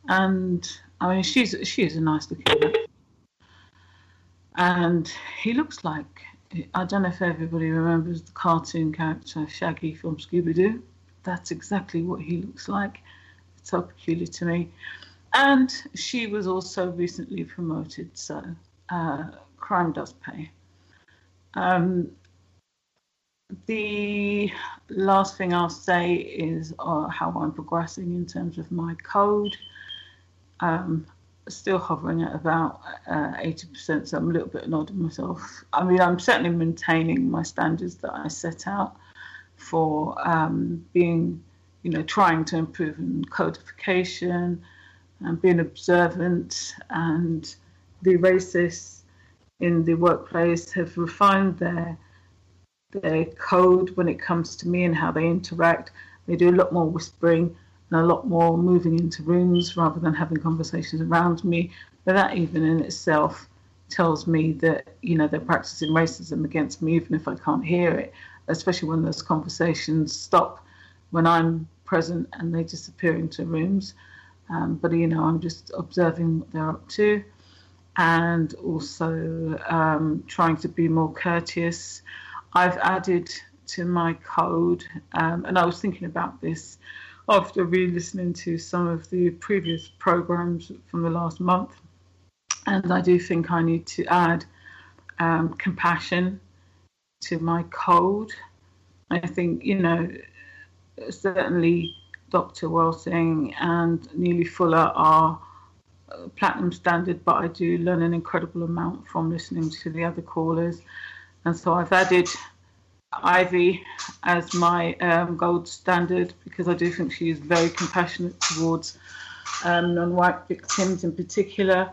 and I mean she's she is a nice looking and he looks like I don't know if everybody remembers the cartoon character Shaggy from Scooby Doo. That's exactly what he looks like. It's so peculiar to me. And she was also recently promoted, so uh, crime does pay. Um, the last thing I'll say is uh, how I'm progressing in terms of my code. Um, still hovering at about uh, 80%, so I'm a little bit annoyed with myself. I mean, I'm certainly maintaining my standards that I set out for um, being, you know, trying to improve in codification and being observant. And the racists in the workplace have refined their their code when it comes to me and how they interact. They do a lot more whispering and a lot more moving into rooms rather than having conversations around me. But that even in itself tells me that you know they're practicing racism against me, even if I can't hear it. Especially when those conversations stop when I'm present and they disappear into rooms. Um, but you know, I'm just observing what they're up to, and also um, trying to be more courteous. I've added to my code, um, and I was thinking about this after re-listening to some of the previous programs from the last month. And I do think I need to add um, compassion to my code. I think, you know, certainly Dr. Welsing and Neely Fuller are uh, platinum standard, but I do learn an incredible amount from listening to the other callers. And so I've added Ivy as my um, gold standard because I do think she is very compassionate towards um, non-white victims in particular,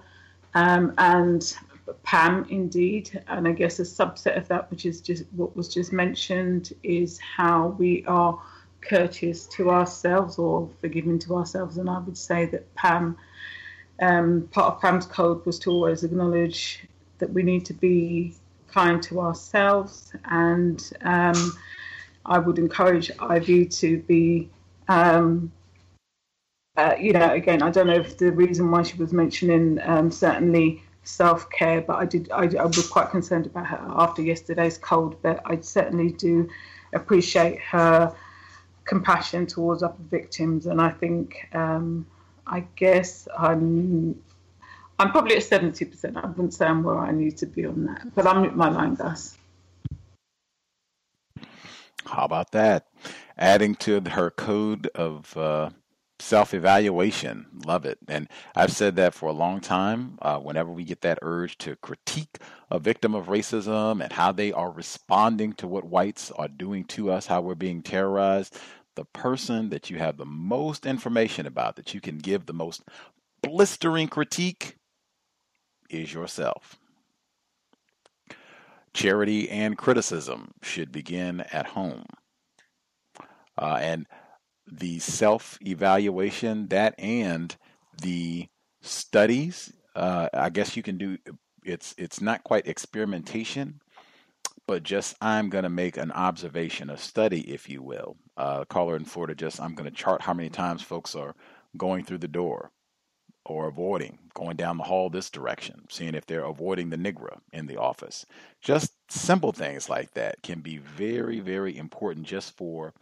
um, and Pam indeed. And I guess a subset of that, which is just what was just mentioned, is how we are courteous to ourselves or forgiving to ourselves. And I would say that Pam, um, part of Pam's code was to always acknowledge that we need to be kind to ourselves. And um, I would encourage Ivy to be, um, uh, you know, again, I don't know if the reason why she was mentioning um, certainly self care, but I did, I, I, was quite concerned about her after yesterday's cold, but I certainly do appreciate her compassion towards other victims. And I think, um, I guess I'm I'm probably at 70%. I wouldn't say I'm where I need to be on that, but I'm at my line, Gus.
How about that? Adding to her code of uh, self evaluation. Love it. And I've said that for a long time. Uh, whenever we get that urge to critique a victim of racism and how they are responding to what whites are doing to us, how we're being terrorized, the person that you have the most information about, that you can give the most blistering critique, is yourself. Charity and criticism should begin at home. Uh, and the self evaluation, that and the studies. Uh, I guess you can do. It's it's not quite experimentation, but just I'm going to make an observation, a study, if you will. Uh, caller in Florida, just I'm going to chart how many times folks are going through the door or avoiding going down the hall this direction, seeing if they're avoiding the Negro in the office. Just simple things like that can be very, very important just for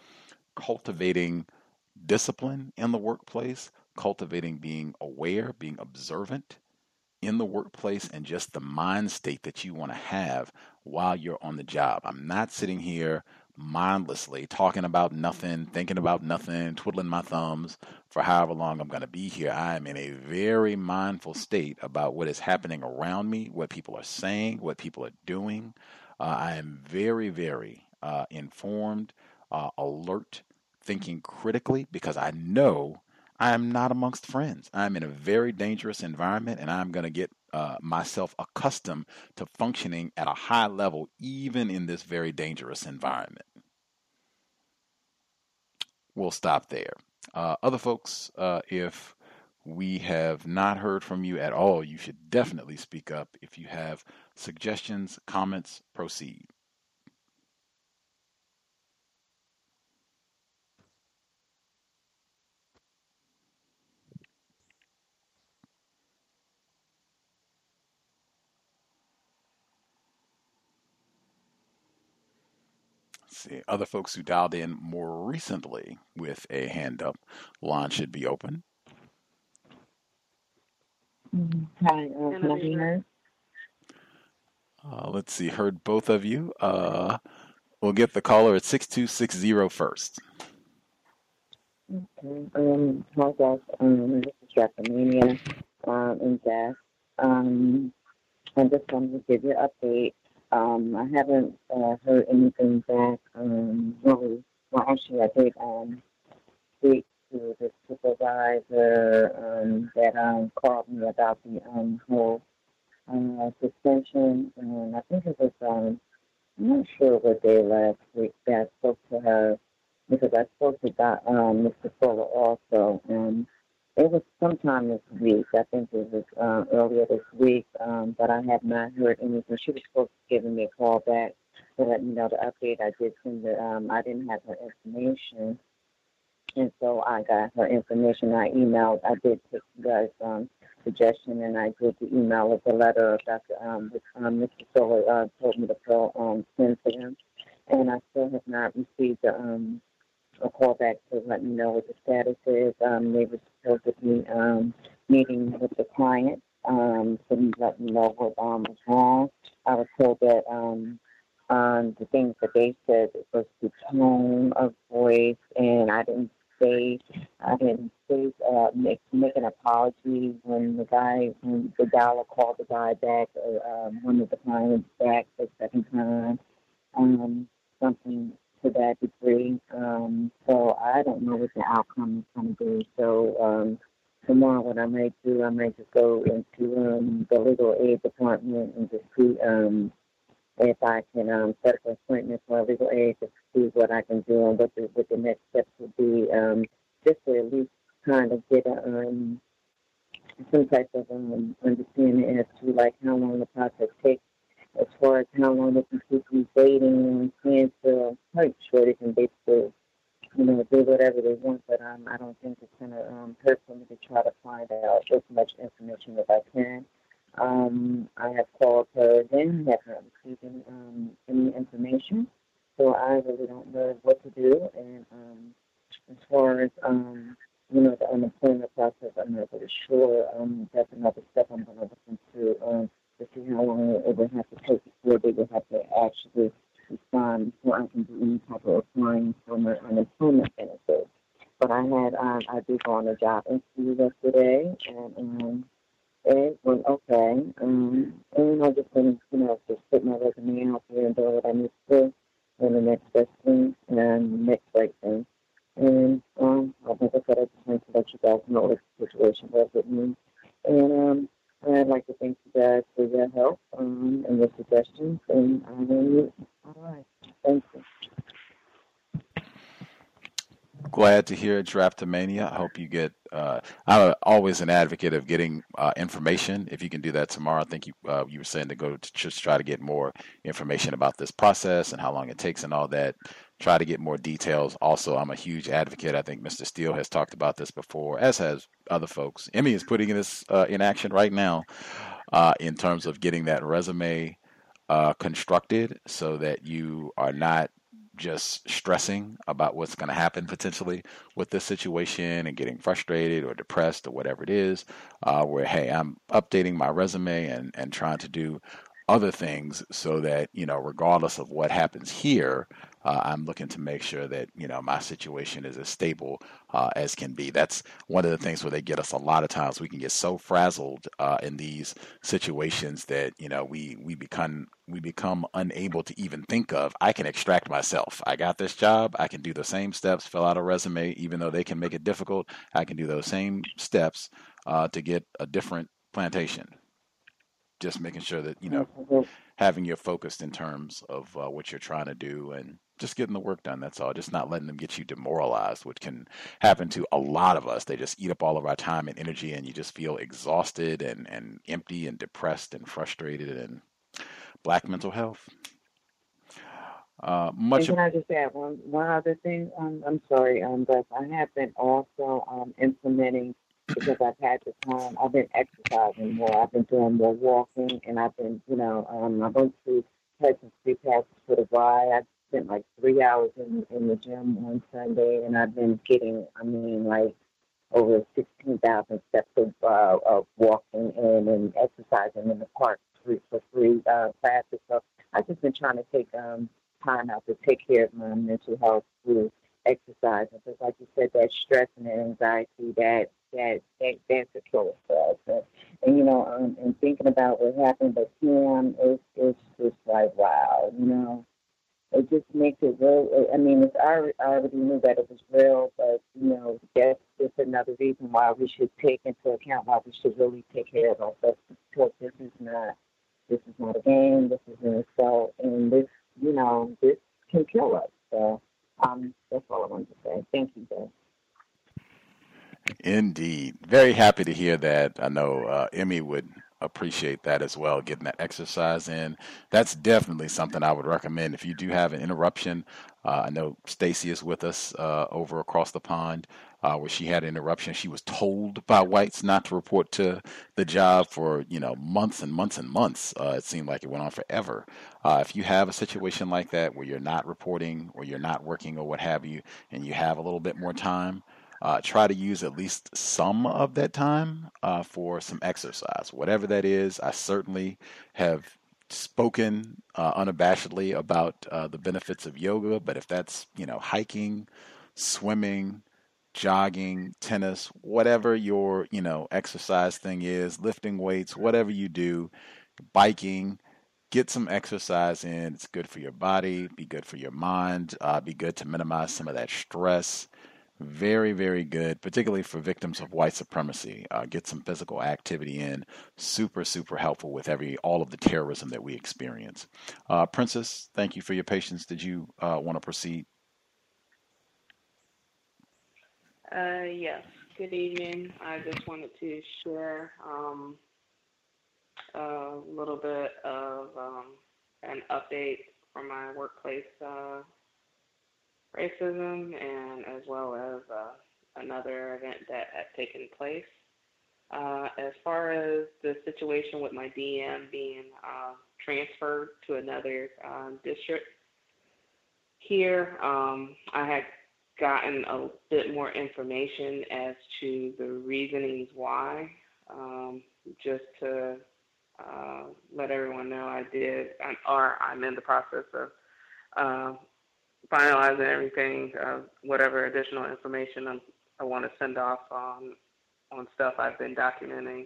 cultivating discipline in the workplace, cultivating being aware, being observant in the workplace, and just the mind state that you want to have while you're on the job. I'm not sitting here mindlessly talking about nothing, thinking about nothing, twiddling my thumbs for however long I'm going to be here. I am in a very mindful state about what is happening around me, what people are saying, what people are doing. Uh, I am very, very uh, informed, uh, alert, thinking critically because I know I am not amongst friends. I'm in a very dangerous environment and I'm going to get uh, myself accustomed to functioning at a high level, even in this very dangerous environment. We'll stop there. Uh, other folks, uh, if we have not heard from you at all, you should definitely speak up. If you have suggestions, comments, proceed. See. Other folks who dialed in more recently with a hand up, line should be open.
Hi, uh, can I be heard?
Uh, let's see, heard both of you. Uh, we'll get the caller at 6260 first.
Okay. Um, hi, guys. Um, this is Draconia um, and Jess. Um, I just wanted to give you an update um, I haven't uh, heard anything back. Um, really, well, actually, I did um, speak to the supervisor um, that um, called me about the um, whole uh, suspension, and I think it was um, I'm not sure what day last week that I spoke to her because I spoke to um, Mr. Fuller also, and it was sometime this week. I think it was uh, earlier this week, um, but I have not heard anything. She was supposed to give me a call back to let me know the update. I did send the, um, I didn't have her information. And so I got her information. I emailed, I did take you guys' um, suggestion, and I did the email with the letter Dr. Um, um, Mr. Solar uh, told me to fill, um, send to him. And I still have not received the um, a call back to let me know what the status is. Um, they were supposed to be um, meeting with the client um, to let me know what um, was wrong. I was told that um, um, the things that they said it was the tone of voice, and I didn't say, I didn't say, uh, make, make an apology when the guy, when the dollar called the guy back, or um, one of the clients back the second time. Um, something to that degree. Um, so I don't know what the outcome is going to be. So um, tomorrow, what I might do, I might just go into um, the legal aid department and just see um, if I can um, set an appointment for legal aid to see what I can do and what the, what the next steps would be, um, just to at least kind of get a, um, some type of um, understanding as to like how long the process takes as far as how long they can keep you waiting and to make sure they can basically, you know, do whatever they want. But um, I don't think it's going to um, hurt for me to try to find out as much information as I can. Um, I have called her again, have not received any, um, any information, so I really don't know what to do. And um, as far as um, you know, the unemployment process, I'm not really sure. Um, that's another step I'm going to look into. Um, to see how long it would have to take before they would have to actually respond before I can do any type of applying for my unemployment benefits. But I I had um, I did go on a job interview yesterday, and um, it went okay. Um, and I just been, you know, just put my resume out there and do what I need to do, and the next best thing and the next right thing. And um, like I said, I just wanted to let you guys know what the situation was with me. And um, I'd like to thank you guys for your help um, and your suggestions. And I will All right. Thank you.
Glad to hear Drapetomania. I hope you get. Uh, I'm always an advocate of getting uh, information. If you can do that tomorrow, I think you uh, you were saying to go to just try to get more information about this process and how long it takes and all that. Try to get more details. Also, I'm a huge advocate. I think Mr. Steele has talked about this before, as has other folks. Emmy is putting this uh, in action right now uh, in terms of getting that resume uh, constructed so that you are not just stressing about what's going to happen potentially with this situation and getting frustrated or depressed or whatever it is, uh, where, hey, I'm updating my resume and, and trying to do other things so that, you know, regardless of what happens here, uh, I'm looking to make sure that you know my situation is as stable uh, as can be. That's one of the things where they get us a lot of times. We can get so frazzled uh, in these situations that you know we we become we become unable to even think of. I can extract myself. I got this job. I can do the same steps, fill out a resume, even though they can make it difficult. I can do those same steps uh, to get a different plantation. Just making sure that you know mm-hmm. having you focused in terms of uh, what you're trying to do and just getting the work done. That's all. Just not letting them get you demoralized, which can happen to a lot of us. They just eat up all of our time and energy, and you just feel exhausted and, and empty and depressed and frustrated and black mental health. Uh, much.
And can I just add one one other thing? Um, I'm sorry, um, but I have been also um, implementing because I've had the time. I've been exercising more. I've been doing more walking, and I've been, you know, um, I went to some free passes for the ride. Spent like three hours in in the gym on Sunday, and I've been getting, I mean, like over sixteen thousand steps of, uh, of walking and and exercising in the park for, for free uh, classes. So I've just been trying to take um, time out to take care of my mental health through exercise. Because, like you said, that stress and that anxiety, that that that that's a killer for us. And, and you know, um, and thinking about what happened with Kim, it's it's just like wow, you know it just makes it real. I mean, it's I already knew that it was real, but you know, that's just another reason why we should take into account why we should really take care of ourselves because this is not this is not a game. This is an assault, and this you know this can kill us. So um, that's all I wanted to say. Thank you, guys.
Indeed, very happy to hear that. I know uh, Emmy would appreciate that as well, getting that exercise in. That's definitely something I would recommend if you do have an interruption. Uh, I know Stacy is with us uh, over across the pond. Uh, where she had an interruption, she was told by whites not to report to the job for you know months and months and months. Uh, it seemed like it went on forever. Uh, if you have a situation like that where you're not reporting or you're not working or what have you, and you have a little bit more time, uh, try to use at least some of that time uh, for some exercise, whatever that is. I certainly have spoken uh, unabashedly about uh, the benefits of yoga, but if that's you know hiking, swimming, jogging, tennis, whatever your you know exercise thing is, lifting weights, whatever you do, biking. Get some exercise in. It's good for your body, be good for your mind, uh, be good to minimize some of that stress very, very good, particularly for victims of white supremacy. Uh, get some physical activity in. Super, super helpful with every all of the terrorism that we experience. Uh, Princess, thank you for your patience. Did you uh, want to proceed?
Uh, yes. Good evening. I just wanted to share um, a little bit of um, an update from my workplace uh, racism and as well as uh, another event that had taken place. Uh, as far as the situation with my DM being uh, transferred to another um, district, here um, I had gotten a bit more information as to the reasonings why. Um, just to uh, let everyone know, I did, or I'm in the process of uh, finalizing everything, uh, whatever additional information I'm
I want to send off on on stuff I've been documenting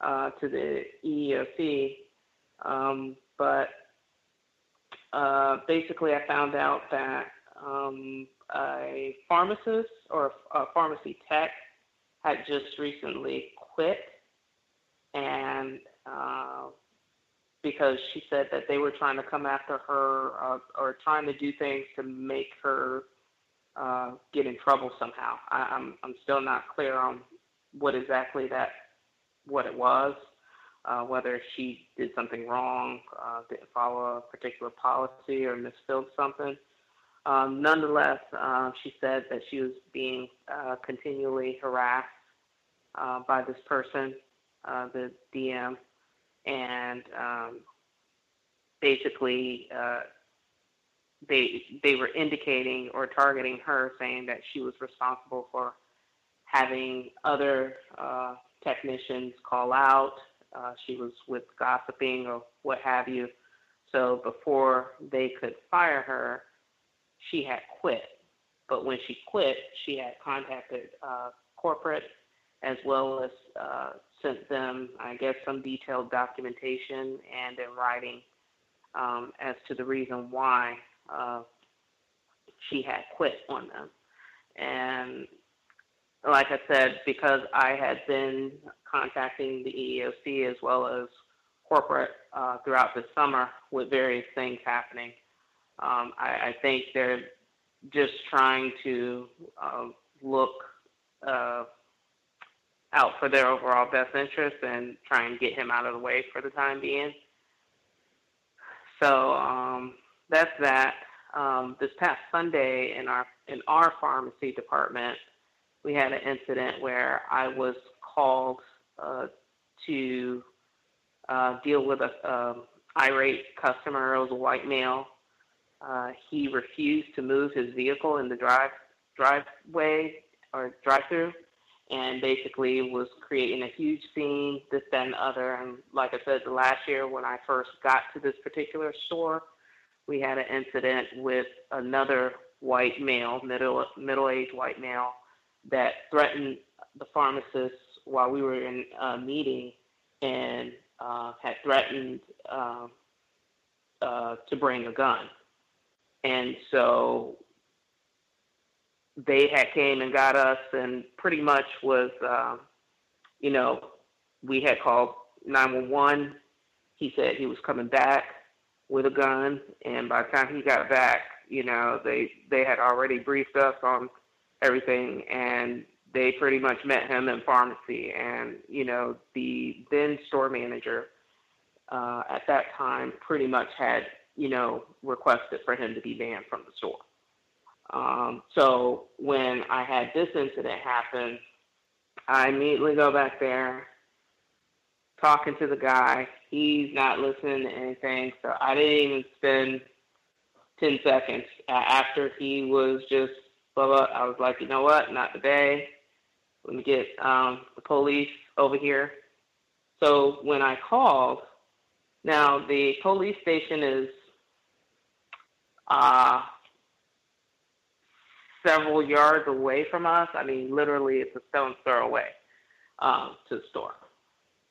uh, to the EEOC. Um, but uh, basically, I found out that um, a pharmacist or a pharmacy tech had just recently quit, and uh, because she said that they were trying to come after her uh, or trying to do things to make her uh, get in trouble somehow. I, I'm I'm still not clear on what exactly that what it was, uh, whether she did something wrong, uh, didn't follow a particular policy, or misfilled something. Um, nonetheless, uh, she said that she was being uh, continually harassed uh, by this person, uh, the DM, and um, basically uh, they they were indicating or targeting her, saying that she was responsible for having other uh, technicians call out. Uh, she was with gossiping or what have you. So before they could fire her, she had quit. But when she quit, she had contacted uh, corporate as well as uh, sent them, I guess, some detailed documentation and in writing um, as to the reason why uh, she had quit on them. And like I said, because I had been contacting the EEOC as well as corporate uh, throughout the summer with various things happening, um, I, I, think they're just trying to uh, look uh, out for their overall best interest and try and get him out of the way for the time being. So um, that's that. Um, this past Sunday in our in our pharmacy department, we had an incident where I was called uh, to uh, deal with a um, irate customer. It was a white male. Uh, he refused to move his vehicle in the drive driveway or drive-through, and basically was creating a huge scene, this, that, and the other. And like I said, the last year when I first got to this particular store, we had an incident with another white male, middle middle-aged white male, that threatened the pharmacist while we were in a meeting and uh, had threatened uh, uh, to bring a gun. And so they had came and got us and pretty much was, uh, you know, we had called 911. He said he was coming back with a gun, and by the time he got back, you know, they they had already briefed us on everything, and they pretty much met him in pharmacy. And you know, the then store manager uh, at that time pretty much had you know requested for him to be banned from the store. Um, so when I had this incident happen, I immediately go back there, talking to the guy. He's not listening to anything, so I didn't even spend 10 seconds after he was just blah, blah. I was like, you know what? Not today. Let me get um, the police over here. So when I called, now the police station is uh, several yards away from us. I mean, literally, it's a stone's throw away um, to the store.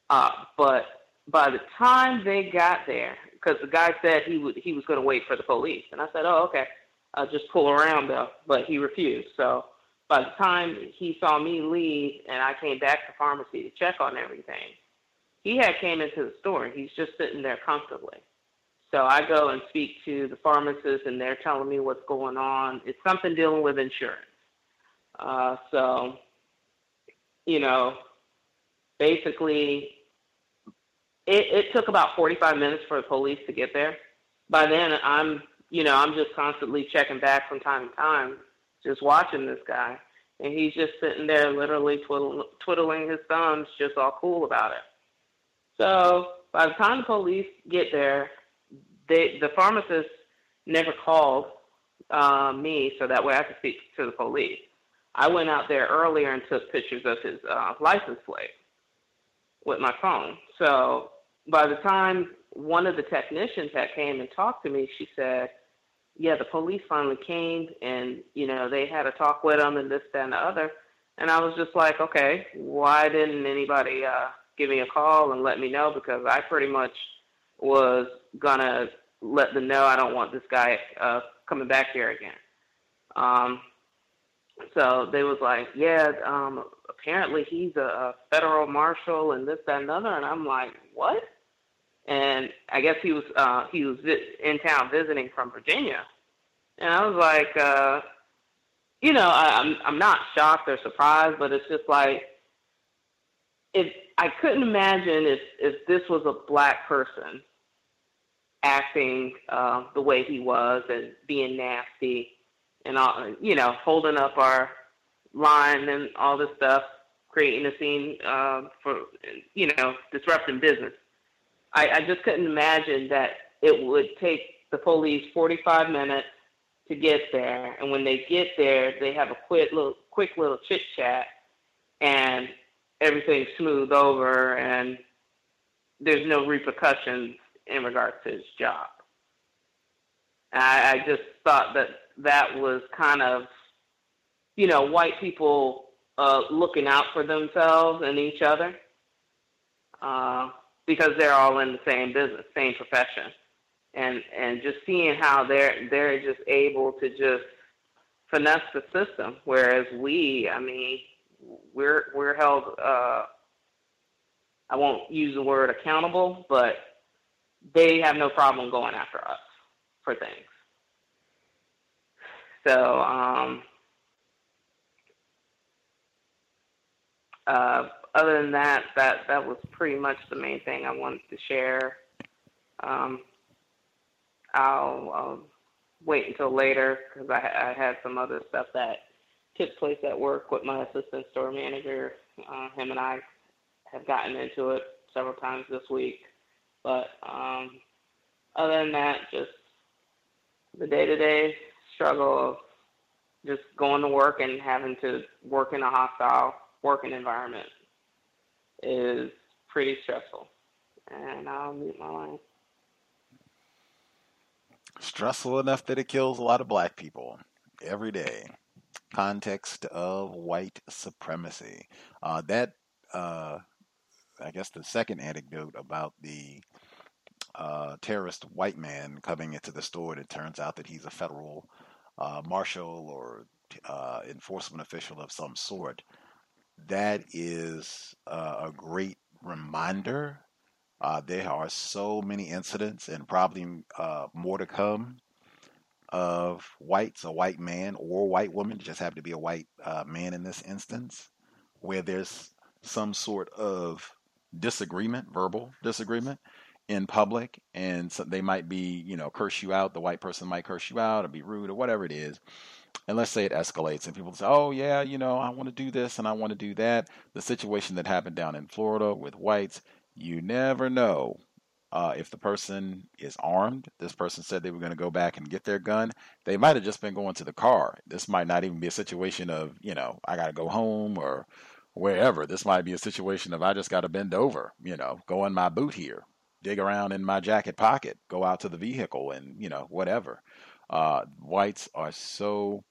Uh, but by the time they got there, because the guy said he would he was going to wait for the police, and I said, "Oh, okay, I'll just pull around though." But he refused. So by the time he saw me leave, and I came back to pharmacy to check on everything, he had came into the store. And he's just sitting there comfortably. So I go and speak to the pharmacist, and they're telling me what's going on. It's something dealing with insurance. Uh, so, you know, basically, it, it took about 45 minutes for the police to get there. By then, I'm, you know, I'm just constantly checking back from time to time, just watching this guy, and he's just sitting there, literally twiddling, twiddling his thumbs, just all cool about it. So by the time the police get there, they the pharmacist never called uh, me, so that way I could speak to the police. I went out there earlier and took pictures of his uh, license plate with my phone. So by the time one of the technicians that came and talked to me, she said, "Yeah, the police finally came, and you know they had a talk with him and this, that, and the other." And I was just like, okay, why didn't anybody uh, give me a call and let me know? Because I pretty much was gonna let them know I don't want this guy uh, coming back here again. Um, so they was like, yeah, um, apparently he's a, a federal marshal and this, that, and other. And I'm like, what? And I guess he was uh, he was in town visiting from Virginia. And I was like, uh, you know, I, I'm I'm not shocked or surprised, but it's just like if I couldn't imagine if if this was a black person acting uh, the way he was and being nasty and all, you know, holding up our line and all this stuff, creating a scene uh, for you know disrupting business. I, I just couldn't imagine that it would take the police 45 minutes to get there, and when they get there, they have a quick little quick little chit chat, and everything's smooth over, and there's no repercussions in regards to his job. I, I just thought that that was kind of, you know, white people uh, looking out for themselves and each other uh, because they're all in the same business, same profession and and just seeing how they're they're just able to just finesse the system, whereas we, I mean, we're we're held. Uh, I won't use the word accountable, but they have no problem going after us for things. So, um, uh, other than that, that that was pretty much the main thing I wanted to share. Um, I'll, I'll wait until later because I, I had some other stuff that took place at work with my assistant store manager. Uh, him and I have gotten into it several times this week. But um, other than that, just the day to day struggle of just going to work and having to work in a hostile working environment is pretty stressful. And I'll mute my line
stressful enough that it kills a lot of black people every day. Context of white supremacy. Uh, that, uh, I guess, the second anecdote about the uh, terrorist white man coming into the store, and it turns out that he's a federal uh, marshal or uh, enforcement official of some sort. That is uh, a great reminder uh, there are so many incidents, and probably uh, more to come, of whites, a white man or white woman, just happen to be a white man in this instance, where there's some sort of disagreement, verbal disagreement in public, and so they might be, you know, curse you out. The white person might curse you out or be rude or whatever it is. And let's say it escalates, and people say, "Oh yeah, you know, I want to do this and I want to do that." The situation that happened down in Florida with whites you never know uh, if the person is armed. This person said they were going to go back and get their gun. They might have just been going to the car. This might not even be a situation of, you know, I got to go home or wherever. This might be a situation of I just got to bend over, you know, go in my boot here, dig around in my jacket pocket, go out to the vehicle and, you know, whatever. Uh, whites are so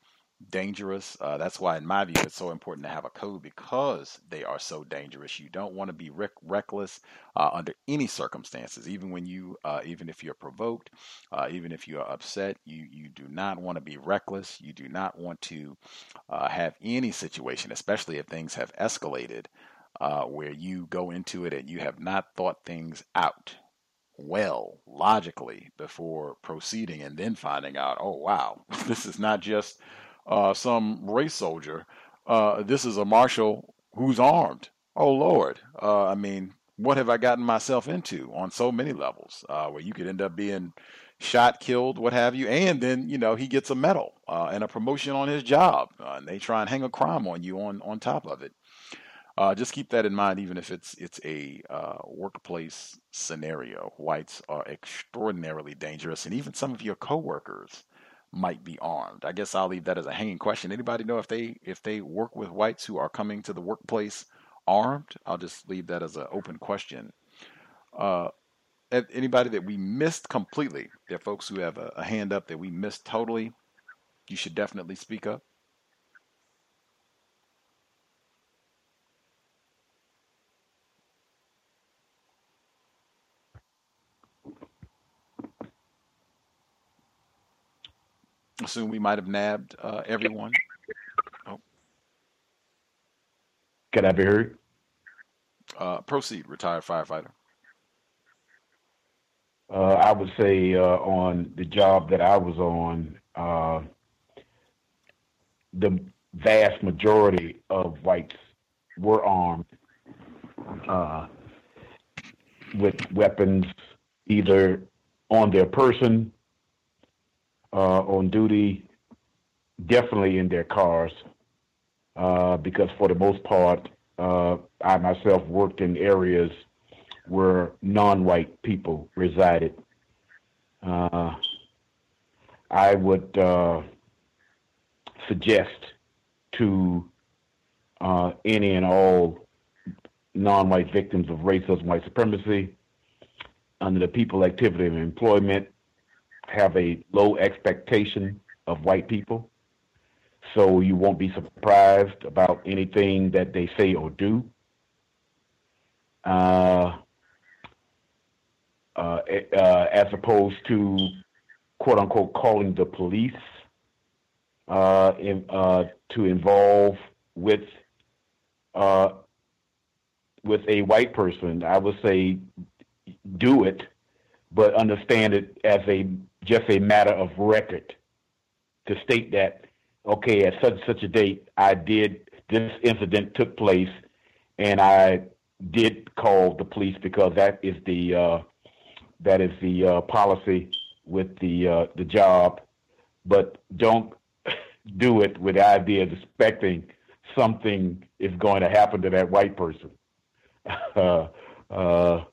dangerous. Uh, that's why, in my view, it's so important to have a code because they are so dangerous. You don't want to be rec- reckless uh, under any circumstances, even when you, uh, even if you're provoked, uh, even if you are upset. You you do not want to be reckless. You do not want to uh, have any situation, especially if things have escalated, uh, where you go into it and you have not thought things out well logically before proceeding and then finding out oh wow [LAUGHS] this is not just uh, some race soldier. Uh, this is a marshal who's armed. Oh Lord! Uh, I mean, what have I gotten myself into on so many levels? Uh, where you could end up being shot, killed, what have you, and then you know he gets a medal uh, and a promotion on his job, uh, and they try and hang a crime on you on on top of it. just keep that in mind, even if it's it's a workplace scenario. Whites are extraordinarily dangerous, and even some of your coworkers might be armed? I guess I'll leave that as a hanging question. Anybody know if they if they work with whites who are coming to the workplace armed? I'll just leave that as an open question. Uh, anybody that we missed completely? There are folks who have a, a hand up that we missed totally. You should definitely speak up. Assume we might have nabbed uh, everyone. Oh.
Can I be heard?
Uh, proceed, retired firefighter.
Uh, I would say uh, on the job that I was on, uh, the vast majority of whites were armed uh, with weapons, either on their person, on duty, definitely in their cars, uh, because for the most part, I myself worked in areas where non-white people resided. Uh, I would uh, suggest to uh, any and all non-white victims of racism, white supremacy, under the People Activity of Employment, have a low expectation of white people. So you won't be surprised about anything that they say or do. Uh, uh, uh, as opposed to quote unquote calling the police uh, in, uh, to involve with uh, with a white person. I would say do it, but understand it as a just a matter of record to state that okay at such and such a date I did this incident took place and I did call the police because that is the uh, that is the uh, policy with the uh, the job, but don't [LAUGHS] do it with the idea of expecting something is going to happen to that white person. [LAUGHS] Uh, uh,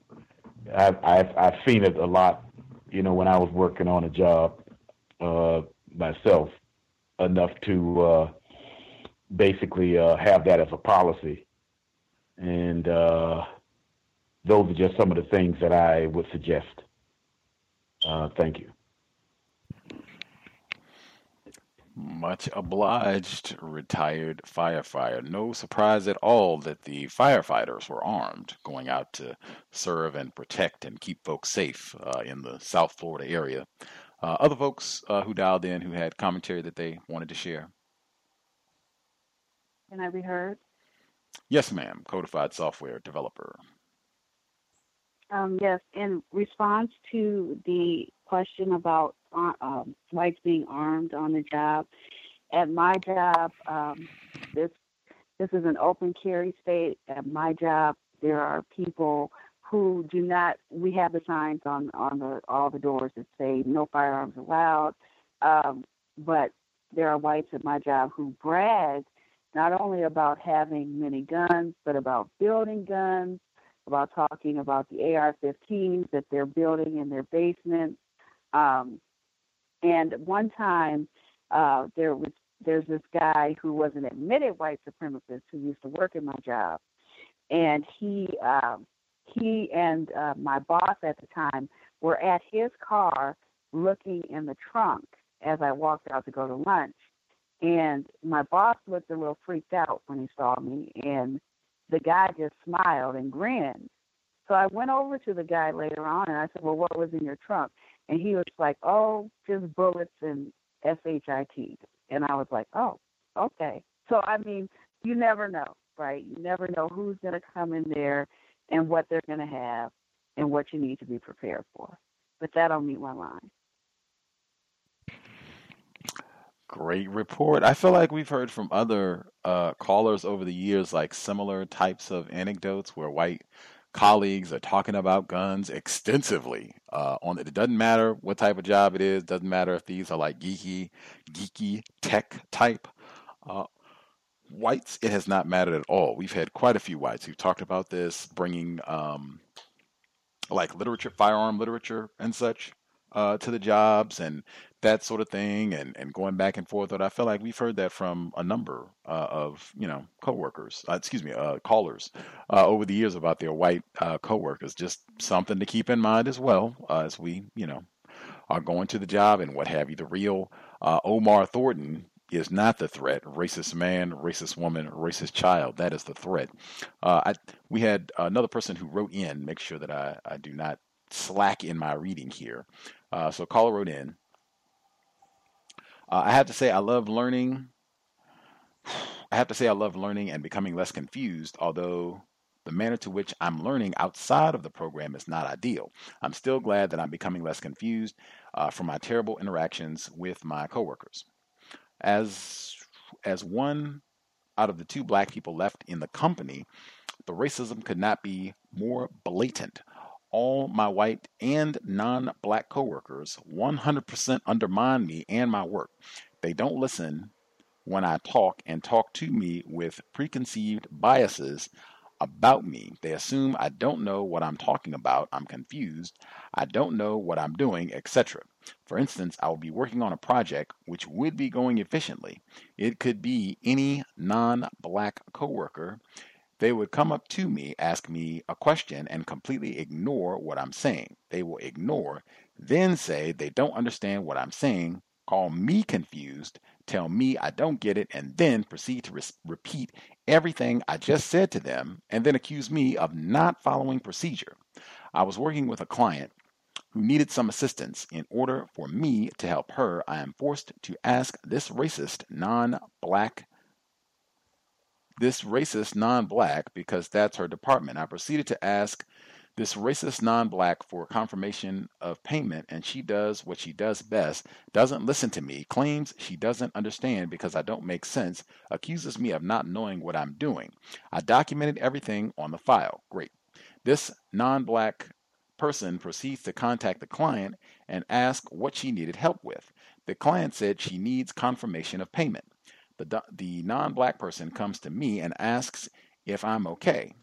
I've, I've I've seen it a lot, you know, when I was working on a job uh, myself, enough to uh, basically uh, have that as a policy, and uh, those are just some of the things that I would suggest. Uh, thank you.
Much obliged, retired firefighter. No surprise at all that the firefighters were armed, going out to serve and protect and keep folks safe uh, in the South Florida area. Uh, other folks uh, who dialed in who had commentary that they wanted to share.
Can I be heard?
Yes, ma'am. Codified software developer.
Um, yes, in response to the question about um, whites being armed on the job, at my job, um, this this is an open carry state. At my job, there are people who do not. We have the signs on on the all the doors that say no firearms allowed. Um, but there are whites at my job who brag not only about having many guns, but about building guns, about talking about the AR-15s that they're building in their basements. Um, and one time, uh, there was there's this guy who was an admitted white supremacist who used to work in my job, and he um, he and uh, my boss at the time were at his car looking in the trunk as I walked out to go to lunch. And my boss looked a little freaked out when he saw me, and the guy just smiled and grinned. So I went over to the guy later on and I said, Well, what was in your trunk? And he was like, Oh, just bullets and SHIT. And I was like, Oh, okay. So, I mean, you never know, right? You never know who's going to come in there and what they're going to have and what you need to be prepared for. But that'll meet my line.
Great report. I feel like we've heard from other uh, callers over the years, like similar types of anecdotes where white colleagues are talking about guns extensively. Uh, on it doesn't matter what type of job it is. Doesn't matter if these are like geeky, geeky tech type. Uh, whites, it has not mattered at all. We've had quite a few whites who've talked about this, bringing um, like literature, firearm literature, and such uh, to the jobs and that sort of thing and, and going back and forth. But I feel like we've heard that from a number uh, of, you know, coworkers, uh, excuse me, uh, callers uh, over the years about their white uh, coworkers. Just something to keep in mind as well uh, as we, you know, are going to the job and what have you. The real Omar Thornton is not the threat. Racist man, racist woman, racist child. That is the threat. I, we had another person who wrote in, make sure that I, I do not slack in my reading here. Uh, so caller wrote in. Uh, I have to say, I love learning. I have to say, I love learning and becoming less confused, although the manner to which I'm learning outside of the program is not ideal. I'm still glad that I'm becoming less confused uh, from my terrible interactions with my coworkers. As as one out of the two black people left in the company, the racism could not be more blatant. All my white and non black coworkers 100% undermine me and my work. They don't listen when I talk and talk to me with preconceived biases about me. They assume I don't know what I'm talking about, I'm confused, I don't know what I'm doing, etc. For instance, I will be working on a project which would be going efficiently. It could be any non black coworker. They would come up to me, ask me a question, and completely ignore what I'm saying. They will ignore, then say they don't understand what I'm saying, call me confused, tell me I don't get it, and then proceed to re- repeat everything I just said to them, and then accuse me of not following procedure. I was working with a client who needed some assistance. In order for me to help her, I am forced to ask this racist non black this racist non black because that's her department. I proceeded to ask this racist non black for confirmation of payment, and she does what she does best, doesn't listen to me, claims she doesn't understand because I don't make sense, accuses me of not knowing what I'm doing. I documented everything on the file. Great. This non black person proceeds to contact the client and ask what she needed help with. The client said she needs confirmation of payment. The, the non black person comes to me and asks if I'm okay.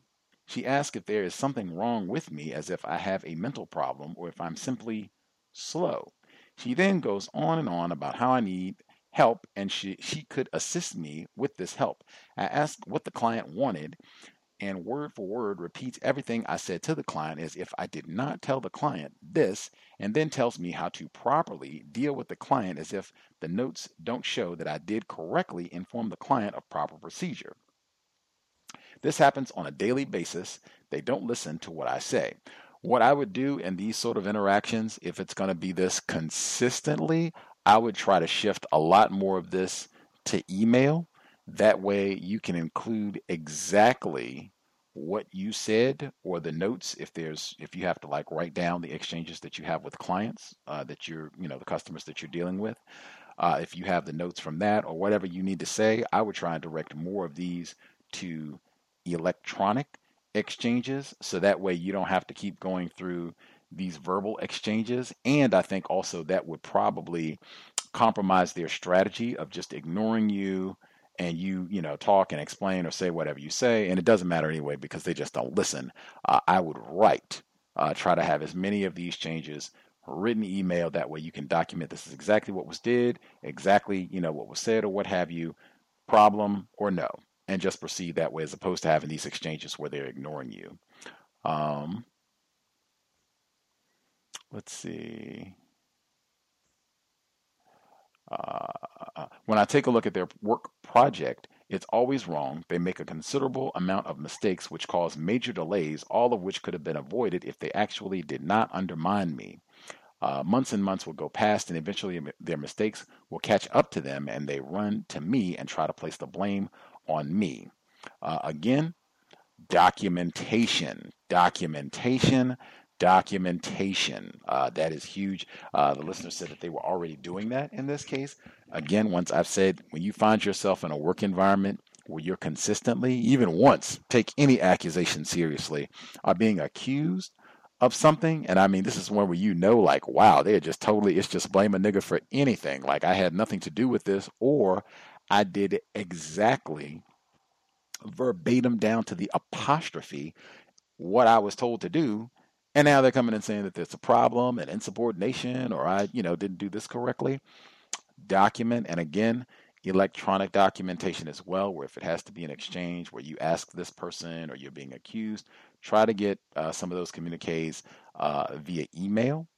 She asks if there is something wrong with me, as if I have a mental problem or if I'm simply slow. She then goes on and on about how I need help and she, she could assist me with this help. I asked what the client wanted and word for word repeats everything I said to the client as if I did not tell the client this, and then tells me how to properly deal with the client as if the notes don't show that I did correctly inform the client of proper procedure. This happens on a daily basis. They don't listen to what I say. What I would do in these sort of interactions, if it's going to be this consistently, I would try to shift a lot more of this to email. That way you can include exactly what you said or the notes if there's if you have to like write down the exchanges that you have with clients uh, that you're you know the customers that you're dealing with. Uh, if you have the notes from that or whatever you need to say i would try and direct more of these to electronic exchanges. So that way you don't have to keep going through these verbal exchanges. And i think also that would probably compromise their strategy of just ignoring you and you you know talk and explain or say whatever you say and it doesn't matter anyway because they just don't listen uh, i would write uh, try to have as many of these changes written email that way you can document this is exactly what was did exactly you know what was said or what have you problem or no and just proceed that way as opposed to having these exchanges where they're ignoring you. Um, let's see. Uh, when I take a look at their work project, it's always wrong. They make a considerable amount of mistakes, which cause major delays, all of which could have been avoided if they actually did not undermine me. Uh, months and months will go past, and eventually their mistakes will catch up to them, and they run to me and try to place the blame on me. Uh, again, documentation, documentation, documentation. Uh, that is huge. Uh, the listener said that they were already doing that in this case. Again, once I've said, when you find yourself in a work environment where you're consistently, even once, take any accusation seriously, are being accused of something, and I mean, this is one where you know, like, wow, they're just totally, it's just blame a nigga for anything. Like, I had nothing to do with this, or I did exactly verbatim down to the apostrophe what I was told to do. And now they're coming and saying that there's a problem and insubordination or I, you know, didn't do this correctly. Document and again, electronic documentation as well, where if it has to be an exchange where you ask this person or you're being accused, try to get uh, some of those communiques uh, via email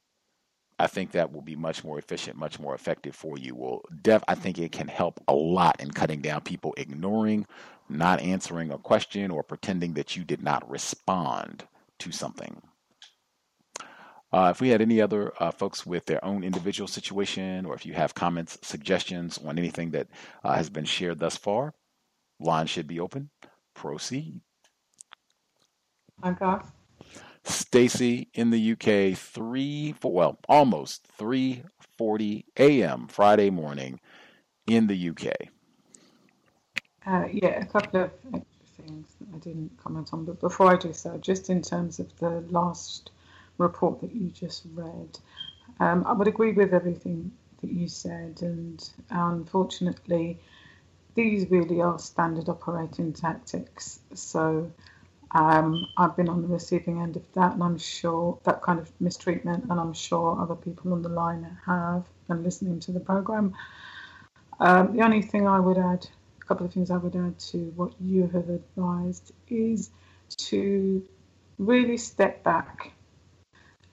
I think that will be much more efficient, much more effective for you. Will def I think it can help a lot in cutting down people ignoring, not answering a question or pretending that you did not respond to something. Uh, if we had any other uh, folks with their own individual situation, or if you have comments, suggestions on anything that uh, has been shared thus far, line should be open. Proceed.
Hi, guys.
Stacy in the UK, three well, almost three forty a.m. Friday morning in the UK.
Uh, yeah, a couple of things that I didn't comment on, but before I do so, just in terms of the last report that you just read, um, I would agree with everything that you said, and unfortunately, these really are standard operating tactics. So um, I've been on the receiving end of that, and I'm sure that kind of mistreatment, and I'm sure other people on the line have, and listening to the program. Um, the only thing I would add, a couple of things I would add to what you have advised, is to really step back.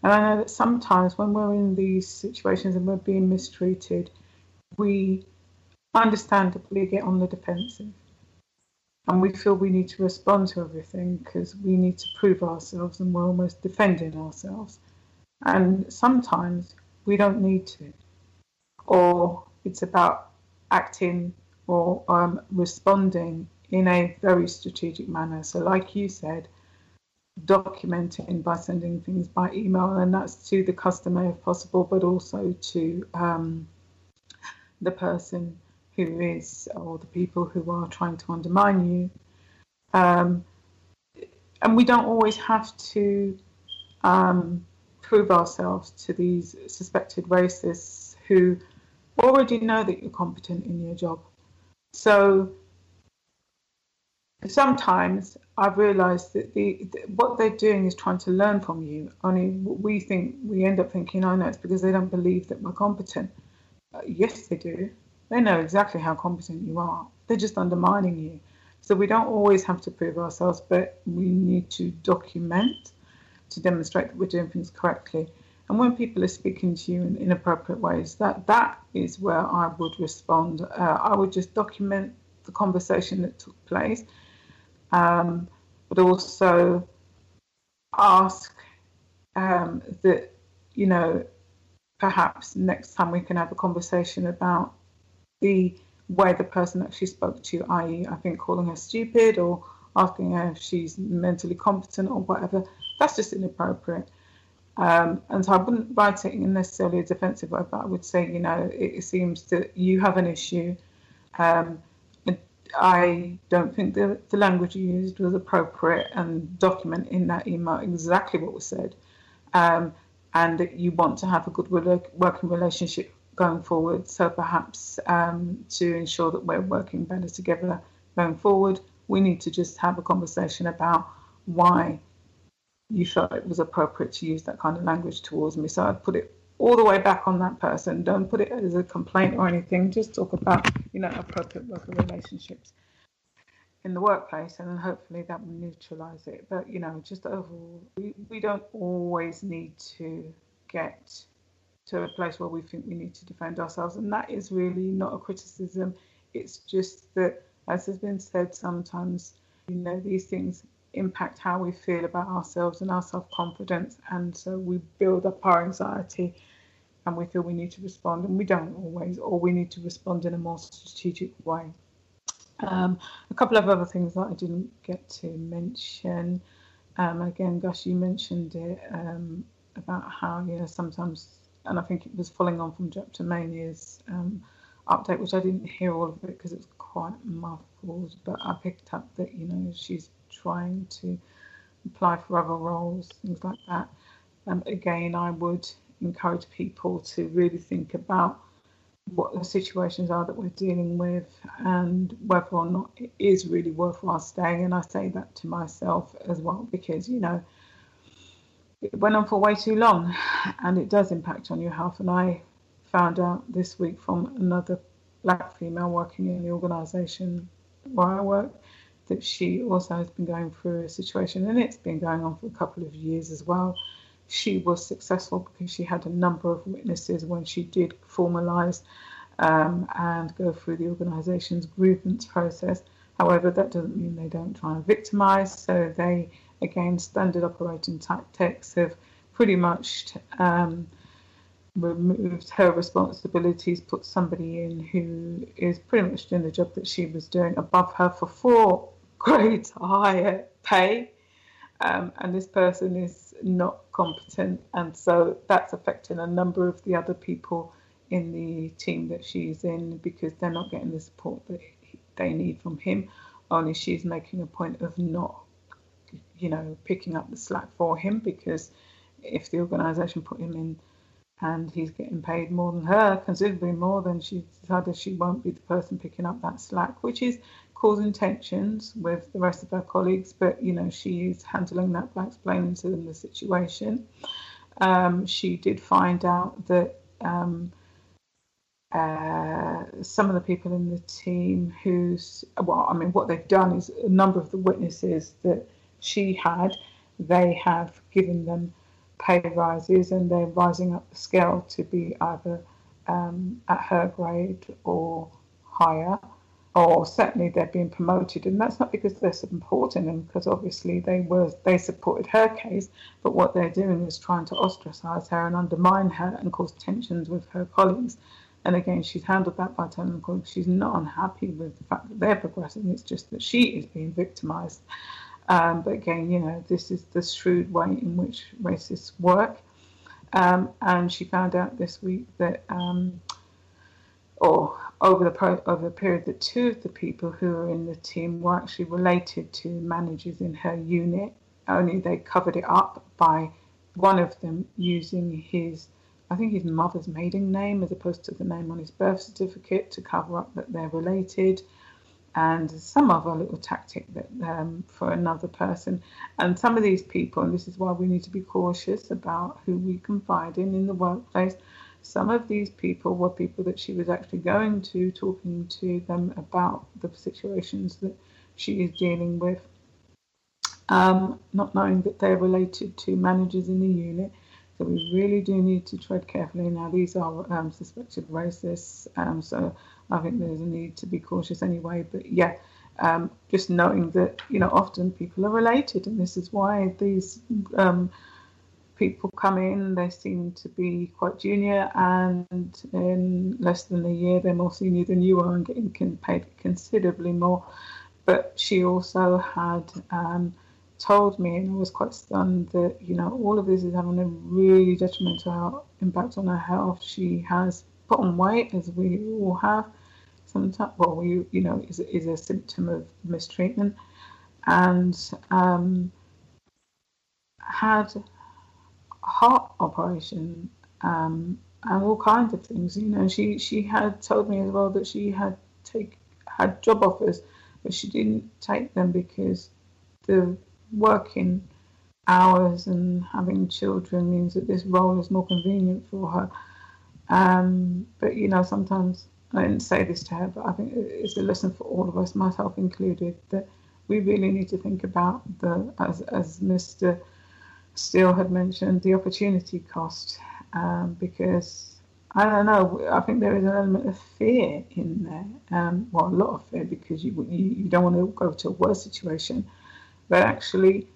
And I know that sometimes when we're in these situations and we're being mistreated, we understandably get on the defensive and we feel we need to respond to everything because we need to prove ourselves and we're almost defending ourselves. And sometimes we don't need to, or it's about acting or um, responding in a very strategic manner. So, like you said, documenting by sending things by email, and that's to the customer if possible, but also to um, the person who is, or the people who are trying to undermine you. Um, and we don't always have to um, prove ourselves to these suspected racists who already know that you're competent in your job. So sometimes I've realised that the, the, what they're doing is trying to learn from you. Only we think we end up thinking, "Oh no, it's because they don't believe that we're competent." Uh, yes, they do. They know exactly how competent you are. They're just undermining you. So we don't always have to prove ourselves, but we need to document to demonstrate that we're doing things correctly. And when people are speaking to you in inappropriate ways, that that is where I would respond. Uh, I would just document the conversation that took place, um, but also ask um, that you know perhaps next time we can have a conversation about the way the person actually spoke to i.e., I think calling her stupid or asking her if she's mentally competent or whatever, that's just inappropriate. Um, and so I wouldn't write it in necessarily a defensive way, but I would say, you know, it, it seems that you have an issue. Um, I don't think the, the language used was appropriate and document in that email exactly what was said. Um, and you want to have a good working relationship going forward. So perhaps um, to ensure that we're working better together going forward, we need to just have a conversation about why you felt it was appropriate to use that kind of language towards me. So I'd put it all the way back on that person. Don't put it as a complaint or anything. Just talk about, you know, appropriate working relationships in the workplace, and then hopefully that will neutralize it. But you know, just overall, we, we don't always need to get to a place where we think we need to defend ourselves. And that is really not a criticism. It's just that, as has been said, sometimes, you know, these things impact how we feel about ourselves and our self confidence. And so we build up our anxiety and we feel we need to respond. And we don't always, or we need to respond in a more strategic way. Um, a couple of other things that I didn't get to mention. Um, again, Gus, you mentioned it um, about how you know sometimes and I think it was following on from Drapetomania's um, update, which I didn't hear all of it because it was quite muffled, but I picked up that you know she's trying to apply for other roles, things like that. Um, again, I would encourage people to really think about what the situations are that we're dealing with and whether or not it is really worthwhile staying. And I say that to myself as well because you know it went on for way too long and it does impact on your health. And I found out this week from another black female working in the organisation where I work that she also has been going through a situation and it's been going on for a couple of years as well. She was successful because she had a number of witnesses when she did formalise um, and go through the organisation's grievance process. However, that doesn't mean they don't try and victimise, so they again, standard operating tactics of pretty much um, removed her responsibilities, put somebody in who is pretty much doing the job that she was doing above her for four grades [LAUGHS] higher pay. Um, and this person is not competent, and so that's affecting a number of the other people in the team that she's in because they're not getting the support that they need from him. Only she's making a point of not, you know, picking up the slack for him because if the organisation put him in and he's getting paid more than her, considerably more, then she decided she won't be the person picking up that slack, which is causing tensions with the rest of her colleagues. But you know, she's handling that by explaining to them the situation. Um, she did find out that um, uh, some of the people in the team who's well, I mean, what they've done is a number of the witnesses that she had, they have given them pay rises and they're rising up the scale to be either um, at her grade or higher, or certainly they're being promoted. And that's not because they're supporting them, because obviously they were they supported her case, but what they're doing is trying to ostracize her and undermine her and cause tensions with her colleagues. And again, she's handled that by telling them she's not unhappy with the fact that they're progressing. It's just that she is being victimized. Um, but again, you know, this is the shrewd way in which racists work. Um, and she found out this week that, um, or over the over the period, that two of the people who were in the team were actually related to managers in her unit. Only they covered it up by one of them using his, I think his mother's maiden name as opposed to the name on his birth certificate to cover up that they're related and some other little tactic that um, for another person. And some of these people, and this is why we need to be cautious about who we confide in in the workplace. Some of these people were people that she was actually going to, talking to them about the situations that she is dealing with, um, not knowing that they're related to managers in the unit. So we really do need to tread carefully. Now, these are um, suspected racists, um, so I think there's a need to be cautious anyway. But yeah, um, just knowing that you know often people are related, and this is why these um, people come in. They seem to be quite junior, and in less than a year, they're more senior than you are and getting paid considerably more. But she also had um, told me, and I was quite stunned that you know all of this is having a really detrimental impact on her health. She has put on weight, as we all have. Sometimes, well, you you know, is is a symptom of mistreatment, and um, had heart operation um, and all kinds of things. You know, she she had told me as well that she had take had job offers, but she didn't take them because the working hours and having children means that this role is more convenient for her. Um, but you know, sometimes I didn't say this to her, but I think it's a lesson for all of us, myself included, that we really need to think about the, as as Mr. Steele had mentioned, the opportunity cost, um, because I don't know. I think there is an element of fear in there. Um, well, a lot of fear because you, you you don't want to go to a worse situation, but actually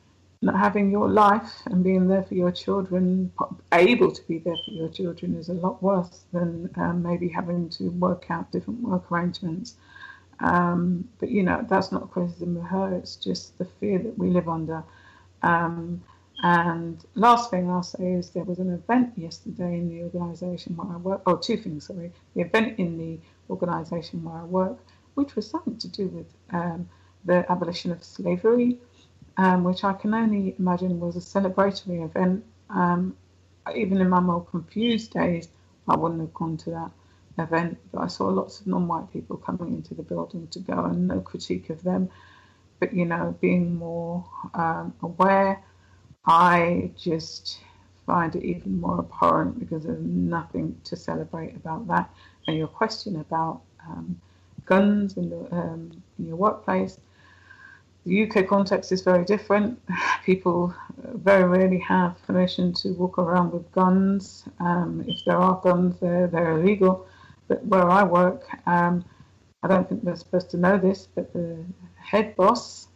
not having your life and being there for your children, able to be there for your children, is a lot worse than um, maybe having to work out different work arrangements. Um, but you know, that's not criticism of her, it's just the fear that we live under. Um, and last thing I'll say is there was an event yesterday in the organisation where I work, oh, two things, sorry. The event in the organisation where I work, which was something to do with um, the abolition of slavery um, which I can only imagine was a celebratory event. Um, even in my more confused days, I wouldn't have gone to that event, but I saw lots of non-white people coming into the building to go, and no critique of them. But you know, being more um, aware, I just find it even more abhorrent because there's nothing to celebrate about that. And your question about um, guns in, the, um, in your workplace, the UK context is very different. [LAUGHS] People very rarely have permission to walk around with guns. Um, if there are guns, they're, they're illegal. But where I work, um, I don't think they're supposed to know this, but the head boss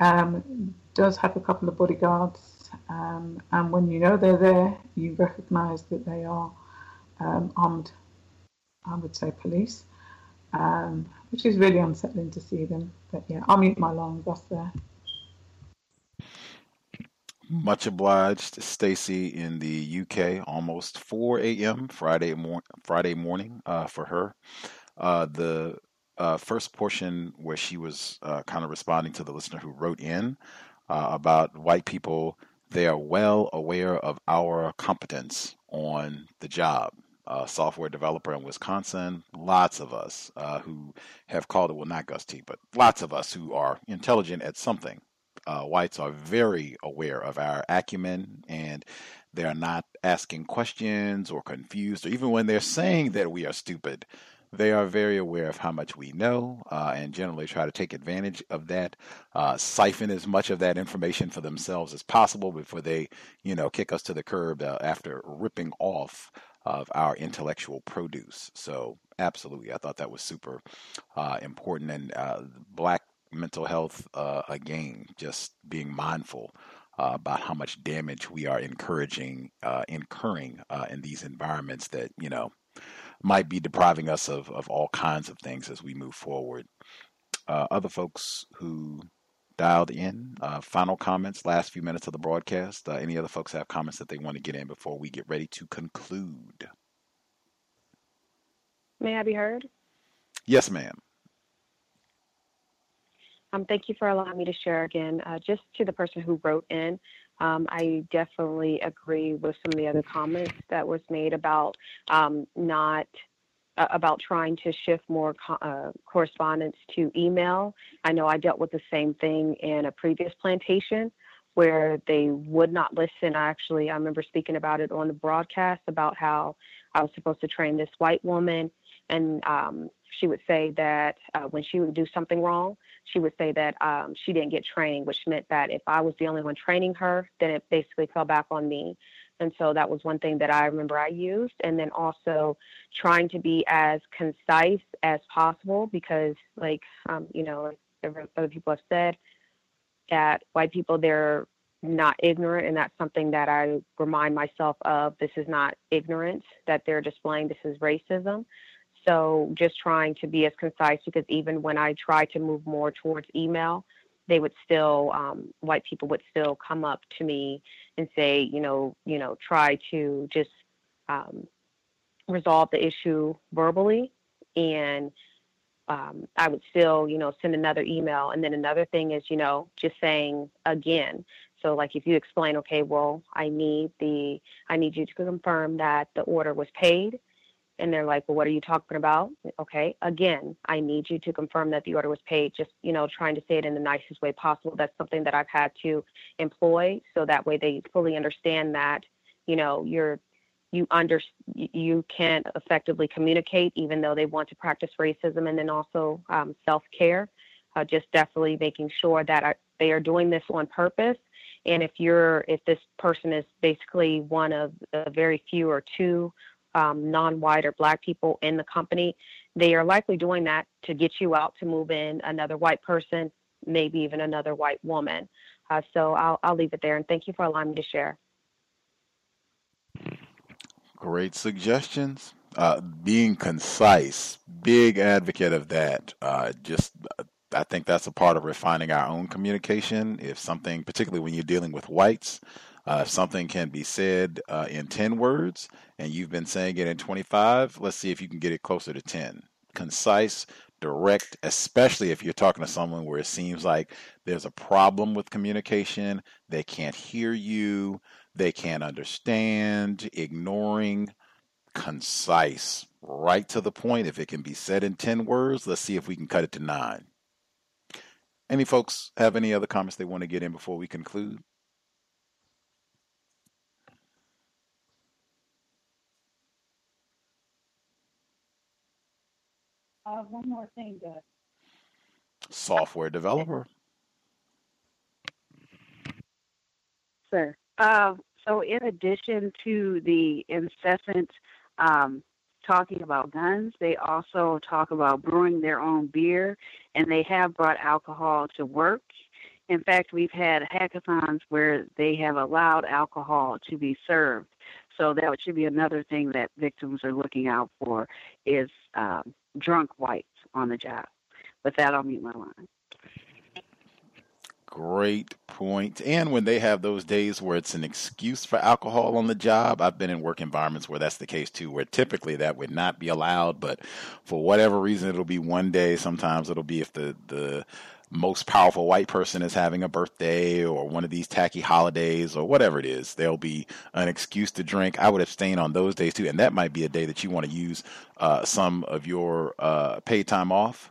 um, does have a couple of bodyguards Um, and when you know they're there, you recognise that they are um, armed, I would say, police, um, which is really unsettling to see them. But yeah, I'll mute my line. That's there.
Much obliged, Stacy in the UK. Almost 4 a.m. Friday mor- Friday morning uh, for her. Uh, the uh, first portion where she was uh, kind of responding to the listener who wrote in uh, about white people, they are well aware of our competence on the job. Uh, software developer in Wisconsin, lots of us uh, who have called it, well, not Gus T, but lots of us who are intelligent at something. Uh, whites are very aware of our acumen and they're not asking questions or confused, or even when they're saying that we are stupid, they are very aware of how much we know uh, and generally try to take advantage of that, uh, siphon as much of that information for themselves as possible before they, you know, kick us to the curb uh, after ripping off of our intellectual produce. So, absolutely, I thought that was super uh, important. And uh, black mental health, uh, again, just being mindful. Uh, about how much damage we are encouraging, uh, incurring uh, in these environments that you know might be depriving us of, of all kinds of things as we move forward. Uh, other folks who dialed in, uh, final comments, last few minutes of the broadcast. Uh, any other folks have comments that they want to get in before we get ready to conclude?
May I be heard?
Yes, ma'am.
Um, thank you for allowing me to share again. Uh, just to the person who wrote in, um, I definitely agree with some of the other comments that was made about um, not uh, about trying to shift more co- uh, correspondence to email. I know I dealt with the same thing in a previous plantation where they would not listen. I Actually, I remember speaking about it on the broadcast about how I was supposed to train this white woman, and um, she would say that uh, when she would do something wrong, she would say that um, she didn't get training, which meant that if I was the only one training her, then it basically fell back on me. And so that was one thing that I remember I used. And then also trying to be as concise as possible because, like, um, you know, other people have said that white people, they're not ignorant. And that's something that I remind myself of. This is not ignorance that they're displaying, this is racism. So just trying to be as concise because even when I try to move more towards email, they would still um, white people would still come up to me and say, you know, you know, try to just um, resolve the issue verbally, and um, I would still, you know, send another email. And then another thing is, you know, just saying again. So like if you explain, okay, well, I need the, I need you to confirm that the order was paid and they're like, well, what are you talking about? Okay, again, I need you to confirm that the order was paid. Just, you know, trying to say it in the nicest way possible. That's something that I've had to employ so that way they fully understand that, you know, you're, you under, you can effectively communicate even though they want to practice racism and then also um, self-care. Uh, just definitely making sure that I, they are doing this on purpose and if you're if this person is basically one of the very few or two um, non-white or black people in the company, they are likely doing that to get you out to move in another white person, maybe even another white woman. Uh, so I'll, I'll leave it there and thank you for allowing me to share.
Great suggestions. Uh, being concise, big advocate of that. Uh, just, I think that's a part of refining our own communication. If something, particularly when you're dealing with whites, uh, if something can be said uh, in 10 words and you've been saying it in 25, let's see if you can get it closer to 10. Concise, direct, especially if you're talking to someone where it seems like there's a problem with communication, they can't hear you, they can't understand, ignoring, concise, right to the point. If it can be said in 10 words, let's see if we can cut it to nine. Any folks have any other comments they want to get in before we conclude?
Uh, one more thing, Gus.
Software developer.
Sir. Uh, so, in addition to the incessant um, talking about guns, they also talk about brewing their own beer, and they have brought alcohol to work.
In fact, we've had hackathons where they have allowed alcohol to be served. So that should be another thing that victims are looking out for is um, drunk whites on the job. With that, I'll mute my line.
Great point. And when they have those days where it's an excuse for alcohol on the job, I've been in work environments where that's the case too, where typically that would not be allowed, but for whatever reason, it'll be one day. Sometimes it'll be if the, the most powerful white person is having a birthday or one of these tacky holidays or whatever it is. There'll be an excuse to drink. I would abstain on those days too. And that might be a day that you want to use uh, some of your uh, paid time off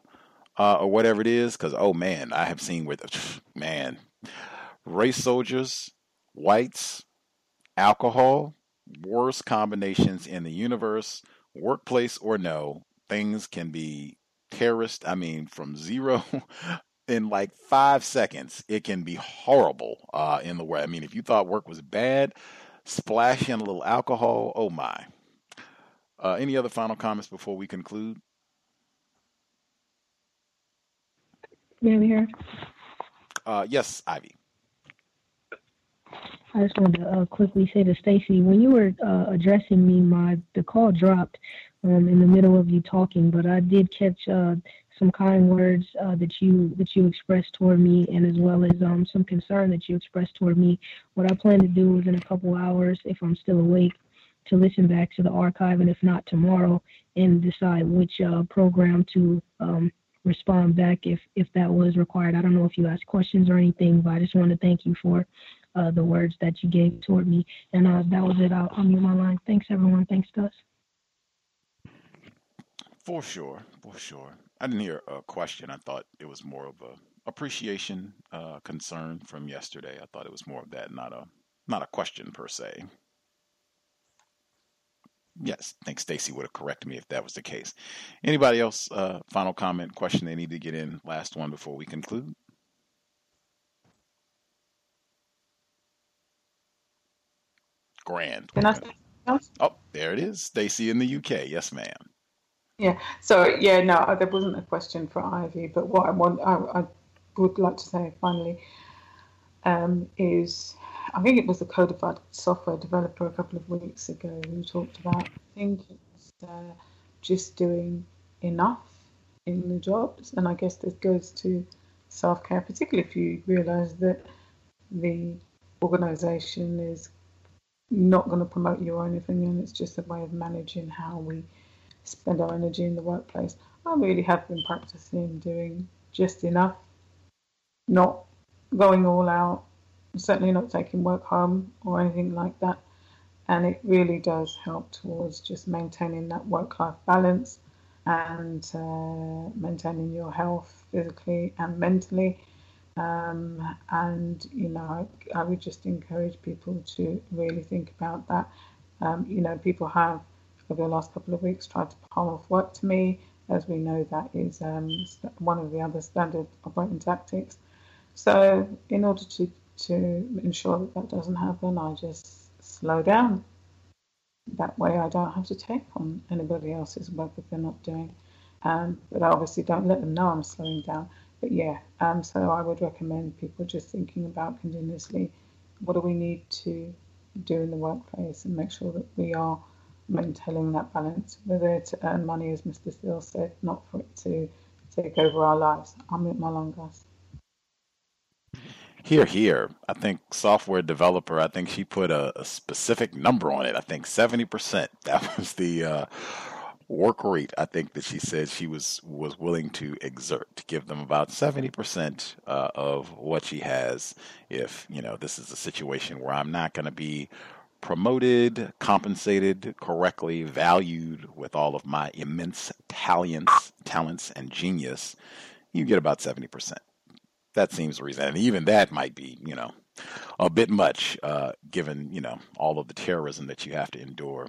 uh, or whatever it is. Because oh man, I have seen with [SIGHS] man race soldiers, whites, alcohol, worst combinations in the universe, workplace or no, things can be terrorist. I mean, from zero [LAUGHS] in like five seconds, it can be horrible uh, in the way. I mean, if you thought work was bad, splash in a little alcohol. Oh my. Uh, any other final comments before we conclude?
I be?
Uh, yes, Ivy.
I just wanted to uh, quickly say to Stacy, when you were uh, addressing me, my the call dropped um, in the middle of you talking, but I did catch uh, some kind words uh, that you that you expressed toward me, and as well as um, some concern that you expressed toward me. What I plan to do is in a couple hours, if I'm still awake, to listen back to the archive, and if not tomorrow, and decide which uh, program to um, respond back if if that was required. I don't know if you asked questions or anything, but I just want to thank you for uh, the words that you gave toward me. And uh, that was it. I'll, mute my line. Thanks, everyone. Thanks, Gus.
For sure, for sure. I didn't hear a question. I thought it was more of a appreciation, uh, concern from yesterday. I thought it was more of that, not a not a question per se. Yes, I think Stacy would have corrected me if that was the case. Anybody else? Uh, final comment, question they need to get in. Last one before we conclude. Grand.
Can I say?
Oh, there it is. Stacy in the UK. Yes, ma'am.
Yeah. So yeah, no, uh, there wasn't a question for Ivy, but what I want, I, I would like to say finally, um, is I think it was a codified software developer a couple of weeks ago who talked about I think it's uh, just doing enough in the jobs, and I guess this goes to self care, particularly if you realise that the organisation is not going to promote you or anything, and it's just a way of managing how we spend our energy in the workplace. I really have been practicing doing just enough, not going all out, certainly not taking work home or anything like that. And it really does help towards just maintaining that work life balance and uh, maintaining your health physically and mentally. Um, and, you know, I, I, would just encourage people to really think about that. Um, you know, people have, over the last couple of weeks, tried to palm off work to me. As we know, that is um, one of the other standard operating tactics. So, in order to to ensure that that doesn't happen, I just slow down. That way, I don't have to take on anybody else's work if they're not doing. Um, but I obviously don't let them know I'm slowing down. But yeah, um, so I would recommend people just thinking about continuously what do we need to do in the workplace and make sure that we are maintaining that balance, whether to earn money, as Mr. Steele said, not for it to take over our lives. My line, guys.
Hear, hear. I think software developer. I think she put a, a specific number on it. I think seventy percent. [LAUGHS] That was the uh, work rate. I think that she said she was was willing to exert to give them about seventy percent uh, of what she has. If you know this is a situation where I'm not going to be promoted, compensated correctly, valued with all of my immense talents, talents and genius, you get about seventy percent that seems reasonable. And even that might be, you know, a bit much, uh, given, you know, all of the terrorism that you have to endure.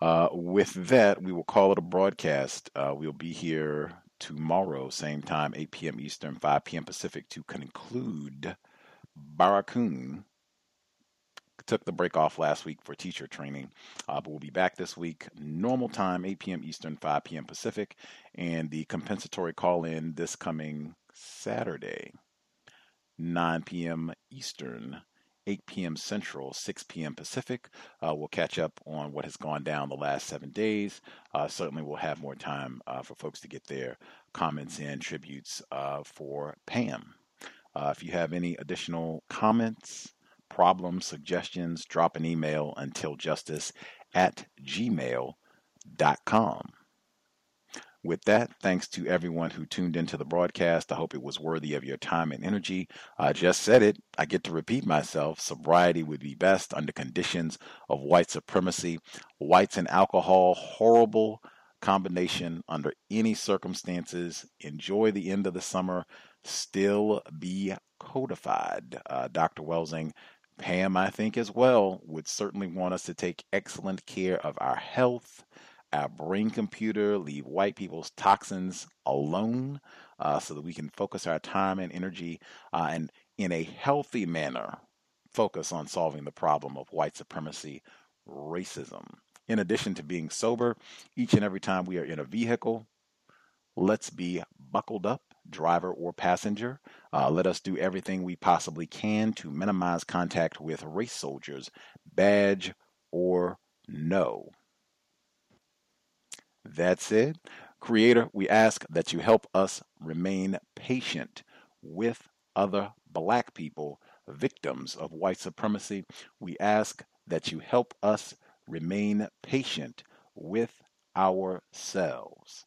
Uh, with that, we will call it a broadcast. Uh, we'll be here tomorrow, same time, 8 p.m. Eastern, 5 p.m. Pacific, to conclude Barracoon. Took the break off last week for teacher training, uh, but we'll be back this week, normal time, 8 p.m. Eastern, 5 p.m. Pacific, and the compensatory call in this coming Saturday, 9 p.m. Eastern, 8 p.m. Central, 6 p.m. Pacific. Uh, we'll catch up on what has gone down the last seven days. Uh, certainly, we'll have more time uh, for folks to get their comments in, tributes uh, for Pam. Uh, if you have any additional comments, problems, suggestions, drop an email until justice at gmail.com. With that, thanks to everyone who tuned into the broadcast. I hope it was worthy of your time and energy. I just said it. I get to repeat myself. Sobriety would be best under conditions of white supremacy. Whites and alcohol, horrible combination under any circumstances. Enjoy the end of the summer. Still be codified. Uh, Dr. Welsing, Pam, I think as well, would certainly want us to take excellent care of our health our brain computer, leave white people's toxins alone uh, so that we can focus our time and energy uh, and in a healthy manner focus on solving the problem of white supremacy, racism. In addition to being sober, each and every time we are in a vehicle, let's be buckled up, driver or passenger. Uh, let us do everything we possibly can to minimize contact with race soldiers, badge or no. That's it. Creator, we ask that you help us remain patient with other black people, victims of white supremacy. We ask that you help us remain patient with ourselves.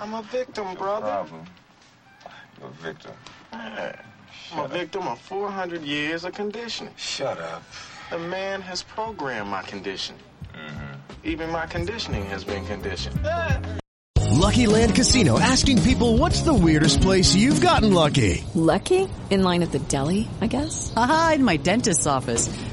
I'm a victim, brother.
problem?
You're a victim.
I'm a victim of 400 years of conditioning.
Shut up.
The man has programmed my conditioning. Mm-hmm. Even my conditioning has been conditioned.
Lucky Land Casino asking people what's the weirdest place you've gotten lucky?
Lucky? In line at the deli, I guess?
Aha, in my dentist's office.